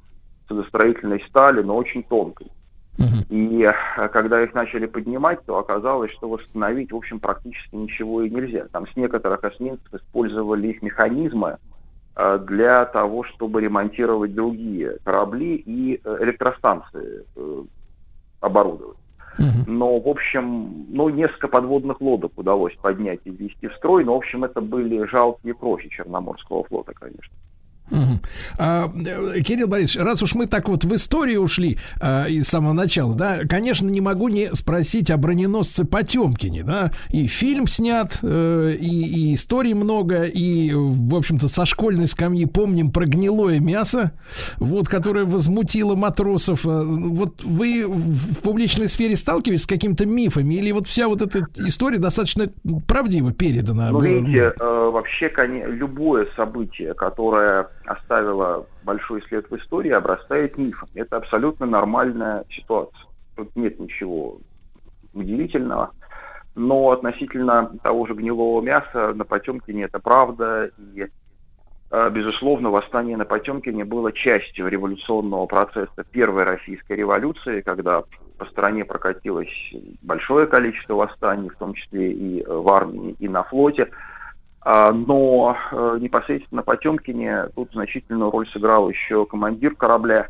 судостроительной стали, но очень тонкой. Uh-huh. И э, когда их начали поднимать, то оказалось, что восстановить, в общем, практически ничего и нельзя. Там с некоторых эсминцев использовали их механизмы для того, чтобы ремонтировать другие корабли и электростанции оборудовать. Но, в общем, ну, несколько подводных лодок удалось поднять и ввести в строй, но, в общем, это были жалкие крохи Черноморского флота, конечно. Угу. А, э, Кирилл Борисович, раз уж мы так вот в историю ушли а, из самого начала, да, конечно, не могу не спросить о броненосце Потемкине, да, и фильм снят, э, и, и историй много, и, в общем-то, со школьной скамьи помним про гнилое мясо, вот, которое возмутило матросов. А, вот вы в публичной сфере сталкиваетесь с какими-то мифами, или вот вся вот эта история достаточно правдиво передана? Ну, видите, э, вообще, конечно, любое событие, которое оставила большой след в истории, обрастает мифом. Это абсолютно нормальная ситуация. Тут нет ничего удивительного. Но относительно того же гнилого мяса на Потемкине это правда. И, э, безусловно, восстание на Потемкине было частью революционного процесса первой российской революции, когда по стране прокатилось большое количество восстаний, в том числе и в армии, и на флоте. А, но э, непосредственно Потемкине тут значительную роль сыграл еще командир корабля,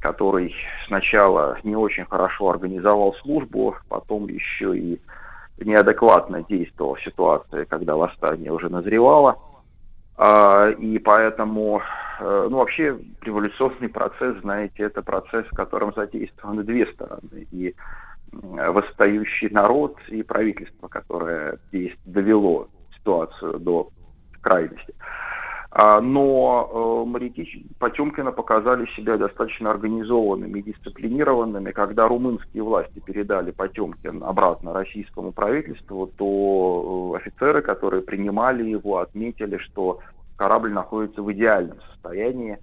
который сначала не очень хорошо организовал службу, потом еще и неадекватно действовал в ситуации, когда восстание уже назревало. А, и поэтому, э, ну, вообще, революционный процесс, знаете, это процесс, в котором задействованы две стороны. И восстающий народ, и правительство, которое довело ситуацию до крайности. А, но э, моряки Потемкина показали себя достаточно организованными и дисциплинированными. Когда румынские власти передали Потемкин обратно российскому правительству, то э, офицеры, которые принимали его, отметили, что корабль находится в идеальном состоянии,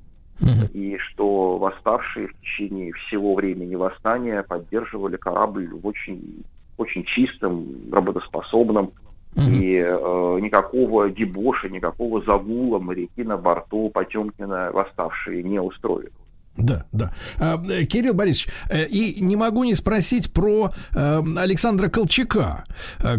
и что восставшие в течение всего времени восстания поддерживали корабль в очень, очень чистом, работоспособном, и э, никакого дебоша, никакого загула моряки на борту Потемкина восставшие не устроили. Да, да. А, э, Кирилл Борисович, э, и не могу не спросить про э, Александра Колчака,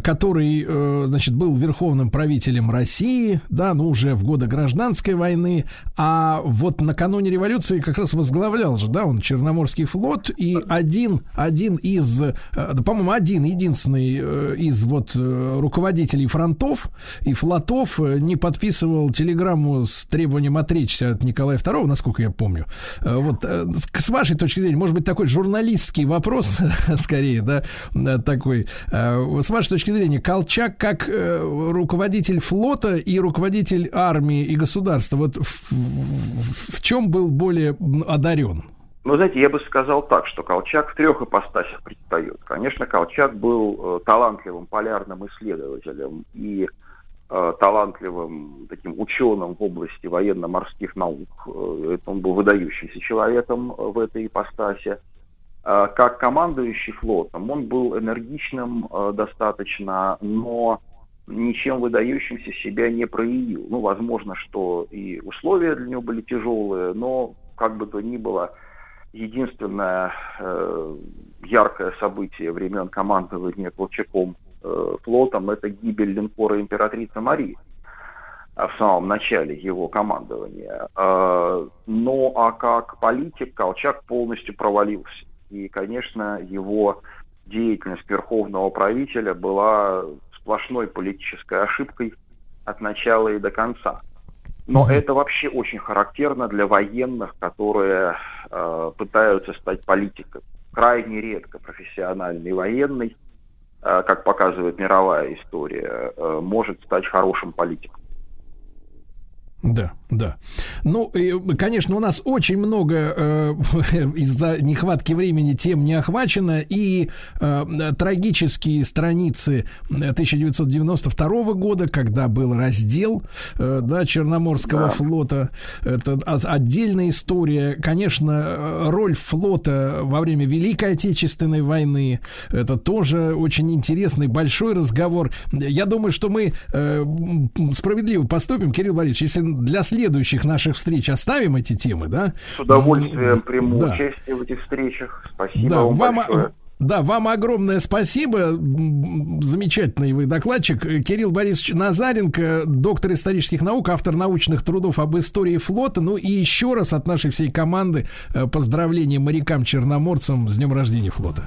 который, значит, был верховным правителем России, да, ну уже в годы гражданской войны, а вот накануне революции как раз возглавлял же, да, он Черноморский флот, и один, один из, по-моему, один единственный из вот руководителей фронтов и флотов не подписывал телеграмму с требованием отречься от Николая II, насколько я помню вот э, с вашей точки зрения, может быть, такой журналистский вопрос, скорее, да, э, такой. Э, с вашей точки зрения, Колчак как руководитель флота и руководитель армии и государства, вот в, в, чем был более одарен? Ну, знаете, я бы сказал так, что Колчак в трех ипостасях предстает. Конечно, Колчак был талантливым полярным исследователем и талантливым таким ученым в области военно-морских наук. Э, он был выдающимся человеком в этой ипостаси. Э, как командующий флотом он был энергичным достаточно, но ничем выдающимся себя не проявил. Ну, возможно, что и условия для него были тяжелые, но как бы то ни было, единственное э, яркое событие времен командования Колчаком Э, флотом, это гибель линкора императрицы Марии в самом начале его командования. Э, но а как политик Колчак полностью провалился. И, конечно, его деятельность верховного правителя была сплошной политической ошибкой от начала и до конца. Но mm-hmm. это вообще очень характерно для военных, которые э, пытаются стать политиками. Крайне редко профессиональный военный как показывает мировая история, э, может стать хорошим политиком. Да, да. Ну, и, конечно, у нас очень много э, из-за нехватки времени тем не охвачено. И э, трагические страницы 1992 года, когда был раздел э, да, Черноморского да. флота. Это отдельная история. Конечно, роль флота во время Великой Отечественной войны. Это тоже очень интересный большой разговор. Я думаю, что мы э, справедливо поступим, Кирилл Борисович, если для следующих наших встреч оставим эти темы, да? С удовольствием приму да. участие в этих встречах. Спасибо да, вам, вам большое. Да, вам огромное спасибо. Замечательный вы докладчик. Кирилл Борисович Назаренко, доктор исторических наук, автор научных трудов об истории флота. Ну и еще раз от нашей всей команды э, поздравления морякам-черноморцам с днем рождения флота.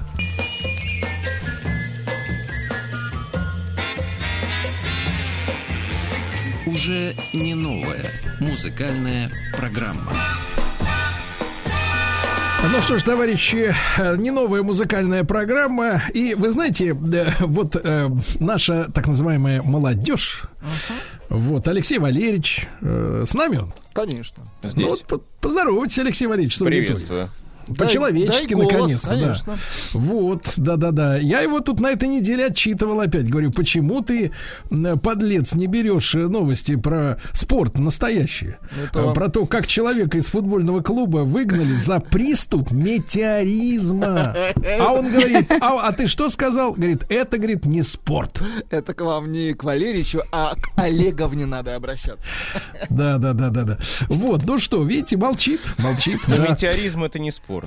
Уже не новая музыкальная программа. Ну что ж, товарищи, не новая музыкальная программа. И вы знаете, э, вот э, наша так называемая молодежь, uh-huh. вот Алексей Валерьевич, э, с нами он? Конечно. Здесь. Ну, вот, поздоровайтесь, Алексей Валерьевич. Приветствую. По-человечески, наконец-то, да. Вот, да-да-да. Я его тут на этой неделе отчитывал опять. Говорю, почему ты, подлец, не берешь э, новости про спорт настоящие? Ну, то- Э, Про то, как человека из футбольного клуба выгнали за приступ метеоризма. А он говорит, а, а ты что сказал? Говорит, это, говорит, не спорт. Это к вам не к Валеричу, а к Олеговне надо обращаться. Да, да, да, да, да. Вот, ну что, видите, молчит, молчит. Но да. метеоризм это не спорт.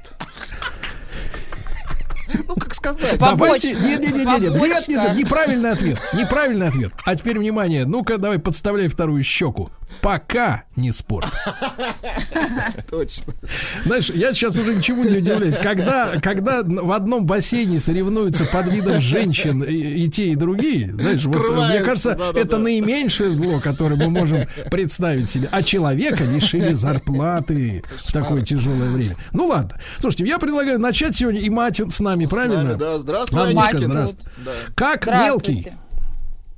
Ну, как сказать. Давайте, нет, нет, нет, нет, нет, Побочка. нет, нет, неправильный ответ, неправильный ответ. А теперь внимание, ну-ка, давай подставляй вторую щеку. Пока не спорт. Точно. Знаешь, я сейчас уже ничему не удивляюсь. Когда, когда в одном бассейне соревнуются под видом женщин и, и те, и другие, знаешь, вот, Скрываются, мне кажется, да-да-да. это наименьшее зло, которое мы можем представить себе. А человека лишили зарплаты в такое тяжелое время. Ну ладно. Слушайте, я предлагаю начать сегодня, и мать с нами, правильно? Нами, да, здравствуй, Анечка, Анечка. здравствуй. Да. Как Здравствуйте. мелкий?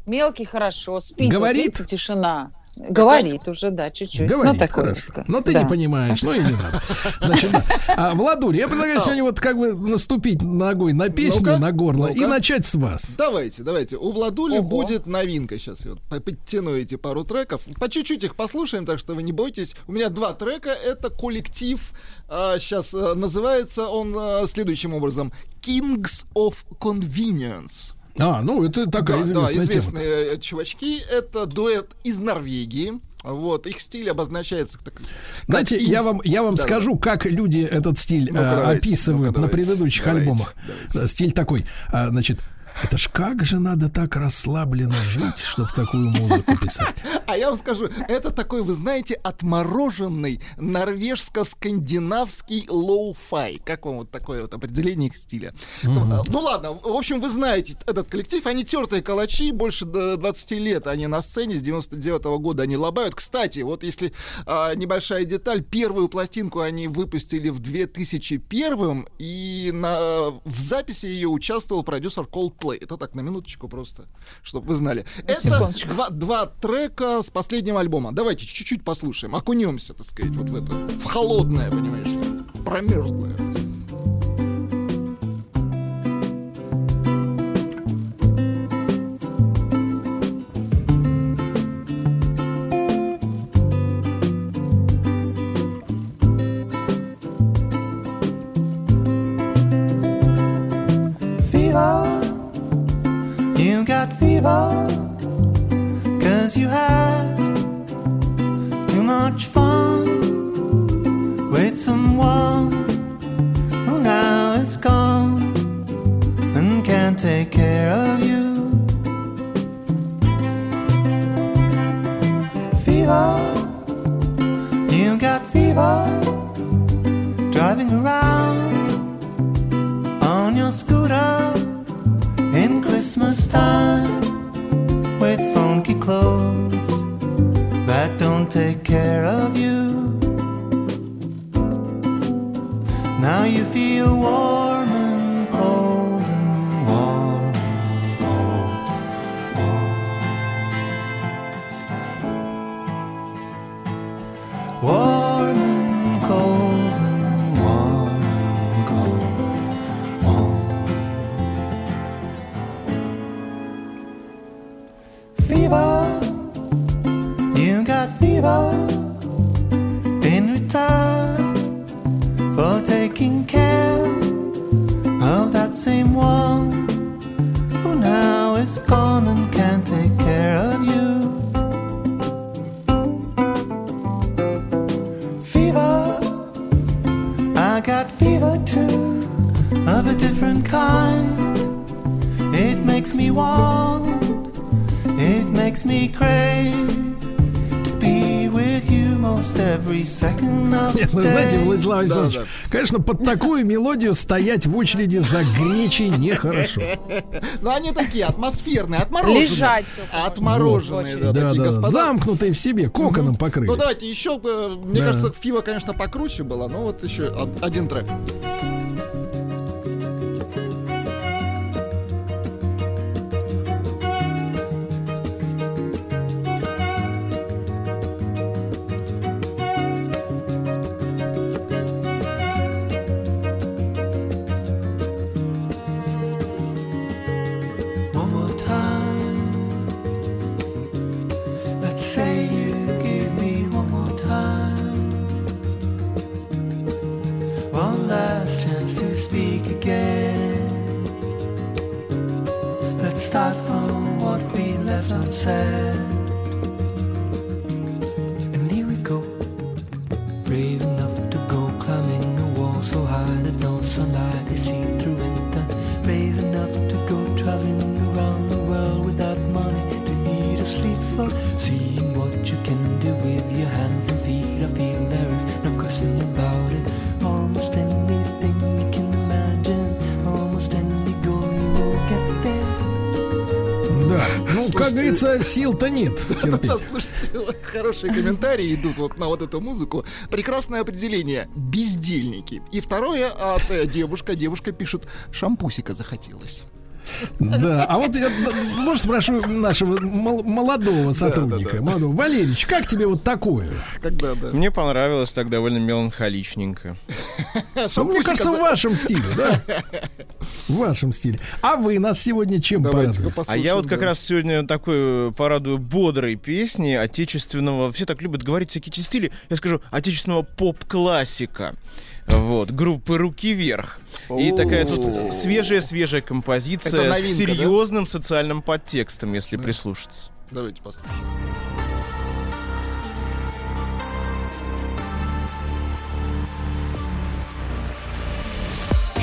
Мелкий хорошо, спит. Говорит? Вот видите, тишина. Говорит уже, да, чуть-чуть. Говорит, ну, такое хорошо. вот. Но ты Да. не понимаешь, ну и не надо. Значит, да. а, Владуль, я предлагаю сегодня вот как бы наступить ногой на песню, Ну-ка, на горло и ну-ка. начать с вас. Давайте, давайте. У Владули Ого. будет новинка. Сейчас я вот по- подтяну эти пару треков. По чуть-чуть их послушаем, так что вы не бойтесь. У меня два трека. Это коллектив. сейчас называется он а, следующим образом. Kings of Convenience. А, ну это такая да, известная да, тема. известные э, чувачки. Это дуэт из Норвегии. Вот, их стиль обозначается так, Знаете, я вам, я вам Да, скажу, как люди этот стиль а, давайте, описывают ну-ка, на давайте, предыдущих давайте, альбомах. давайте. Стиль такой, а, значит, это ж как же надо так расслабленно жить, чтобы такую музыку писать. А я вам скажу, это такой, вы знаете, отмороженный норвежско-скандинавский lo-fi. Как вам вот такое вот определение их стиля? Ну, ну ладно, в общем, вы знаете этот коллектив. Они тертые калачи, больше до 20 лет они на сцене, с 99 года они лобают. Кстати, вот если а, небольшая деталь, первую пластинку они выпустили в 2001 и на, в записи ее участвовал продюсер Coldplay. Это так, на минуточку просто, чтобы вы знали. Это два, два трека с последнего альбома. Давайте чуть-чуть послушаем, окунемся, так сказать, вот в это, в холодное, понимаешь, промерзлое. Take kind. It makes me want, it makes me crave to be with you most every second of Нет, вы знаете. Владислав Александрович, Да, да. конечно, под такую мелодию стоять в очереди за гречей нехорошо. Ну, они такие атмосферные, отмороженные. Лежать. Отмороженные, да, Да, такие да, господа. замкнутые в себе, коконом покрыли. Ну, давайте еще, э, мне кажется, Фива, конечно, покруче была, но вот еще од- один трек. Сил-то нет терпеть. Слушайте, хорошие комментарии идут вот на вот эту музыку. Прекрасное определение. Бездельники. И второе от э, девушка. Девушка пишет, шампусика захотелось. Да, а вот я, может, спрошу нашего мол- молодого сотрудника, молодого. Валерич, как тебе вот такое? Когда, да. Мне понравилось так довольно меланхоличненько. Ну, мне кажется, в вашем стиле, да? В вашем стиле. А вы нас сегодня чем порадуете? А я вот как раз сегодня такой порадую бодрой песни отечественного. Все так любят говорить всякие стили. Я скажу отечественного поп-классика. Вот, группы «Руки вверх». И такая тут свежая-свежая композиция с новинка, да? серьезным социальным подтекстом, если прислушаться. Давайте послушаем.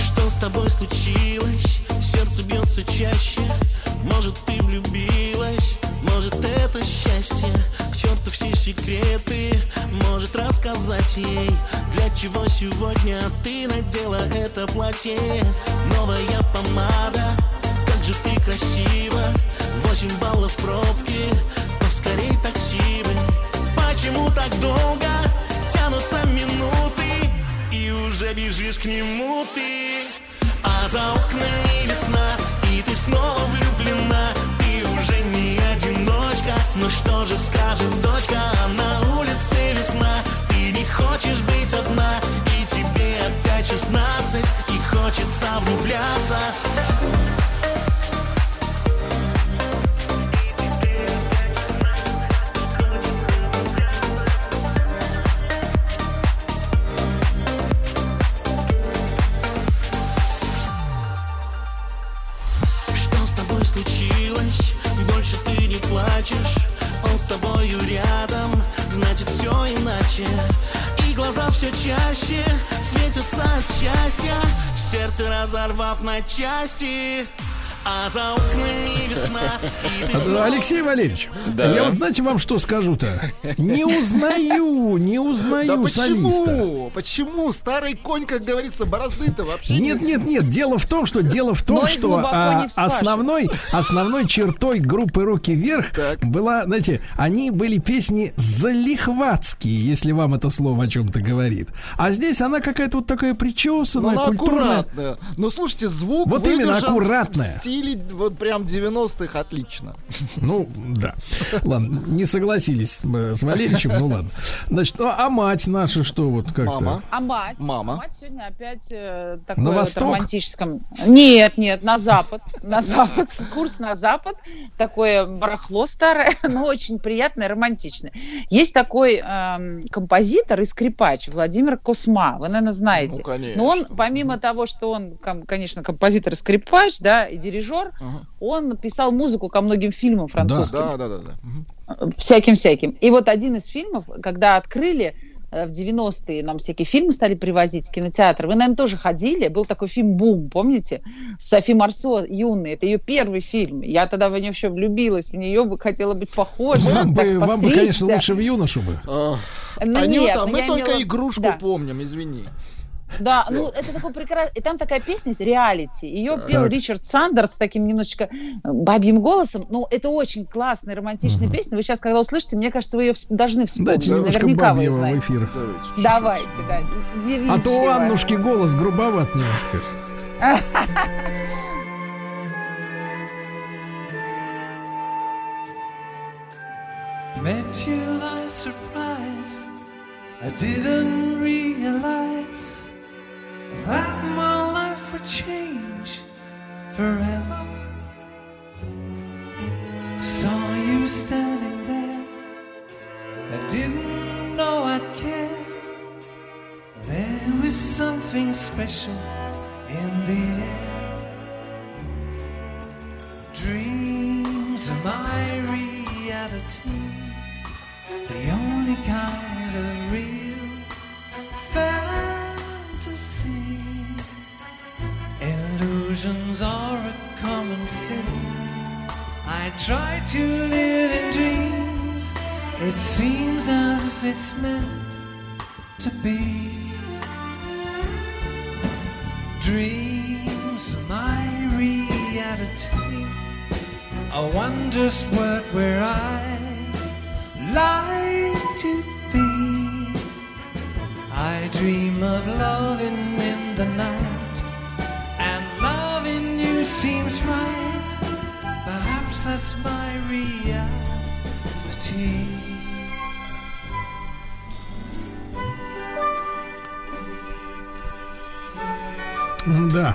Что с тобой случилось? Сердце бьется чаще Может ты влюбилась? Может это счастье? К черту все секреты. Может рассказать ей Для чего сегодня ты надела это платье. Новая помада Как же ты красива. Восемь баллов пробки Поскорей такси бы. Почему так долго Тянутся минуты? И уже бежишь к нему ты. А за окнами весна И ты снова влюблена Ну что же скажет дочка А на улице весна. Ты не хочешь быть одна И тебе опять шестнадцать И хочется влюбляться разорвав на части А за окнами весна А, снова Алексей Валерьевич, Да. я вот знаете вам что скажу-то? Не узнаю, не Да узнаю солиста. почему? Почему? Старый конь, как говорится, борозды-то вообще Нет, нет, нет. Дело в том, что дело в том, Но что а, основной основной чертой группы Руки вверх была, знаете, они были песни залихватские, если вам это слово о чем-то говорит. А здесь она какая-то вот такая Ну, причесанная, она культурная. аккуратная. Ну, слушайте, звук Вот именно аккуратная. В стиле вот прям 90-х отлично. Ну, да. Ладно, не согласились э, с Валерьевичем, ну ладно. Значит, ну, а мать наша что вот как-то? Мама. А мать? Мама. Мать сегодня опять э, такой На вот восток? романтическом. Нет, нет, на запад. На запад. Курс на запад. Такое барахло старое, но очень приятное, романтичное. Есть такой эм, композитор и скрипач Владимир Косма. Вы, наверное, знаете. Ну, конечно. Но он, помимо того, что он, конечно, композитор и скрипач, да, и дирижер, Ага. он писал музыку ко многим фильмам французским Да, да, да, да. Мгм. всяким-всяким. И вот один из фильмов, когда открыли э, в 90-е, нам всякие фильмы стали привозить в кинотеатр. Вы, наверное, тоже ходили. Был такой фильм «Бум», помните? Софи Марсо, юный. Это ее первый фильм. Я тогда в нее еще влюбилась. В нее бы хотела быть похожа. Вам бы, вам бы, конечно, лучше в юношу бы. Ну, Анюта, нет, ну, мы только имела- игрушку Да. помним, извини. Да, ну это такой прекрасный. И там такая песня реалити. Ее пел Так. Ричард Сандерс с таким немножечко э, бабьим голосом. Ну, это очень классная, романтичная песня. Вы сейчас, когда услышите, мне кажется, вы ее должны вспомнить. Дайте немножко Наверняка вы в эфир. Давайте, да. А то у. Аннушки голос грубоват немножко. Met you by surprise. I didn't realize that my life would change forever. Saw you standing there. I didn't know I'd care. There was something special in the air. Dreams are my reality, the only kind of real fantasy. Illusions are a common thing. I try to live in dreams. It seems as if it's meant to be. Dreams are my reality. A wondrous world where I like to be. I dream of loving in the night, you seems right. Perhaps that's my reality. Да.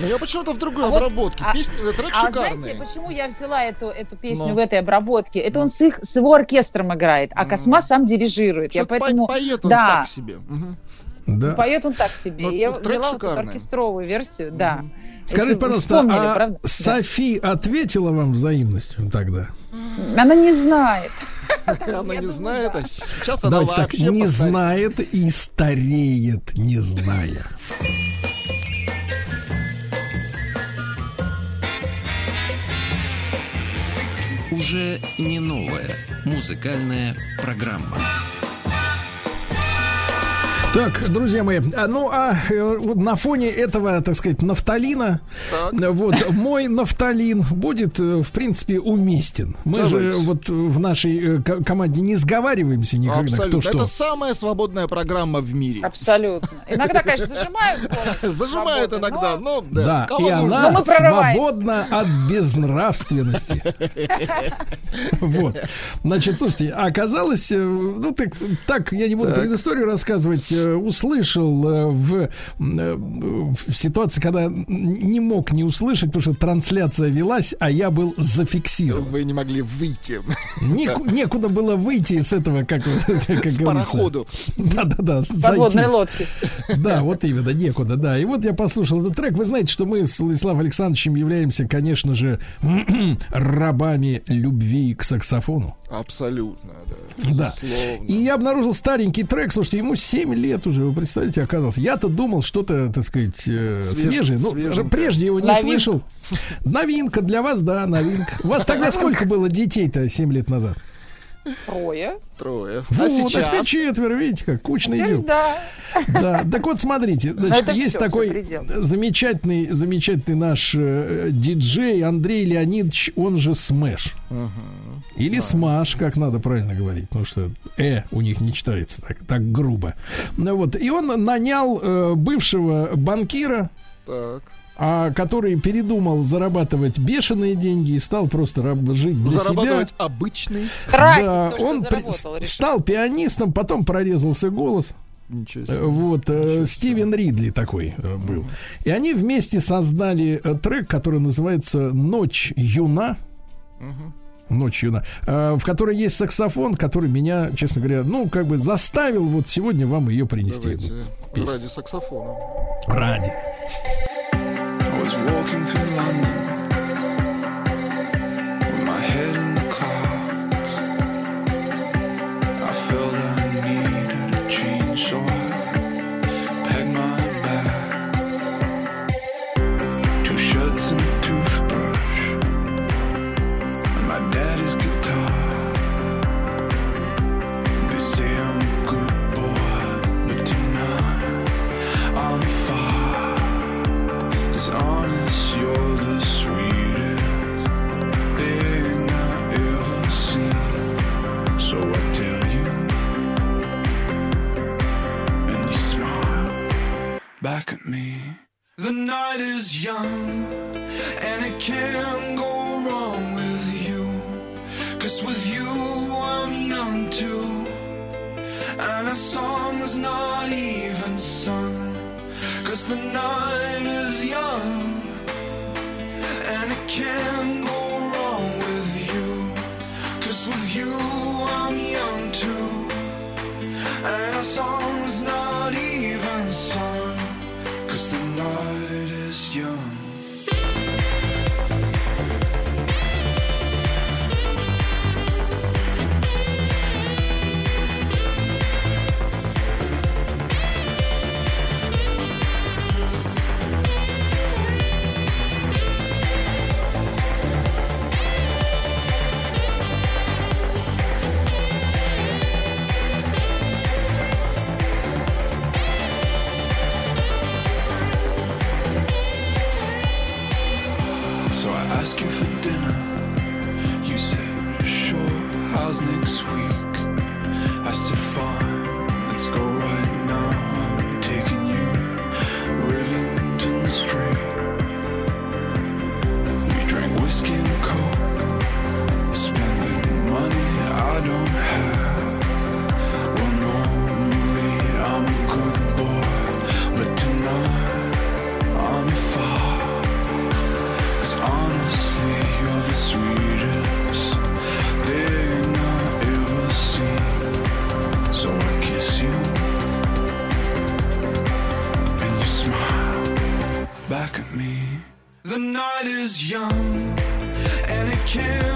Но я почему-то в другой А вот- обработке. а- Песня, э, трек А шикарный. знаете, почему я взяла эту, эту песню Ну. в этой обработке? Это он с, их, с его оркестром играет, а Косма сам дирижирует. Я поэтому... поет он да, так себе. Мгм. Да. поет он так себе. Но я взяла вот оркестровую версию, да. Скажите, Если пожалуйста, а правда? Да. Софи ответила вам взаимностью тогда? Она не знает. Она не знает, а сейчас она Давайте так, не знает и стареет, не зная. Уже не новая музыкальная программа. Так, друзья мои, а, ну а э, вот на фоне этого, так сказать, нафталина, э, вот мой нафталин будет, э, в принципе, уместен. Мы Давайте. же вот в нашей ко- команде не сговариваемся никогда, Абсолютно. кто что. Это самая свободная программа в мире. Абсолютно. Иногда, конечно, зажимают свободы, иногда, но- но да. Да, Кого и нужно? Она свободна от безнравственности. Вот. Значит, слушайте, оказалось, ну так, так я не буду Так. предысторию рассказывать, услышал э, в, э, в ситуации, когда не мог не услышать, потому что трансляция велась, а я был зафиксирован. Вы не могли выйти Неку- некуда было выйти с этого, как, как с говорится. пароходу. Да-да-да. с- Подводной лодки. да, вот именно, некуда, да. И вот я послушал этот трек. Вы знаете, что мы с Владиславом Александровичем являемся, конечно же, рабами любви к саксофону. Абсолютно, да. И я обнаружил старенький трек. Слушайте, ему 7 лет уже, вы представляете, оказался. Я-то думал, что-то, так сказать, э, Свеж- свежее. Ну, свеженькое. прежде его не Новинка. слышал. Новинка для вас, да, новинка. У вас тогда сколько было детей-то 7 лет назад? Трое. Трое. Вот, а теперь сейчас? четверо, видите, как кучно Теперь идет. да. Да, так вот смотрите, значит, это есть всё, такой предел. замечательный, замечательный наш э, диджей Андрей Леонидович, он же Смэш. Или Смаш, как надо правильно говорить, потому что э у них не читается так, так грубо. Ну вот, и он нанял э, бывшего банкира, Так. а, который передумал зарабатывать бешеные деньги и стал просто раб- жить для себя. Зарабатывать обычный. Тратить Да, то, он при- стал пианистом, потом прорезался голос. Ничего Э, себе. Вот, э, Стивен Ридли такой э, был. И они вместе создали трек, который называется «Ночь юна». Ночь юна, э, в которой есть саксофон, который меня, честно говоря, ну, как бы заставил вот сегодня вам ее принести. Давайте песню. ради саксофона. Ради. was walking through London back at me. The night is young, and it can't go wrong with you. Cause with you, I'm young too. And a song's not even sung. Cause the night is young And it can't back at me. The night is young, and it can't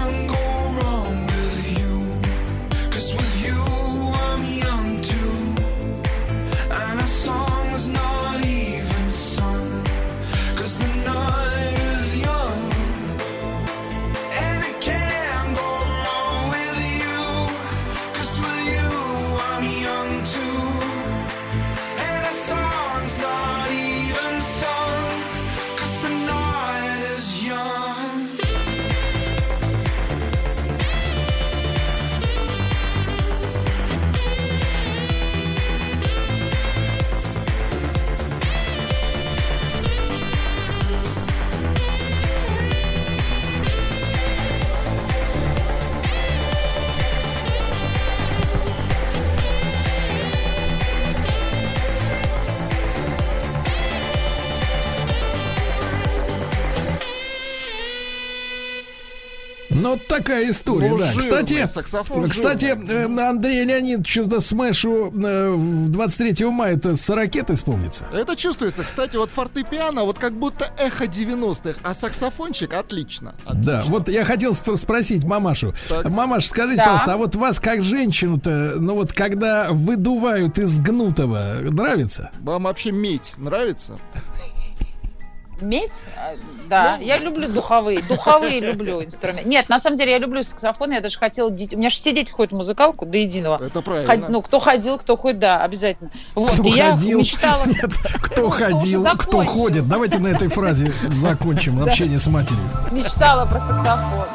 такая история, Ну, да. жирный Кстати, саксофон кстати, жирный. э, Андрей Леонидович смешу э, в 23 мая это с ракетой вспомнится. Это чувствуется. Кстати, вот фортепиано, вот как будто эхо 90-х, а саксофончик отлично. Да, вот я хотел сп- спросить мамашу. Так. Мамаш, скажите, Да. пожалуйста, а вот вас как женщину-то, ну вот когда выдувают из гнутого, нравится? Вам вообще медь нравится? Медь? А, Да, я люблю духовые. Духовые люблю инструменты. Нет, на самом деле я люблю саксофон. Я даже хотела... У меня же все дети ходят в музыкалку до единого. Это правильно. Ход- Ну, кто ходил, кто ходит, да, обязательно. Вот, Кто и я ходил? мечтала... Нет, кто ходил, кто ходит. Давайте на этой фразе закончим общение с матерью. Мечтала про саксофон.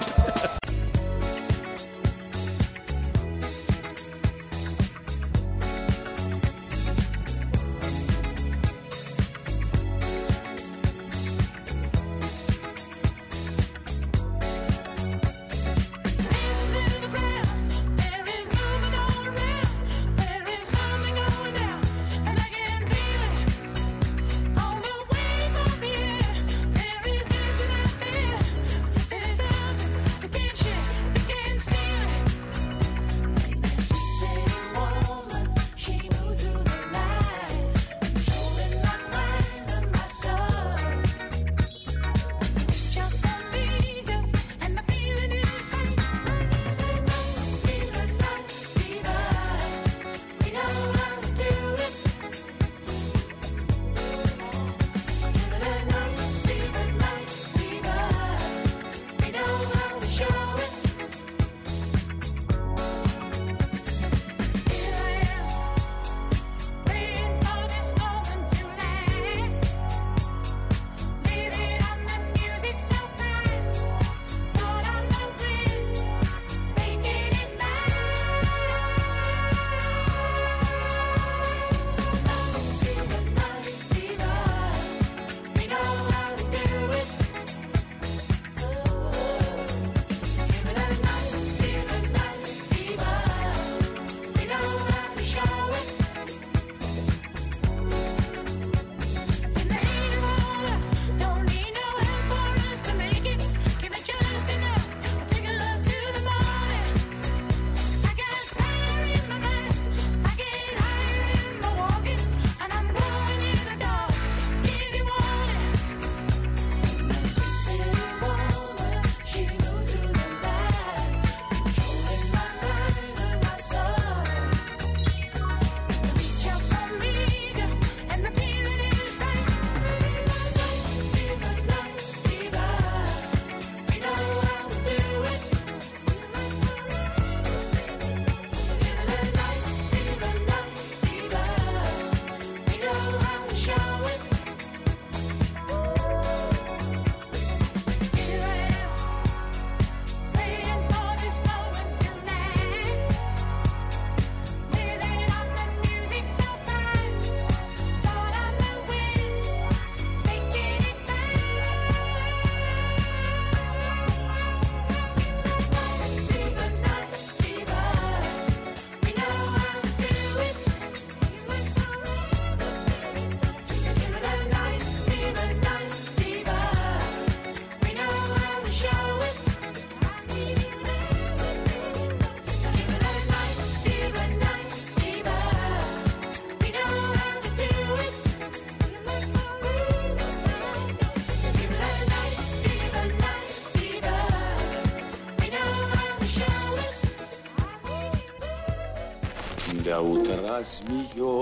Для утра змеенышам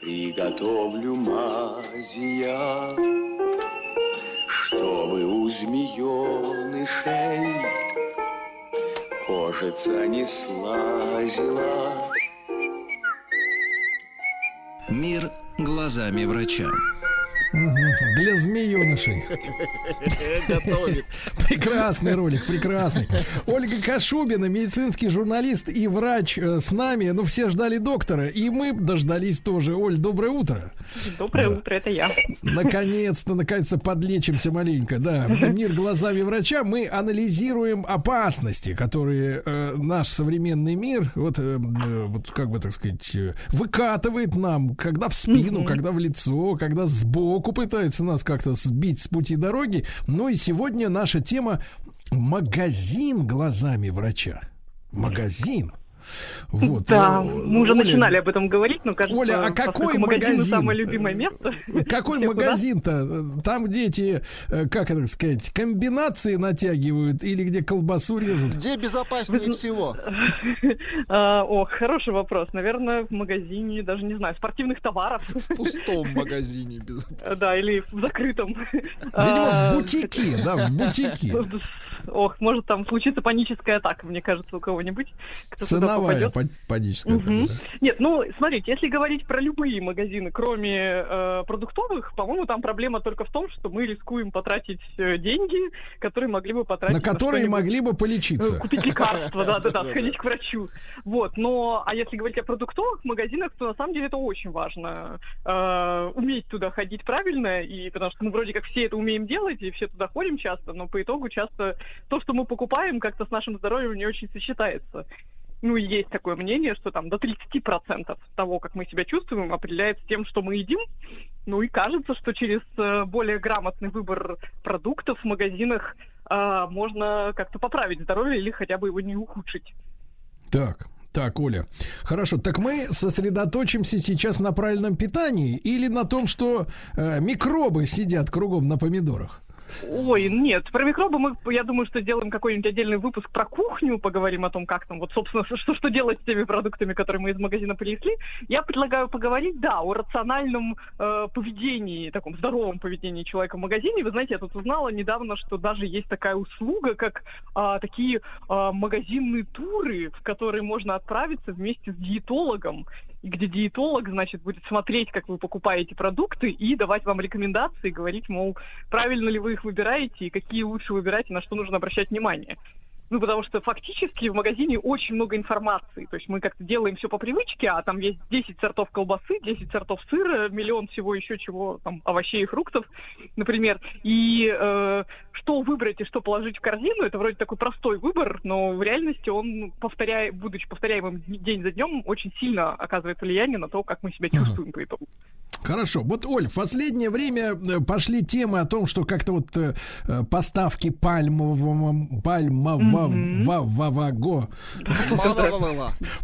Приготовлю мази я, Чтобы у змеенышей Кожица не слазила. Мир глазами врача. Для змеенышей. Готовит. Прекрасный ролик, прекрасный. Ольга Кашубина, медицинский журналист и врач э, с нами. Ну, все ждали доктора, и мы дождались тоже. Оль, доброе утро. Доброе утро, это я. Наконец-то, наконец-то подлечимся маленько. Да, мир глазами врача. Мы анализируем опасности, которые э, наш современный мир, вот, э, э, вот как бы так сказать, э, выкатывает нам, когда в спину, Мгм. когда в лицо, когда сбоку пытается нас как-то сбить с пути дороги. Ну и сегодня наша тема магазин глазами врача. Магазин. Вот. Да, мы уже Оля, начинали об этом говорить, но кажется, Оля, а какой магазин самое любимое место. Какой магазин-то? Там, где эти, э, как это сказать, комбинации натягивают или где колбасу режут? Где безопаснее всего? А, Ох, хороший вопрос. Наверное, в магазине, даже не знаю, спортивных товаров. В пустом магазине. без- Да, или в закрытом. Видимо, А, в бутике, да, в бутике. Ох, может там случится паническая атака, мне кажется, у кого-нибудь. кто Ценовая паническая. атака, Мгм. да. Нет, ну, смотрите, если говорить про любые магазины, кроме э, продуктовых, по-моему, там проблема только в том, что мы рискуем потратить э, деньги, которые могли бы потратить На которые что-нибудь. могли бы Э, полечиться. Купить лекарства, да, да, да, Да-да. сходить к врачу. Вот, но, а если говорить о продуктовых магазинах, то на самом деле это очень важно. Э, уметь туда ходить правильно, и потому что мы вроде как все это умеем делать, и все туда ходим часто, но по итогу часто то, что мы покупаем, как-то с нашим здоровьем не очень сочетается. Ну, есть такое мнение, что там до 30% того, как мы себя чувствуем, определяется тем, что мы едим. Ну и кажется, что через э, более грамотный выбор продуктов в магазинах э, можно как-то поправить здоровье или хотя бы его не ухудшить. Так, так, Оля. Хорошо, так мы сосредоточимся сейчас на правильном питании или на том, что э, микробы сидят кругом на помидорах? Ой, нет, про микробы мы, я думаю, что сделаем какой-нибудь отдельный выпуск про кухню, поговорим о том, как там, вот, собственно, что, что делать с теми продуктами, которые мы из магазина принесли. Я предлагаю поговорить, да, о рациональном э, поведении, таком здоровом поведении человека в магазине. Вы знаете, я тут узнала недавно, что даже есть такая услуга, как а, такие а, магазинные туры, в которые можно отправиться вместе с диетологом, где диетолог, значит, будет смотреть, как вы покупаете продукты и давать вам рекомендации, говорить, мол, правильно ли вы их выбираете и какие лучше выбирать и на что нужно обращать внимание. Ну, потому что фактически в магазине очень много информации. То есть мы как-то делаем все по привычке, а там есть 10 сортов колбасы, 10 сортов сыра, миллион всего еще чего, там, овощей и фруктов, например. И э, что выбрать и что положить в корзину, это вроде такой простой выбор, но в реальности он, повторяя, будучи повторяемым день за днем, очень сильно оказывает влияние на то, как мы себя чувствуем по итогу. Хорошо. Вот, Оль, в последнее время э, пошли темы о том, что как-то вот э, э, поставки пальмового, пальмового, Ла-ла-ла-ла.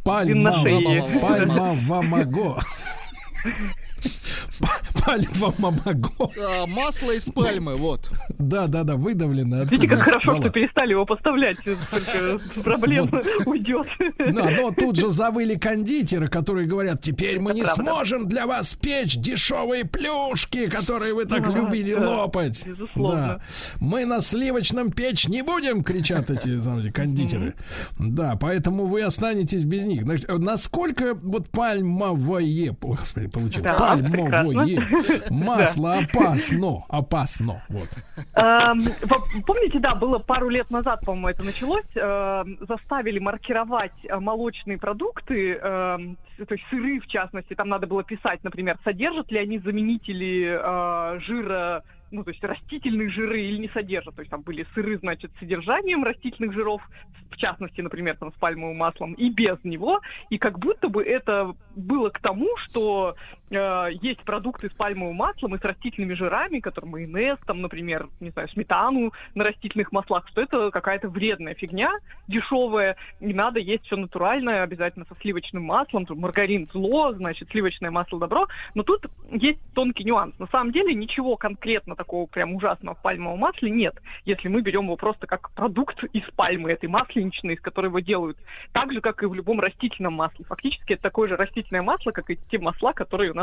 пальмового, пальмового, пальмового. А, Масло из пальмы, вот. Да, да, да, выдавлено. Видите, как хорошо, что перестали его поставлять, сколько проблем уйдет. Да, но тут же завыли кондитеры, которые говорят, теперь мы не сможем для вас печь дешевые плюшки, которые вы так любили лопать. безусловно. Да. Мы на сливочном печь не будем, кричат эти кондитеры. Да, поэтому вы останетесь без них. Значит, э, насколько вот пальмовое, господи, получается, Да, пальмовое масло опасно, опасно. Вот. Эм, Помните, да, было пару лет назад, по-моему, это началось, эм, заставили маркировать э, молочные продукты, эм, то есть сыры, в частности, там надо было писать, например, содержат ли они заменители э, жира, ну, то есть растительные жиры или не содержат. То есть там были сыры, значит, с содержанием растительных жиров, в частности, например, там с пальмовым маслом, и без него. И как будто бы это было к тому, что э, есть продукты с пальмовым маслом и с растительными жирами, которые майонез, там, например, не знаю, сметану на растительных маслах, что это какая-то вредная фигня, дешевая, и надо есть все натуральное, обязательно со сливочным маслом, маргарин зло, значит, сливочное масло добро, но тут есть тонкий нюанс. На самом деле ничего конкретно такого прям ужасного в пальмовом масле нет, если мы берем его просто как продукт из пальмы, этой масленичной, из которой его делают, так же, как и в любом растительном масле. Фактически это такое же растительное масло, как и те масла, которые у нас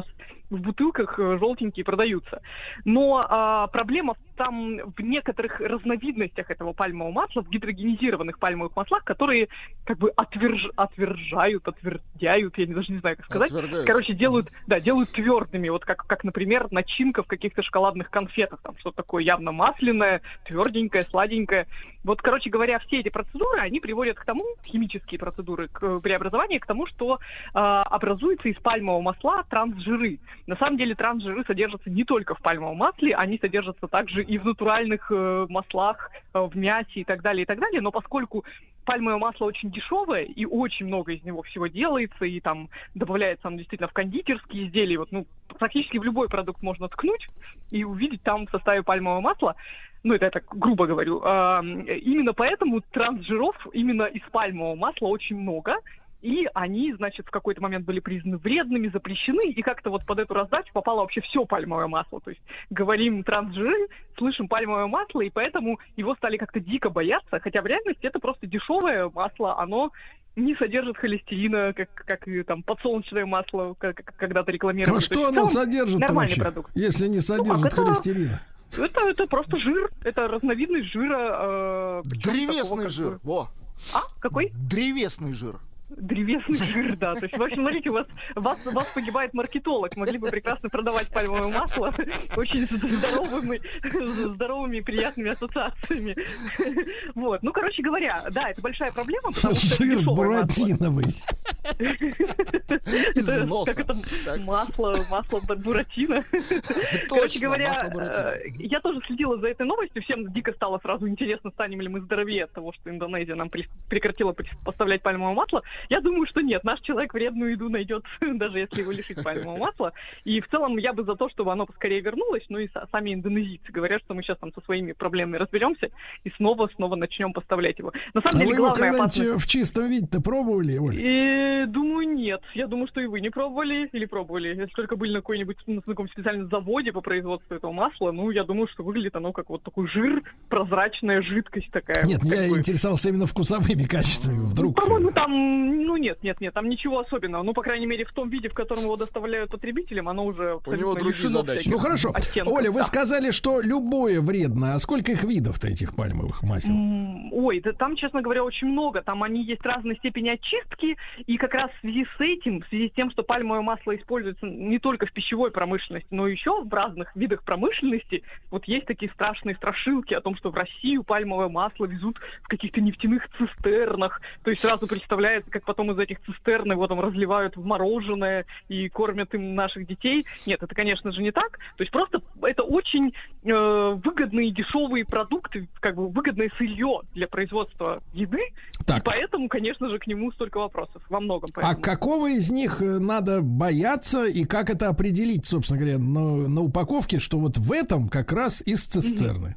в бутылках э, желтенькие продаются. Но а, проблема там в некоторых разновидностях этого пальмового масла, в гидрогенизированных пальмовых маслах, которые как бы отверж... отвержают, отвердяют, я даже не знаю, как сказать. Отвергают. Короче, делают, да, делают твердыми, вот как, как, например, начинка в каких-то шоколадных конфетах, там что-то такое явно масляное, тверденькое, сладенькое. Вот, короче говоря, все эти процедуры, они приводят к тому, химические процедуры к э, преобразованию, к тому, что э, образуется из пальмового масла трансжиры. На самом деле трансжиры содержатся не только в пальмовом масле, они содержатся также и в натуральных э, маслах, э, в мясе и так далее, и так далее. Но поскольку пальмовое масло очень дешевое, и очень много из него всего делается, и там добавляется оно действительно в кондитерские изделия, вот, ну, практически в любой продукт можно ткнуть и увидеть там в составе пальмового масла, ну, это я так грубо говорю, а, именно поэтому трансжиров именно из пальмового масла очень много, и они, значит, в какой-то момент были признаны вредными, запрещены, и как-то вот под эту раздачу попало вообще все пальмовое масло. То есть говорим трансжиры, слышим пальмовое масло, и поэтому его стали как-то дико бояться, хотя в реальности это просто дешевое масло, оно не содержит холестерина, как, как и там подсолнечное масло, как, как когда-то рекламировали. А То что оно содержит Нормальный вообще, продукт. если не Ну, содержит как это- холестерина? Это, это просто жир, это разновидность жира. э, Древесный такого, как жир. бы- Во. А? Какой? Древесный жир. Древесный жир, да. То есть, в общем, смотрите, у вас, вас, вас погибает маркетолог. Могли бы прекрасно продавать пальмовое масло очень здоровыми, здоровыми и приятными ассоциациями. Вот. Ну, короче говоря, да, это большая проблема, потому что это Жир масло. буратиновый. Из Это носа. Как это масло, масло бу- буратино. Короче Точно, говоря, масло буратино. э, я тоже следила за этой новостью. Всем дико стало сразу интересно, станем ли мы здоровее от того, что Индонезия нам прекратила поставлять пальмовое масло. Я думаю, что нет. Наш человек вредную еду найдет, даже если его лишить пальмового масла. И в целом я бы за то, чтобы оно поскорее вернулось. Ну и са- сами индонезийцы говорят, что мы сейчас там со своими проблемами разберемся и снова-снова начнем поставлять его. На А самом деле, вы его когда-нибудь опасность... в чистом виде-то пробовали, Оль? И, думаю, нет. Я думаю, что и вы не пробовали или пробовали. Если только были на какой-нибудь на каком специальном заводе по производству этого масла, ну, я думаю, что выглядит оно как вот такой жир, прозрачная жидкость такая. Нет, вот, как я бы. интересовался именно вкусовыми качествами. Вдруг. По-моему, там, ну нет, нет, нет, там ничего особенного. Ну, по крайней мере, в том виде, в котором его доставляют потребителям, оно уже абсолютно другие лишено задачи. Ну хорошо. оттенков, Оля, вы да. сказали, что любое вредно. А сколько их видов-то этих пальмовых масел? Ой, да там, честно говоря, очень много. Там они есть разной степени очистки, и как раз в связи с этим, в связи с тем, что пальмовое масло используется не только в пищевой промышленности, но еще в разных видах промышленности, вот есть такие страшные страшилки о том, что в Россию пальмовое масло везут в каких-то нефтяных цистернах. То есть сразу представляется, как потом из этих цистерн его там разливают в мороженое и кормят им наших детей. Нет, это, конечно же, не так. То есть просто это очень э, выгодные дешевые продукты, как бы выгодное сырье для производства еды, и поэтому, конечно же, к нему столько вопросов во многом. А Поэтому. какого из них э, надо бояться и как это определить, собственно говоря, на, на упаковке, что вот в этом как раз из цистерны?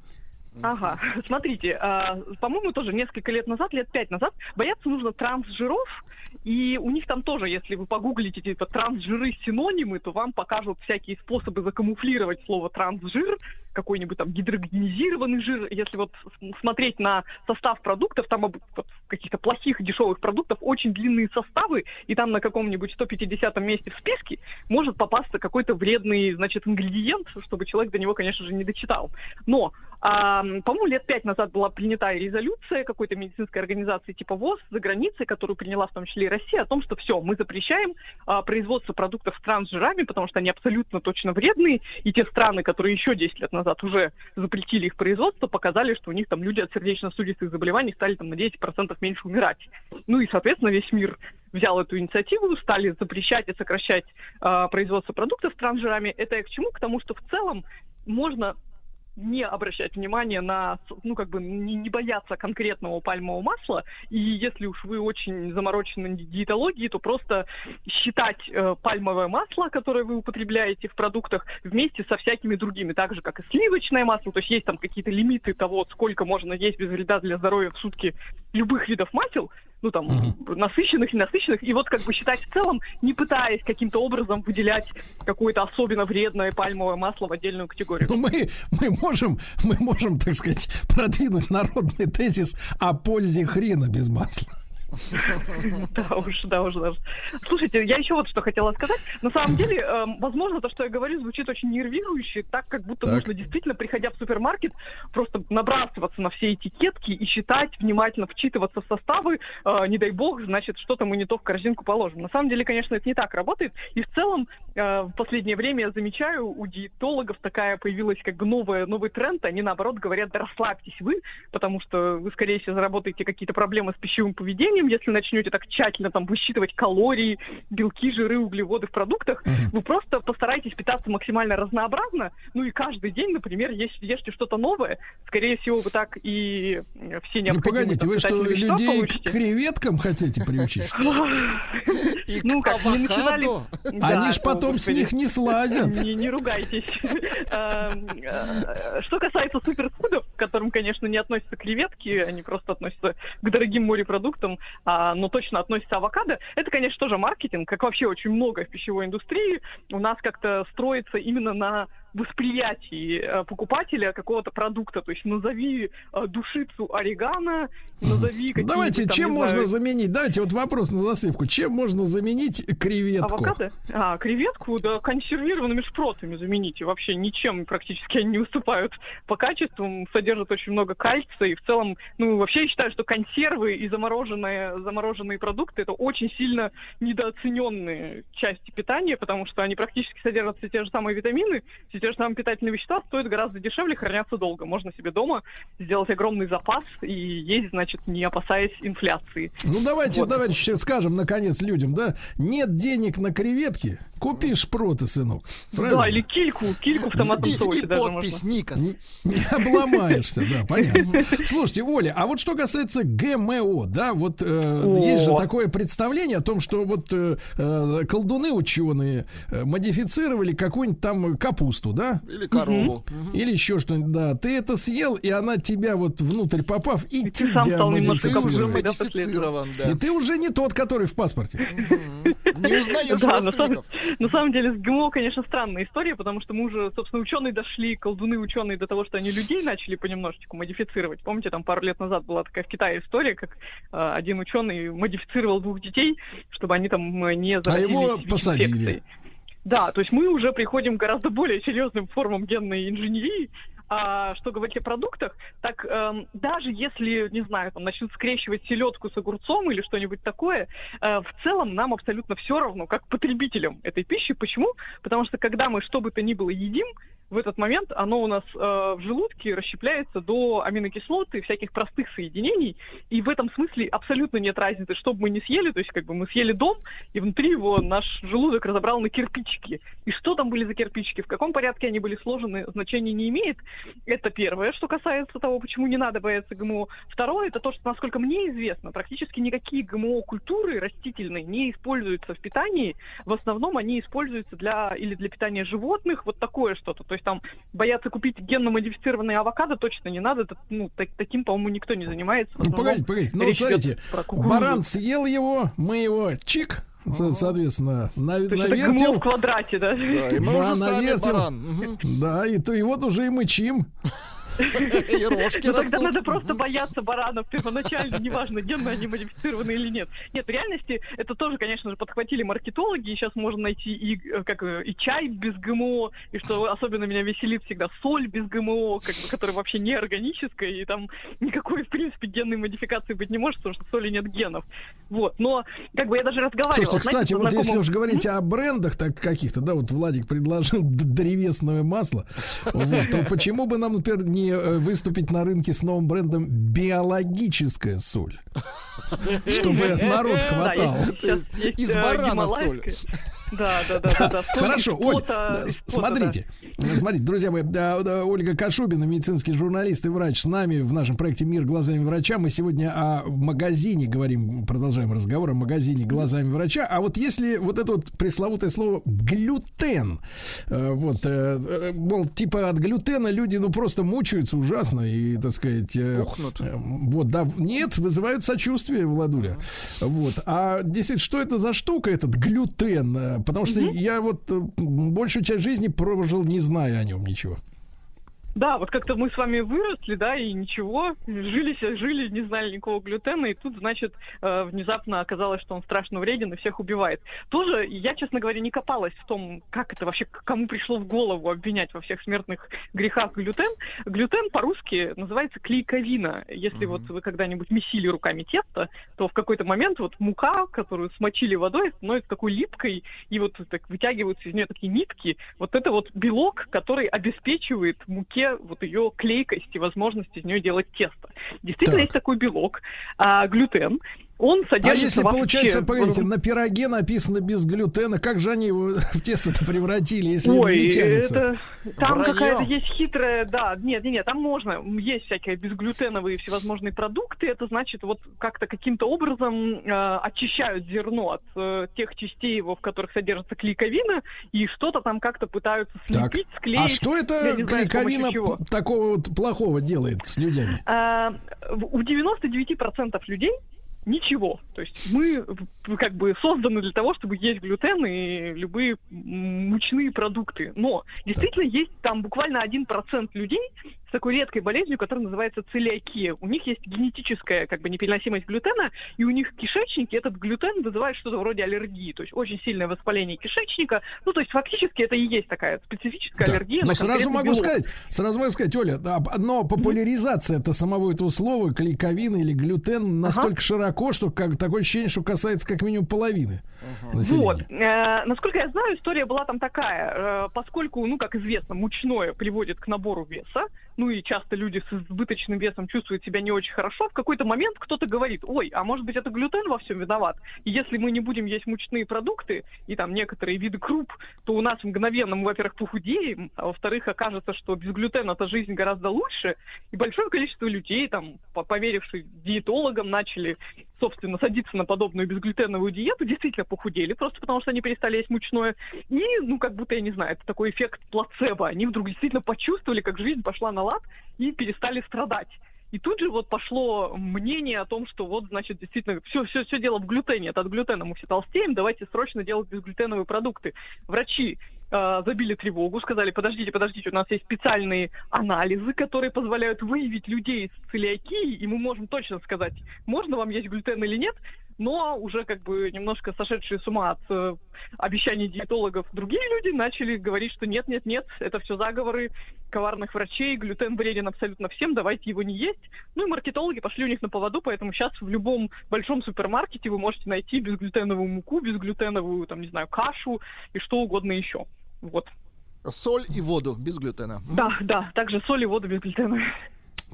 Ага, смотрите, а, по-моему, тоже несколько лет назад, лет пять назад, бояться нужно трансжиров, и у них там тоже, если вы погуглите типа трансжиры синонимы, то вам покажут всякие способы закамуфлировать слово трансжир, какой-нибудь там гидрогенизированный жир. Если вот смотреть на состав продуктов, там вот каких-то плохих дешевых продуктов очень длинные составы, и там на каком-нибудь 150 месте в списке может попасться какой-то вредный, значит, ингредиент, чтобы человек до него, конечно же, не дочитал. Но, а, по-моему, лет пять назад была принята резолюция какой-то медицинской организации типа ВОЗ за границей, которую приняла в том числе и Россия, о том, что все, мы запрещаем а, производство продуктов с трансжирами, потому что они абсолютно точно вредные, и те страны, которые еще 10 лет назад уже запретили их производство, показали, что у них там люди от сердечно-сосудистых заболеваний стали там на 10% меньше умирать. Ну и, соответственно, весь мир взял эту инициативу, стали запрещать и сокращать а, производство продуктов с трансжирами. Это к чему? К тому, что в целом можно не обращать внимания на, ну, как бы, не, не бояться конкретного пальмового масла, и если уж вы очень заморочены диетологией, то просто считать э, пальмовое масло, которое вы употребляете в продуктах, вместе со всякими другими, так же, как и сливочное масло, то есть есть там какие-то лимиты того, сколько можно есть без вреда для здоровья в сутки любых видов масел, ну там, насыщенных, ненасыщенных, и вот как бы считать в целом, не пытаясь каким-то образом выделять какое-то особенно вредное пальмовое масло в отдельную категорию. Ну, мы, мы можем, мы можем, так сказать, продвинуть народный тезис о пользе хрена без масла. Да уж, да уж, да. уж. Слушайте, я еще вот что хотела сказать. На самом деле, эм, возможно, то, что я говорю, звучит очень нервирующе, так как будто нужно действительно, приходя в супермаркет, просто набрасываться на все этикетки и считать, внимательно вчитываться в составы. Э, Не дай бог, значит, что-то мы не то в корзинку положим. На самом деле, конечно, это не так работает. И в целом, э, в последнее время я замечаю, у диетологов такая появилась как бы новая, новый тренд. Они, наоборот, говорят, да расслабьтесь вы, потому что вы, скорее всего, заработаете какие-то проблемы с пищевым поведением, если начнете так тщательно там высчитывать калории, белки, жиры, углеводы в продуктах. Вы просто постарайтесь питаться максимально разнообразно, ну и каждый день, например, ешь- ешьте что-то новое. Скорее всего, вы так и э, все Ну, необходимые погодите, там, вы что, людей к креветкам хотите приучить? Ну как, не начинали... Они ж потом с них не слазят. Не, не ругайтесь. Эм, э, Что касается суперфудов, к которым, конечно, не относятся креветки, они просто относятся к дорогим морепродуктам, а, но точно относятся авокадо, это, конечно, тоже маркетинг, как вообще очень много в пищевой индустрии. У нас как-то строится именно на восприятии э, покупателя какого-то продукта. То есть назови э, душицу орегано, назови какие-нибудь Давайте, там, чем можно знаю, заменить? Давайте вот вопрос на засыпку. Чем можно заменить креветку? Авокадо? А, креветку, да, консервированными шпротами замените. Вообще ничем практически они не уступают по качеству, содержат очень много кальция, и в целом, ну, вообще я считаю, что консервы и замороженные, замороженные продукты это очень сильно недооцененные части питания, потому что они практически содержат все те же самые витамины, все те же самые питательные вещества, стоят гораздо дешевле, хранятся долго. Можно себе дома сделать огромный запас и есть, значит, не опасаясь инфляции. Ну давайте, Вот. товарищи, скажем наконец людям, да? Нет денег на креветки, купи шпроты, сынок. Правильно? Да, или кильку, кильку в томатном соусе и даже подпись можно. Никас. Не обломаешься, да, понятно. Слушайте, Оля, а вот что касается ГМО, да, вот э, есть же такое представление о том, что вот э, э, колдуны ученые модифицировали какую-нибудь там капусту, да? Или корову. Или еще что-нибудь, да. Ты это съел, и она тебя вот внутрь попав, и, ты тебя сам стал немножко Ты уже модифицирован, да. И ты уже не тот, который в паспорте. Не узнаешь самом, родственников. На самом деле с ГМО, конечно, странная история, потому что мы уже, собственно, ученые дошли, колдуны ученые до того, что они людей начали понемножечку модифицировать. Помните, там пару лет назад была такая в Китае история, как э, один ученый модифицировал двух детей, чтобы они там э, не А заразились его ВИЧ-инфекцией. посадили. Да, то есть мы уже приходим к гораздо более серьезным формам генной инженерии. А что говорить о продуктах, так эм, даже если, не знаю, там начнут скрещивать селедку с огурцом или что-нибудь такое, э, в целом нам абсолютно все равно, как потребителям этой пищи. Почему? Потому что когда мы что бы то ни было едим, в этот момент оно у нас э, в желудке расщепляется до аминокислот и всяких простых соединений, и в этом смысле абсолютно нет разницы, что бы мы не съели, то есть как бы мы съели дом, и внутри его наш желудок разобрал на кирпичики. И что там были за кирпичики, в каком порядке они были сложены, значения не имеет. Это первое, что касается того, почему не надо бояться ГМО. Второе, это то, что, насколько мне известно, практически никакие ГМО-культуры растительные не используются в питании. В основном они используются для или для питания животных, вот такое что-то. То есть там бояться купить генно-модифицированные авокадо точно не надо. Это, ну, так- таким, по-моему, никто не занимается. Ну, погодите, погодите. Ну, смотрите, баран съел его, мы его чик, со- соответственно, на- То есть это навертел. в квадрате, да? Да, и мы Да, уже сами навертел. баран. Мгм. Да, и то и вот уже и мычим. И рожки Ну тогда надо просто бояться баранов первоначально, неважно, генно они модифицированы или нет. Нет, в реальности это тоже, конечно же, подхватили маркетологи, и сейчас можно найти и, э, как, э, и чай без ГМО, и что особенно меня веселит всегда соль без ГМО, как бы, которая вообще не органическая, и там никакой, в принципе, генной модификации быть не может, потому что соли нет генов. Вот, но как бы я даже разговаривала. Слушайте, знаете, кстати, вот если знакомым- уж говорить о брендах так каких-то, да, вот Владик предложил древесное масло, вот, то почему бы нам, например, не э, выступить на рынке с новым брендом биологическая соль? Чтобы народ хватал. Из барана соль. Да, да, да, да, да. Хорошо, Оль, э, смотрите, э, смотрите, друзья мои, Ольга Кашубина, медицинский журналист и врач с нами в нашем проекте «Мир глазами врача». Мы сегодня о магазине говорим, продолжаем разговор о магазине глазами врача. А вот если вот это вот пресловутое слово глютен, э, вот, мол, типа от глютена люди, ну, просто мучаются ужасно и, так сказать... Пухнут. Вот, да, нет, вызывают сочувствие, Владуля. Вот, а действительно, что это за штука, этот глютен? Потому что я вот э, большую часть жизни прожил, не зная о нем ничего. Да, вот как-то мы с вами выросли, да, и ничего, жили себе, жили, не знали никакого глютена, и тут, значит, э, внезапно оказалось, что он страшно вреден и всех убивает. Тоже я, честно говоря, не копалась в том, как это вообще, кому пришло в голову обвинять во всех смертных грехах глютен. Глютен по-русски называется клейковина. Если вот вы когда-нибудь месили руками тесто, то в какой-то момент вот мука, которую смочили водой, становится такой липкой, и вот так вытягиваются из нее такие нитки. Вот это вот белок, который обеспечивает муке вот ее клейкость и возможность из нее делать тесто. Действительно, Так. есть такой белок, а глютен. Он А содержится если, вообще получается, погодите, на пироге написано без глютена, как же они его в тесто-то превратили, если Ой, не тянется? это там какая-то есть хитрая, да, нет, нет, нет, там можно, есть всякие безглютеновые всевозможные продукты, это значит вот как-то каким-то образом э, очищают зерно от э, тех частей его, в которых содержится клейковина, и что-то там как-то пытаются Так, слепить, склеить. а что это знаю, клейковина п- такого вот плохого делает с людьми? А, в- у 99% людей ничего. То есть мы как бы созданы для того, чтобы есть глютен и любые мучные продукты. Но действительно есть там буквально 1% людей с такой редкой болезнью, которая называется целиакия. У них есть генетическая как бы непереносимость глютена, и у них в кишечнике этот глютен вызывает что-то вроде аллергии. То есть очень сильное воспаление кишечника. Ну, то есть фактически это и есть такая специфическая Да. аллергия. Но на сразу могу белок. сказать, сразу могу сказать, Оля, да, но популяризация это самого этого слова клейковина или глютен настолько широко, что как такое ощущение, что касается как минимум половины населения. Вот. Э, насколько я знаю, история была там такая. Э, поскольку, ну, как известно, мучное приводит к набору веса, ну и часто люди с избыточным весом чувствуют себя не очень хорошо, в какой-то момент кто-то говорит, ой, а может быть это глютен во всем виноват? И если мы не будем есть мучные продукты и там некоторые виды круп, то у нас мгновенно мы, во-первых, похудеем, а во-вторых, окажется, что без глютена-то жизнь гораздо лучше, и большое количество людей, там, по- поверивших диетологам, начали собственно, садиться на подобную безглютеновую диету, действительно похудели, просто потому что они перестали есть мучное. И, ну, как будто, я не знаю, это такой эффект плацебо. Они вдруг действительно почувствовали, как жизнь пошла на лад и перестали страдать. И тут же вот пошло мнение о том, что вот, значит, действительно, все, все, все дело в глютене. Это от глютена мы все толстеем, давайте срочно делать безглютеновые продукты. Врачи забили тревогу, сказали, подождите, подождите, у нас есть специальные анализы, которые позволяют выявить людей с целиакией, и мы можем точно сказать, можно вам есть глютен или нет, но уже как бы немножко сошедшие с ума от э, обещаний диетологов другие люди начали говорить, что нет, нет, нет, это все заговоры коварных врачей, глютен вреден абсолютно всем, давайте его не есть. Ну и маркетологи пошли у них на поводу, поэтому сейчас в любом большом супермаркете вы можете найти безглютеновую муку, безглютеновую, там, не знаю, кашу и что угодно еще. Вот. Соль и воду без глютена. Да, да, также соль и воду без глютена.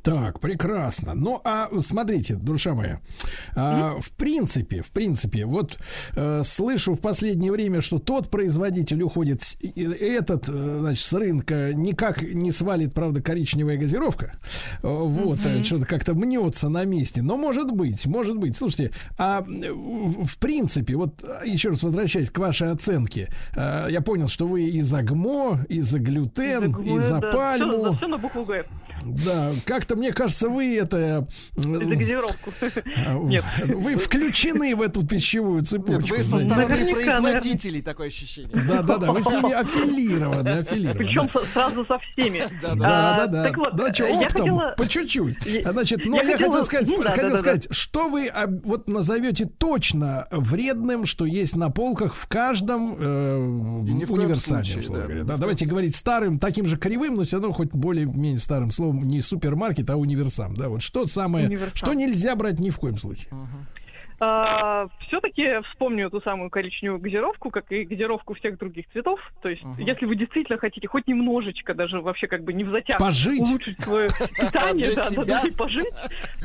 Так, прекрасно. Ну, а смотрите, душа моя, а, в принципе, в принципе, вот э, слышу в последнее время, что тот производитель уходит, и- этот, э, значит, с рынка никак не свалит, правда, коричневая газировка. Э, Вот, э, что-то как-то мнется на месте. Но может быть, может быть. Слушайте, а в принципе, вот еще раз возвращаясь к вашей оценке, э, я понял, что вы и за ГМО, и за глютен, и за Да, пальму. Все, все на букву Г. Да, как-то мне кажется, вы это... э, За газировку. а, Нет. Вы включены в эту пищевую цепочку. Нет, вы со стороны Наверняка, производителей такое ощущение. Да, да, да, вы с ними аффилированы, аффилированы. Причем сразу со всеми. Да, А, да, да. Так вот, да, что, я оптом, хотела- по чуть-чуть. Я- А, Значит, но я я, хотел хотела- сказать, Ну да, хотел да, да, сказать, что вы а, вот назовете точно вредным, что есть на полках в каждом э, говоря. Да, давайте говорить старым, таким же кривым, но все равно хоть более-менее старым словом, не супермаркет, а универсам. Да, вот что самое, Универсам. что нельзя брать ни в коем случае. Все-таки вспомню эту самую коричневую газировку, как и газировку всех других цветов. То есть, Мгм. если вы действительно хотите хоть немножечко, даже вообще как бы не в затяг, Пожить. улучшить свое питание, да, да, да, и пожить,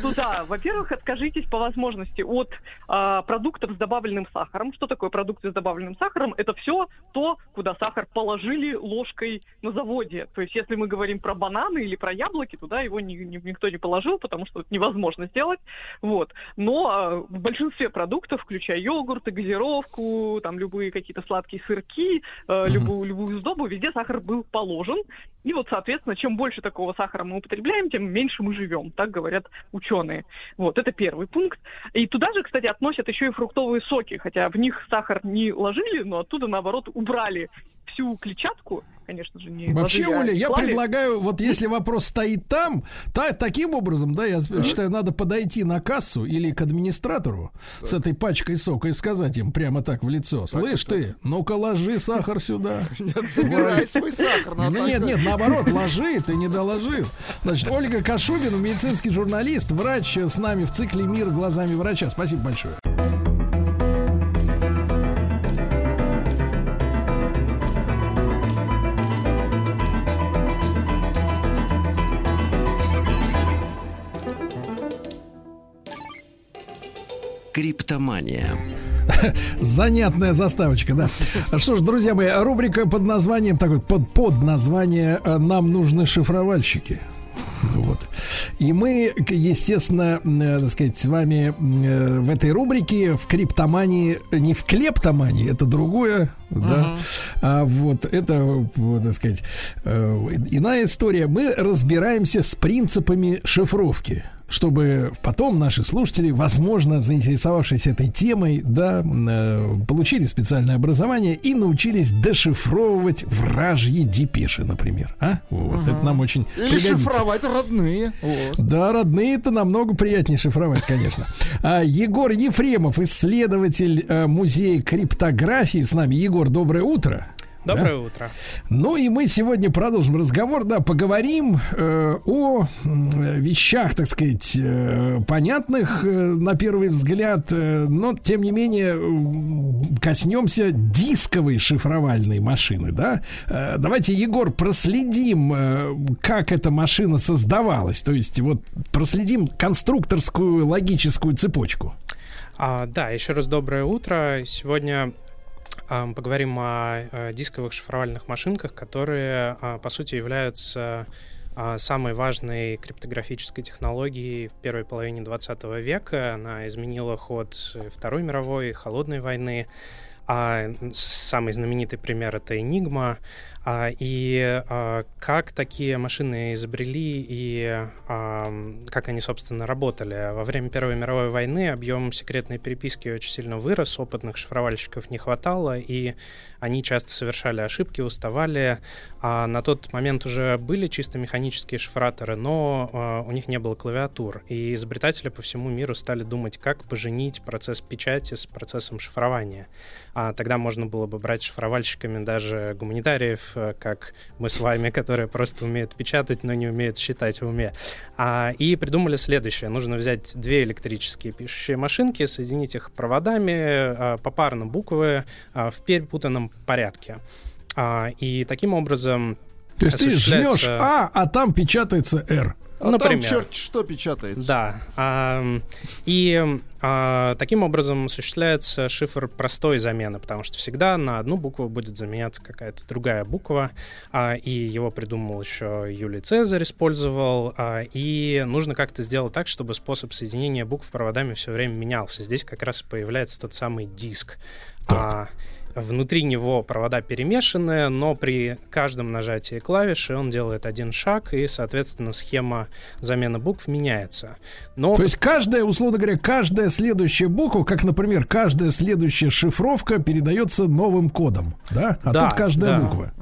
то да, во-первых, откажитесь по возможности от а, продуктов с добавленным сахаром. Что такое продукты с добавленным сахаром? Это все то, куда сахар положили ложкой на заводе. То есть, если мы говорим про бананы или про яблоки, туда его ни- ни- никто не положил, потому что это невозможно сделать. Вот. Но а, в большинстве продуктов, включая йогурты, газировку, там любые какие-то сладкие сырки, э, любую, любую сдобу, везде сахар был положен. И вот, соответственно, чем больше такого сахара мы употребляем, тем меньше мы живем, так говорят ученые. Вот, это первый пункт. И туда же, кстати, относят еще и фруктовые соки, хотя в них сахар не ложили, но оттуда, наоборот, убрали всю клетчатку, конечно же, не Вообще, ложили, а Оля, я клали. предлагаю, вот если вопрос стоит там, та, таким образом, да, я считаю, надо подойти на кассу или к администратору с этой пачкой сока и сказать им прямо так в лицо, слышь ты, ну-ка ложи сахар сюда. Нет, забирай свой сахар. Нет, так нет, наоборот, ложи, ты не доложил. Значит, Ольга Кашубина, медицинский журналист, врач с нами в цикле «Мир глазами врача». Спасибо большое. Криптомания. Занятная заставочка, да. Что ж, друзья мои, рубрика под названием, такой под, под название э, «Нам нужны шифровальщики». Вот. И мы, естественно, э, так сказать, с вами э, в этой рубрике в криптомании, не в клептомании, это другое, да, а вот это, так сказать, иная история. Мы разбираемся с принципами шифровки чтобы потом наши слушатели, возможно, заинтересовавшись этой темой, да, э, получили специальное образование и научились дешифровывать вражьи депеши, например. А? Вот, это нам очень Или пригодится. шифровать родные. Вот. Да, родные это намного приятнее шифровать, конечно. А, Егор Ефремов, исследователь э, музея криптографии с нами. Егор, доброе утро. Доброе Да? утро. Ну и мы сегодня продолжим разговор, да, поговорим э, о э, вещах, так сказать, э, понятных э, на первый взгляд, э, но тем не менее м, коснемся дисковой шифровальной машины, да. Э, давайте, Егор, проследим, э, как эта машина создавалась, то есть вот проследим конструкторскую логическую цепочку. А, да, еще раз доброе утро. Сегодня поговорим о, дисковых шифровальных машинках, которые, а, по сути, являются а, самой важной криптографической технологией в первой половине 20 века. Она изменила ход Второй мировой, Холодной войны. А, самый знаменитый пример это Enigma. А, и а, как такие машины изобрели и как они, собственно, работали. Во время Первой мировой войны объем секретной переписки очень сильно вырос, опытных шифровальщиков не хватало, и они часто совершали ошибки, уставали. А на тот момент уже были чисто механические шифраторы, но а, у них не было клавиатур. И изобретатели по всему миру стали думать, как поженить процесс печати с процессом шифрования. А тогда можно было бы брать шифровальщиками даже гуманитариев, э, как мы с вами, которые просто умеют печатать, но не умеют считать в уме. А, и придумали следующее. Нужно взять две электрические пишущие машинки, соединить их проводами, а, попарно буквы а, в перепутанном порядке. А, и таким образом То есть ты жмешь осуществляется- А, а там печатается Р. А Например. там черт что печатается. Да. ам, и а, таким образом осуществляется шифр простой замены, потому что всегда на одну букву будет заменяться какая-то другая буква, а, и его придумал еще Юлий Цезарь, использовал, а, и нужно как-то сделать так, чтобы способ соединения букв проводами все время менялся. Здесь как раз появляется тот самый диск. А, Внутри него провода перемешаны, но при каждом нажатии клавиши он делает один шаг, и, соответственно, схема замены букв меняется. Но То есть каждая, условно говоря, каждая следующая буква, как, например, каждая следующая шифровка передается новым кодом, да? А Да, тут каждая да. буква.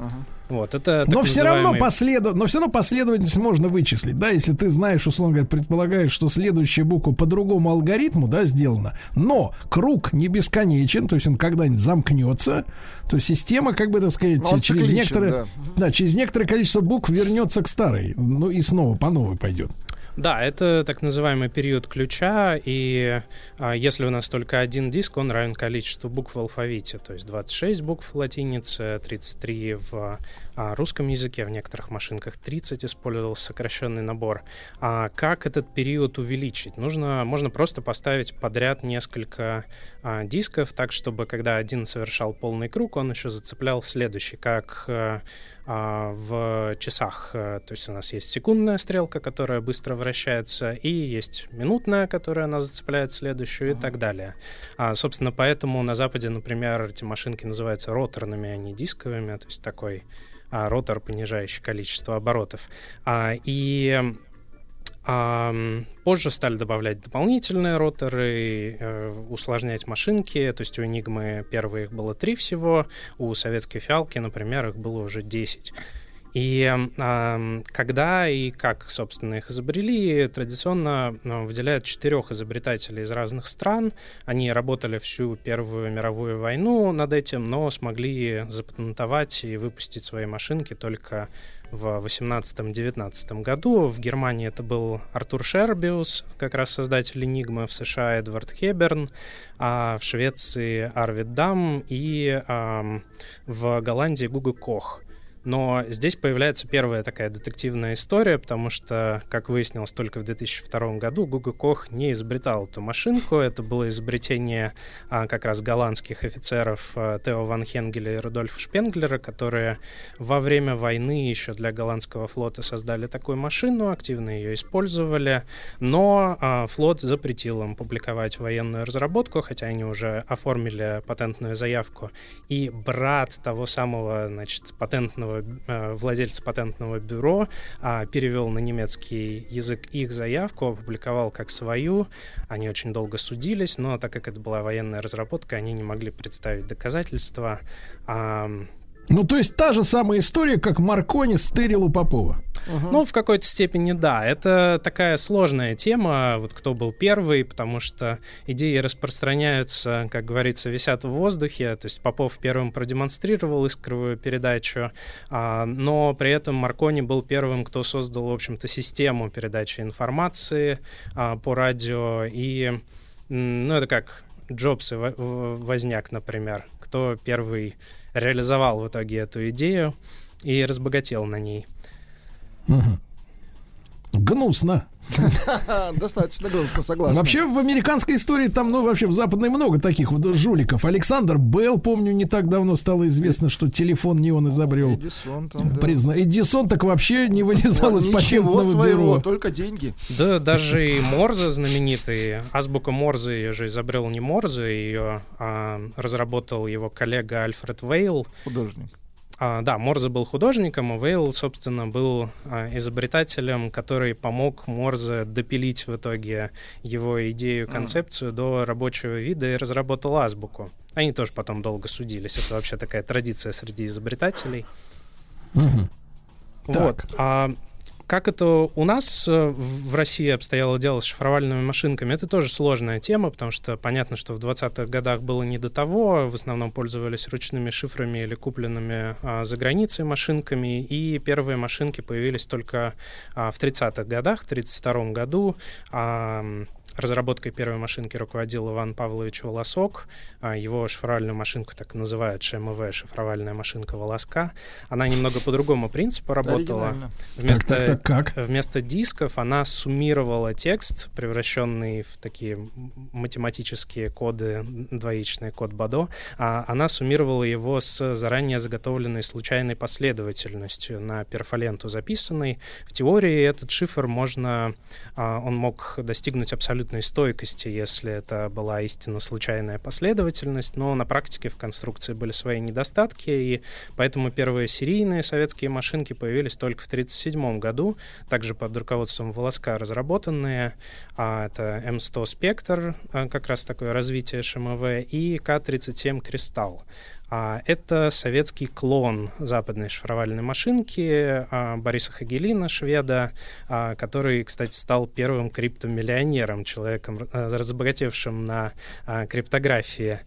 Вот, это Но все равно называемый- последов... но все равно последовательность можно вычислить, да, если ты знаешь, условно говоря, предполагаешь, что следующая буква по другому алгоритму, да, сделана, но круг не бесконечен, то есть он когда-нибудь замкнется, то система, как бы, так сказать, Ну, через некоторое, да. да, через некоторое количество букв вернется к старой, ну и снова по новой пойдет. Да, это так называемый период ключа, и а, если у нас только один диск, он равен количеству букв в алфавите, то есть 26 букв в латинице, 33 в а, русском языке, в некоторых машинках 30 использовался сокращенный набор. А как этот период увеличить? Нужно, можно просто поставить подряд несколько а, дисков, так чтобы когда один совершал полный круг, он еще зацеплял следующий, как а, а, в часах. То есть у нас есть секундная стрелка, которая быстро вращается, и есть минутная, которая она зацепляет следующую, и так далее. А, собственно, поэтому на Западе, например, эти машинки называются роторными, а не дисковыми, то есть такой а, ротор, понижающий количество оборотов. А, и а, позже стали добавлять дополнительные роторы, э, усложнять машинки. То есть у Enigma первые их было три всего, у советской фиалки, например, их было уже 10. И э, когда и как, собственно, их изобрели, традиционно э, выделяют четырех изобретателей из разных стран. Они работали всю Первую мировую войну над этим, но смогли запатентовать и выпустить свои машинки только в 18-19 году. В Германии это был Артур Шербиус, как раз создатель Enigma, в США Эдвард Хеберн, а в Швеции Арвид Дам и э, в Голландии Гуга Кох. Но здесь появляется первая такая детективная история, потому что, как выяснилось только в 2002 году, Гуга Кох не изобретал эту машинку. Это было изобретение а, как раз голландских офицеров а, Тео Ван Хенгеля и Рудольфа Шпенглера, которые во время войны еще для голландского флота создали такую машину, активно ее использовали, но а, флот запретил им публиковать военную разработку, хотя они уже оформили патентную заявку. И брат того самого, значит, патентного патентного, э, владельца патентного бюро а, перевел на немецкий язык их заявку, опубликовал как свою. Они очень долго судились, но так как это была военная разработка, они не могли представить доказательства. Ну, то есть та же самая история, как Маркони стырил у Попова. Ну, в какой-то степени да. Это такая сложная тема, вот кто был первый, потому что идеи распространяются, как говорится, висят в воздухе. То есть Попов первым продемонстрировал искровую передачу, а, но при этом Маркони был первым, кто создал, в общем-то, систему передачи информации а, по радио. И, ну, это как Джобс и Возняк, например. Кто первый реализовал в итоге эту идею и разбогател на ней. Угу. Гнусно. Достаточно гнусно, согласен. Вообще в американской истории там, ну вообще в западной много таких вот жуликов. Александр Белл, помню, не так давно стало известно, что телефон не он изобрел. Эдисон там. Призна... Эдисон так вообще не вылезал из патентного своего, бюро. только деньги. Да, даже и Морзе знаменитый, азбука Морзе ее же изобрел не Морзе, ее а, разработал его коллега Альфред Вейл. Художник. А, да, Морзе был художником, а Вейл, собственно, был а, изобретателем, который помог Морзе допилить в итоге его идею, концепцию mm. до рабочего вида и разработал азбуку. Они тоже потом долго судились. Это вообще такая традиция среди изобретателей. Mm-hmm. Вот. Так. А как это у нас э, в России обстояло дело с шифровальными машинками, это тоже сложная тема, потому что понятно, что в 20-х годах было не до того, в основном пользовались ручными шифрами или купленными а, за границей машинками, и первые машинки появились только а, в 30-х годах, в 32 году. А, Разработкой первой машинки руководил Иван Павлович Волосок. А, его шифровальную машинку так называют ШМВ, шифровальная машинка Волоска. Она немного по другому принципу работала. Вместо, так, так, так, как? вместо дисков она суммировала текст, превращенный в такие математические коды, двоичный код Бадо. А она суммировала его с заранее заготовленной случайной последовательностью на перфоленту записанной. В теории этот шифр можно, а, он мог достигнуть абсолютно абсолютной стойкости, если это была истинно случайная последовательность, но на практике в конструкции были свои недостатки, и поэтому первые серийные советские машинки появились только в 1937 году, также под руководством Волоска разработанные, а это М100 Спектр, а, как раз такое развитие ШМВ, и К-37 Кристалл. А, это советский клон западной шифровальной машинки а, Бориса Хагелина, шведа, а, который, кстати, стал первым криптомиллионером, человеком, разбогатевшим на криптографии.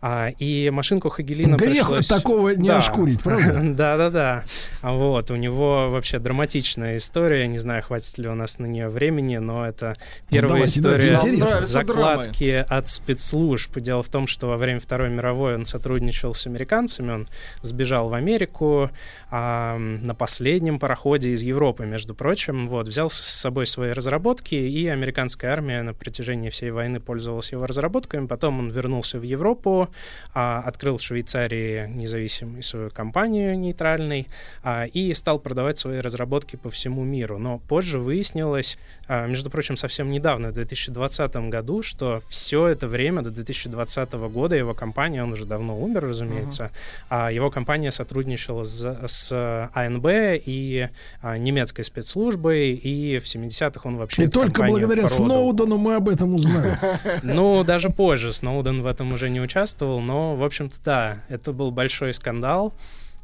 А, и машинку Хагелина Грех пришлось... такого не Да. ошкурить, правда? Да-да-да. А Вот, у него вообще драматичная история. Не знаю, хватит ли у нас на нее времени, но это первая давайте, давайте, история закладки от спецслужб. Дело в том, что во время Второй мировой он сотрудничал с американцами, он сбежал в Америку а, на последнем пароходе из Европы, между прочим. Вот, взял с собой свои разработки, и американская армия на протяжении всей войны пользовалась его разработками. Потом он вернулся в Европу, а, открыл в Швейцарии независимую свою компанию нейтральной а, и стал продавать свои разработки по всему миру. Но позже выяснилось, а, между прочим, совсем недавно, в 2020 году, что все это время, до 2020 года, его компания, он уже давно умер, разумеется, а его компания сотрудничала с, с АНБ и а, немецкой спецслужбой, и в 70-х он вообще И только благодаря продал. Сноудену мы об этом узнали. Ну, даже позже Сноуден в этом уже не участвовал, но, в общем-то, да, это был большой скандал.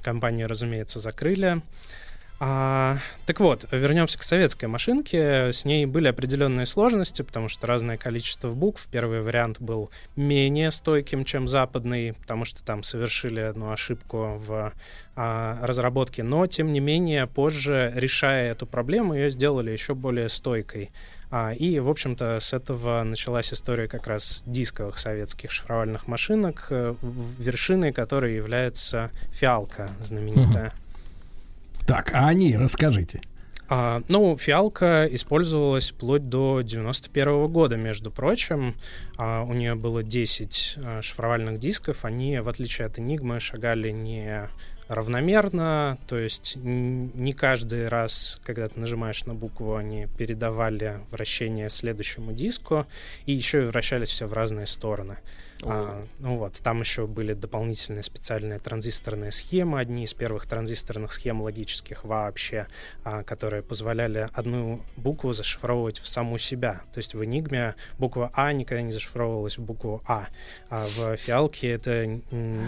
Компанию, разумеется, закрыли. А, так вот, вернемся к советской машинке. С ней были определенные сложности, потому что разное количество букв. Первый вариант был менее стойким, чем западный, потому что там совершили одну ошибку в а, разработке. Но, тем не менее, позже, решая эту проблему, ее сделали еще более стойкой. А, и, в общем-то, с этого началась история как раз дисковых советских шифровальных машинок, э, вершиной которой является фиалка знаменитая. Так, а о ней расскажите. А, ну, фиалка использовалась вплоть до 91 года, между прочим. А, у нее было 10 а, шифровальных дисков. Они, в отличие от Enigma, шагали не равномерно, то есть не каждый раз, когда ты нажимаешь на букву, они передавали вращение следующему диску, и еще и вращались все в разные стороны. А, ну вот, там еще были дополнительные специальные транзисторные схемы, одни из первых транзисторных схем логических вообще, а, которые позволяли одну букву зашифровывать в саму себя. То есть в Enigma буква А никогда не зашифровывалась в букву А, а в фиалке это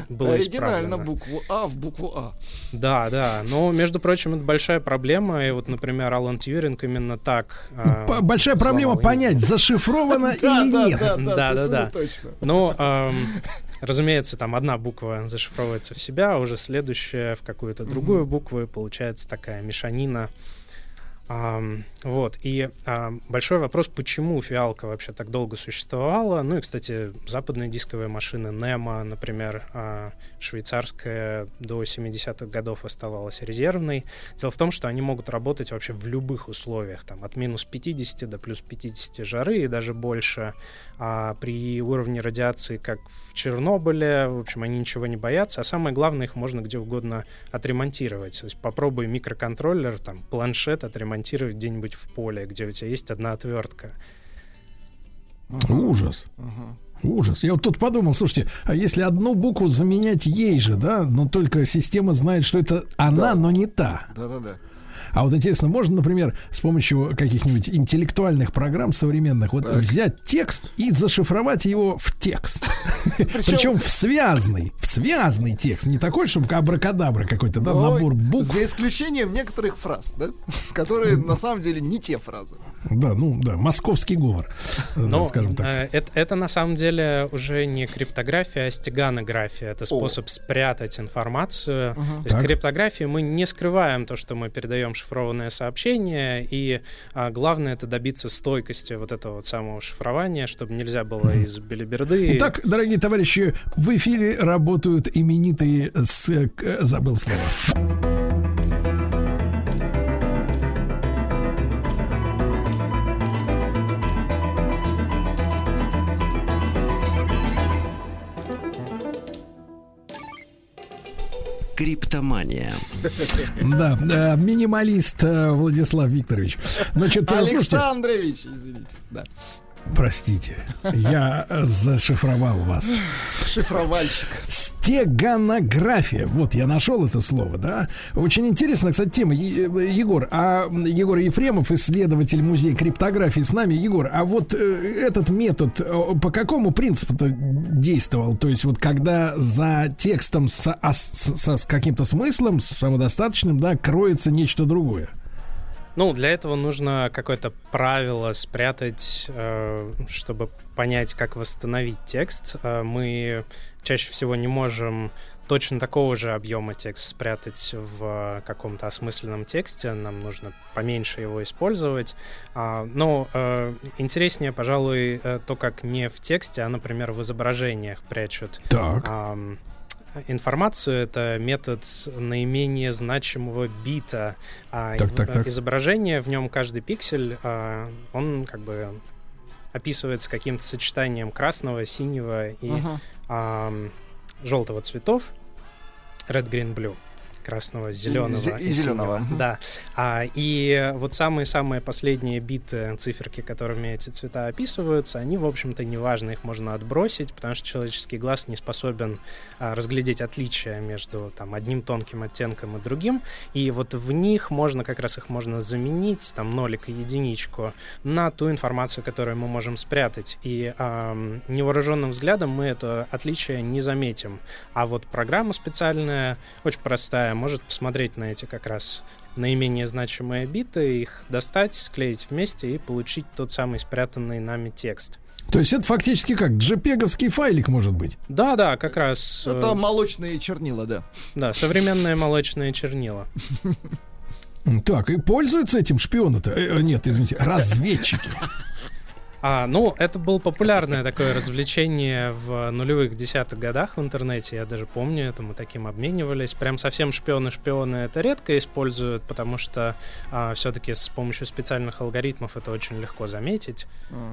было Оригинально исправлено. букву А в букву А. Да, да. Но, между прочим, это большая проблема. И вот, например, Алан Тьюринг именно так... а, Большая проблема понять, зашифровано Да, или да, нет. да, да, да, да. разумеется, там одна буква зашифровывается в себя, а уже следующая в какую-то другую букву, и получается такая мешанина. Вот, и большой вопрос, почему фиалка вообще так долго существовала. Ну и, кстати, западные дисковые машины Немо, например, а, швейцарская до 70-х годов оставалась резервной. Дело в том, что они могут работать вообще в любых условиях, там от минус 50 до плюс 50 жары и даже больше. А при уровне радиации, как в Чернобыле, в общем, они ничего не боятся. А самое главное, их можно где угодно отремонтировать. То есть попробуй микроконтроллер, там, планшет отремонтировать где-нибудь в поле, где у тебя есть одна отвертка. Ужас. Ужас. Я вот тут подумал, слушайте, а если одну букву заменять ей же, да, но только система знает, что это она, но не та. Да-да-да. А вот интересно, можно, например, с помощью каких-нибудь интеллектуальных программ современных вот взять текст и зашифровать его в текст. Причем в связный, в связный текст. Не такой, чтобы абракадабра какой-то, да, набор букв. За исключением некоторых фраз, да? Которые на самом деле не те фразы. Да, ну да, московский говор, да, Но скажем так. э, это, это на самом деле уже не криптография, а стеганография. Это способ спрятать информацию. То есть Так. в криптографии мы не скрываем то, что мы передаем шифрованное сообщение, и а, главное это добиться стойкости вот этого вот самого шифрования, чтобы нельзя было из белиберды. Итак, дорогие товарищи, в эфире работают именитые с... Забыл слово. Криптомания. Да, э, минималист э, Владислав Викторович. Значит, э, слушайте, Александрович, извините. Да. Простите, я зашифровал вас. Шифровальщик. Стеганография. Вот я нашел это слово, да. Очень интересная, кстати, тема. Э, Егор, а Егор Ефремов, исследователь музея криптографии с нами. Егор, а вот э, этот метод э, по какому принципу действовал? То есть вот когда за текстом со- а с, со- с каким-то смыслом, самодостаточным, да, кроется нечто другое. Ну, для этого нужно какое-то правило спрятать, э, чтобы понять, как восстановить текст. Э, Мы чаще всего не можем точно такого же объема текст спрятать в каком-то осмысленном тексте, нам нужно поменьше его использовать. А, но э, интереснее, пожалуй, то, как не в тексте, а, например, в изображениях прячут. Так. А, информацию это метод наименее значимого бита. А Так, так, так. изображение в нем каждый пиксель, а, он как бы описывается каким-то сочетанием красного, синего и Ага. ам, желтого цветов. Red, green, blue. Красного, зеленого зе- и и, зелёного. синего. Да. А, и вот самые-самые последние биты, циферки, которыми эти цвета описываются, они, в общем-то, не важны, их можно отбросить, потому что человеческий глаз не способен а, разглядеть отличия между там, одним тонким оттенком и другим. И вот в них можно, как раз их можно заменить, там, нолик и единичку, на ту информацию, которую мы можем спрятать. И ам, невооруженным взглядом мы это отличие не заметим. А вот программа специальная, очень простая, может посмотреть на эти как раз наименее значимые биты, их достать, склеить вместе и получить тот самый спрятанный нами текст. То есть это фактически как джепеговский файлик может быть. Да, да, как раз. Это э, молочные чернила, да. Да, современные молочные чернила. Так, и пользуются этим шпионы-то? Э, э, нет, извините, разведчики. А, ну, это было популярное такое развлечение в нулевых десятых годах в интернете. Я даже помню это, мы таким обменивались. Прям совсем шпионы-шпионы это редко используют, потому что все-таки с помощью специальных алгоритмов это очень легко заметить.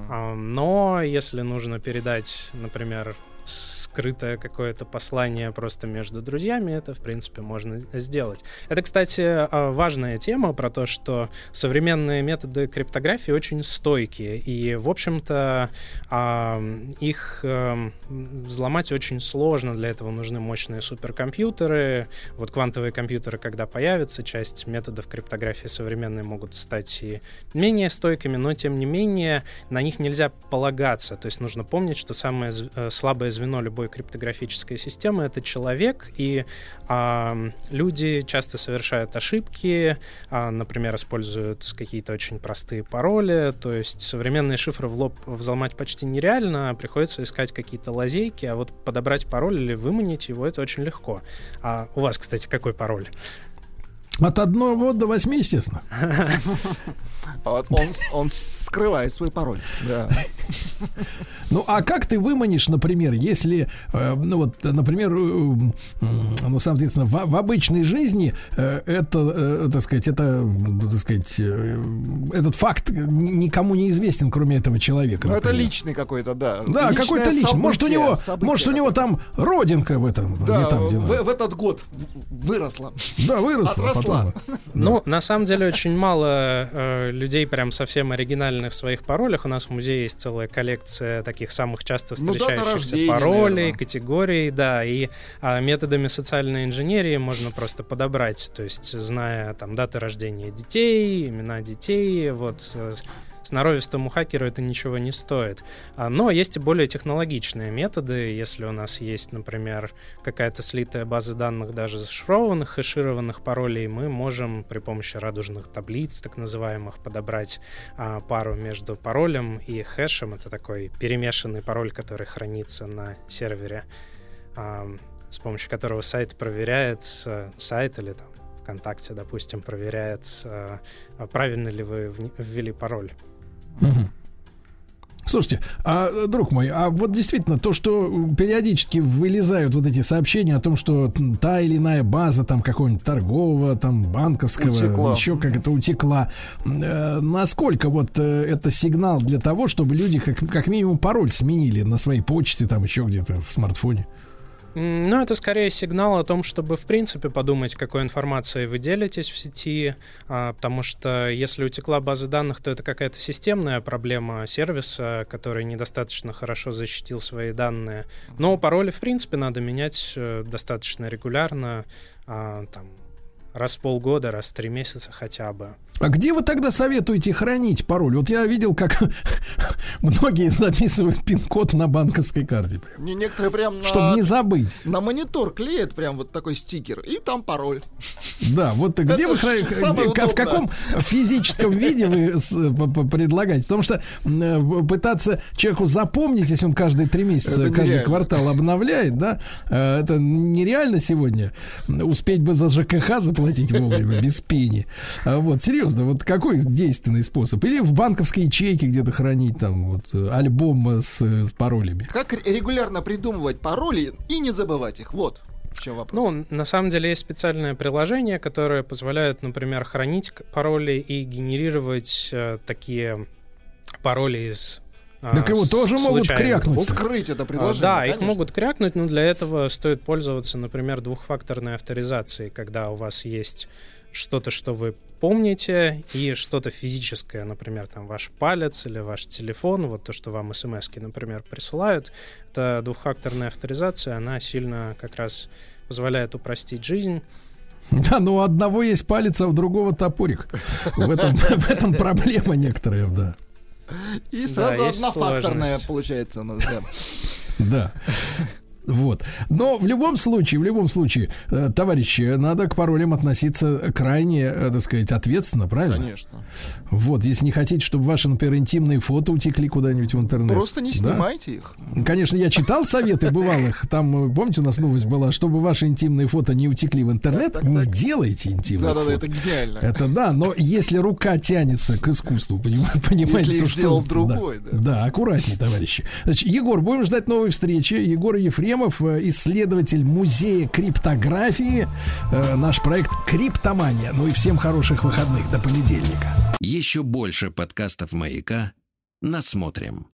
А, но если нужно передать, например, скрытое какое-то послание просто между друзьями, это, в принципе, можно сделать. Это, кстати, а, важная тема про то, что современные методы криптографии очень стойкие, и, в общем-то, а, их эм, взломать очень сложно, для этого нужны мощные суперкомпьютеры. Вот квантовые компьютеры, когда появятся, часть методов криптографии современные могут стать и менее стойкими, но, тем не менее, на них нельзя полагаться. То есть нужно помнить, что самое э, слабое звено любой криптографической системы — это человек, и а, люди часто совершают ошибки, а, например, используют какие-то очень простые пароли, то есть современные шифры в лоб взломать почти нереально, а приходится искать какие-то лазейки, а вот подобрать пароль или выманить его — это очень легко. А у вас, кстати, какой пароль? От одного до восьми, естественно. Вот Он, он скрывает свой пароль. Да. Ну, а как ты выманишь, например, если, э, ну вот, например, э, ну, соответственно, в, в обычной жизни э, это, э, так сказать, это, так сказать, э, этот факт ни- никому не известен, кроме этого человека. Ну, это личный какой-то, да. Да, какой-то личный. Может, у него, событие может, у него там родинка в этом, Да, не там, где в, надо. в этот год выросла. Да, выросла, Отросла. потом. Ну, на самом деле, очень мало э, людей прям совсем оригинальных в своих паролях. У нас в музее есть целая коллекция таких самых часто Ну, встречающихся рождения, паролей, наверное. категорий, да. И а, методами социальной инженерии можно просто подобрать, то есть зная там даты рождения детей, имена детей, вот. Сноровистому хакеру это ничего не стоит. А, Но есть и более технологичные методы. Если у нас есть, например, какая-то слитая база данных даже зашифрованных, хэшированных паролей, мы можем при помощи радужных таблиц, так называемых, подобрать а, пару между паролем и хэшем. Это такой перемешанный пароль, который хранится на сервере, а, с помощью которого сайт проверяет, э, сайт или там ВКонтакте, допустим, проверяет, э, правильно ли вы ввели пароль. Слушайте, а, э, друг мой, а вот действительно то, что периодически вылезают вот эти сообщения о том, что та или иная база там какого-нибудь торгового, там банковского, Утекла. еще как это утекла, э, насколько вот э, это сигнал для того, чтобы люди как, как минимум пароль сменили на своей почте, там еще где-то в смартфоне? М, Ну, это скорее сигнал о том, чтобы, в принципе, подумать, какой информацией вы делитесь в сети, а, потому что если утекла база данных, то это какая-то системная проблема сервиса, который недостаточно хорошо защитил свои данные. Но пароли, в принципе, надо менять э, достаточно регулярно, а, там, раз в полгода, раз в три месяца хотя бы. А где вы тогда советуете хранить пароль? Вот я видел, как многие записывают пин-код на банковской карте. Прям, Не, некоторые прям на... чтобы не забыть. На монитор клеят прям вот такой стикер, и там пароль. Да, вот где Это вы ж храните, где- в каком физическом виде вы предлагаете? Потому что э, пытаться человеку запомнить, если он каждые три месяца, Это каждый нереально. квартал обновляет, да, э, это нереально сегодня. Успеть бы за ЖКХ заплатить вовремя, без пени. А Вот, серьезно, вот какой действенный способ? Или в банковской ячейке где-то хранить там вот э, альбом с, э, с паролями? Как регулярно придумывать пароли и не забывать их? Вот в чем вопрос. Ну, на самом деле есть специальное приложение, которое позволяет, например, хранить пароли и генерировать э, такие пароли из а, Так его тоже могут крякнуть. букв. Скрыть это А, приложение, Да, их конечно. могут крякнуть, но для этого стоит пользоваться, например, двухфакторной авторизацией, когда у вас есть что-то, что вы помните, и что-то физическое, например, там ваш палец или ваш телефон, вот то, что вам смс например, присылают. Это двухфакторная авторизация, она сильно как раз позволяет упростить жизнь. Да, но у одного есть палец, а у другого топорик. В этом, в этом проблема некоторая, да. И Да, сразу есть однофакторная сложность. получается у нас, да. Да. Вот. Но в любом случае, в любом случае, э, товарищи, надо к паролям относиться крайне, э, так сказать, ответственно, правильно? Конечно. Вот, если не хотите, чтобы ваши, например, интимные фото утекли куда-нибудь в интернет. Просто не да? снимайте их. Конечно, я читал советы бывалых. Там, э, помните, у нас новость была, чтобы ваши интимные фото не утекли в интернет, не делайте интимные Да-да-да, это гениально. Это да, но если рука тянется к искусству, поним- понимаете, то что- сделал да, другой, да. Да, аккуратнее, товарищи. Значит, Егор, будем ждать новой встречи. Егор Ефремов, э, исследователь музея криптографии. Э, Наш проект Криптомания. Ну и всем хороших выходных до понедельника. Еще больше подкастов «Маяка» насмотрим.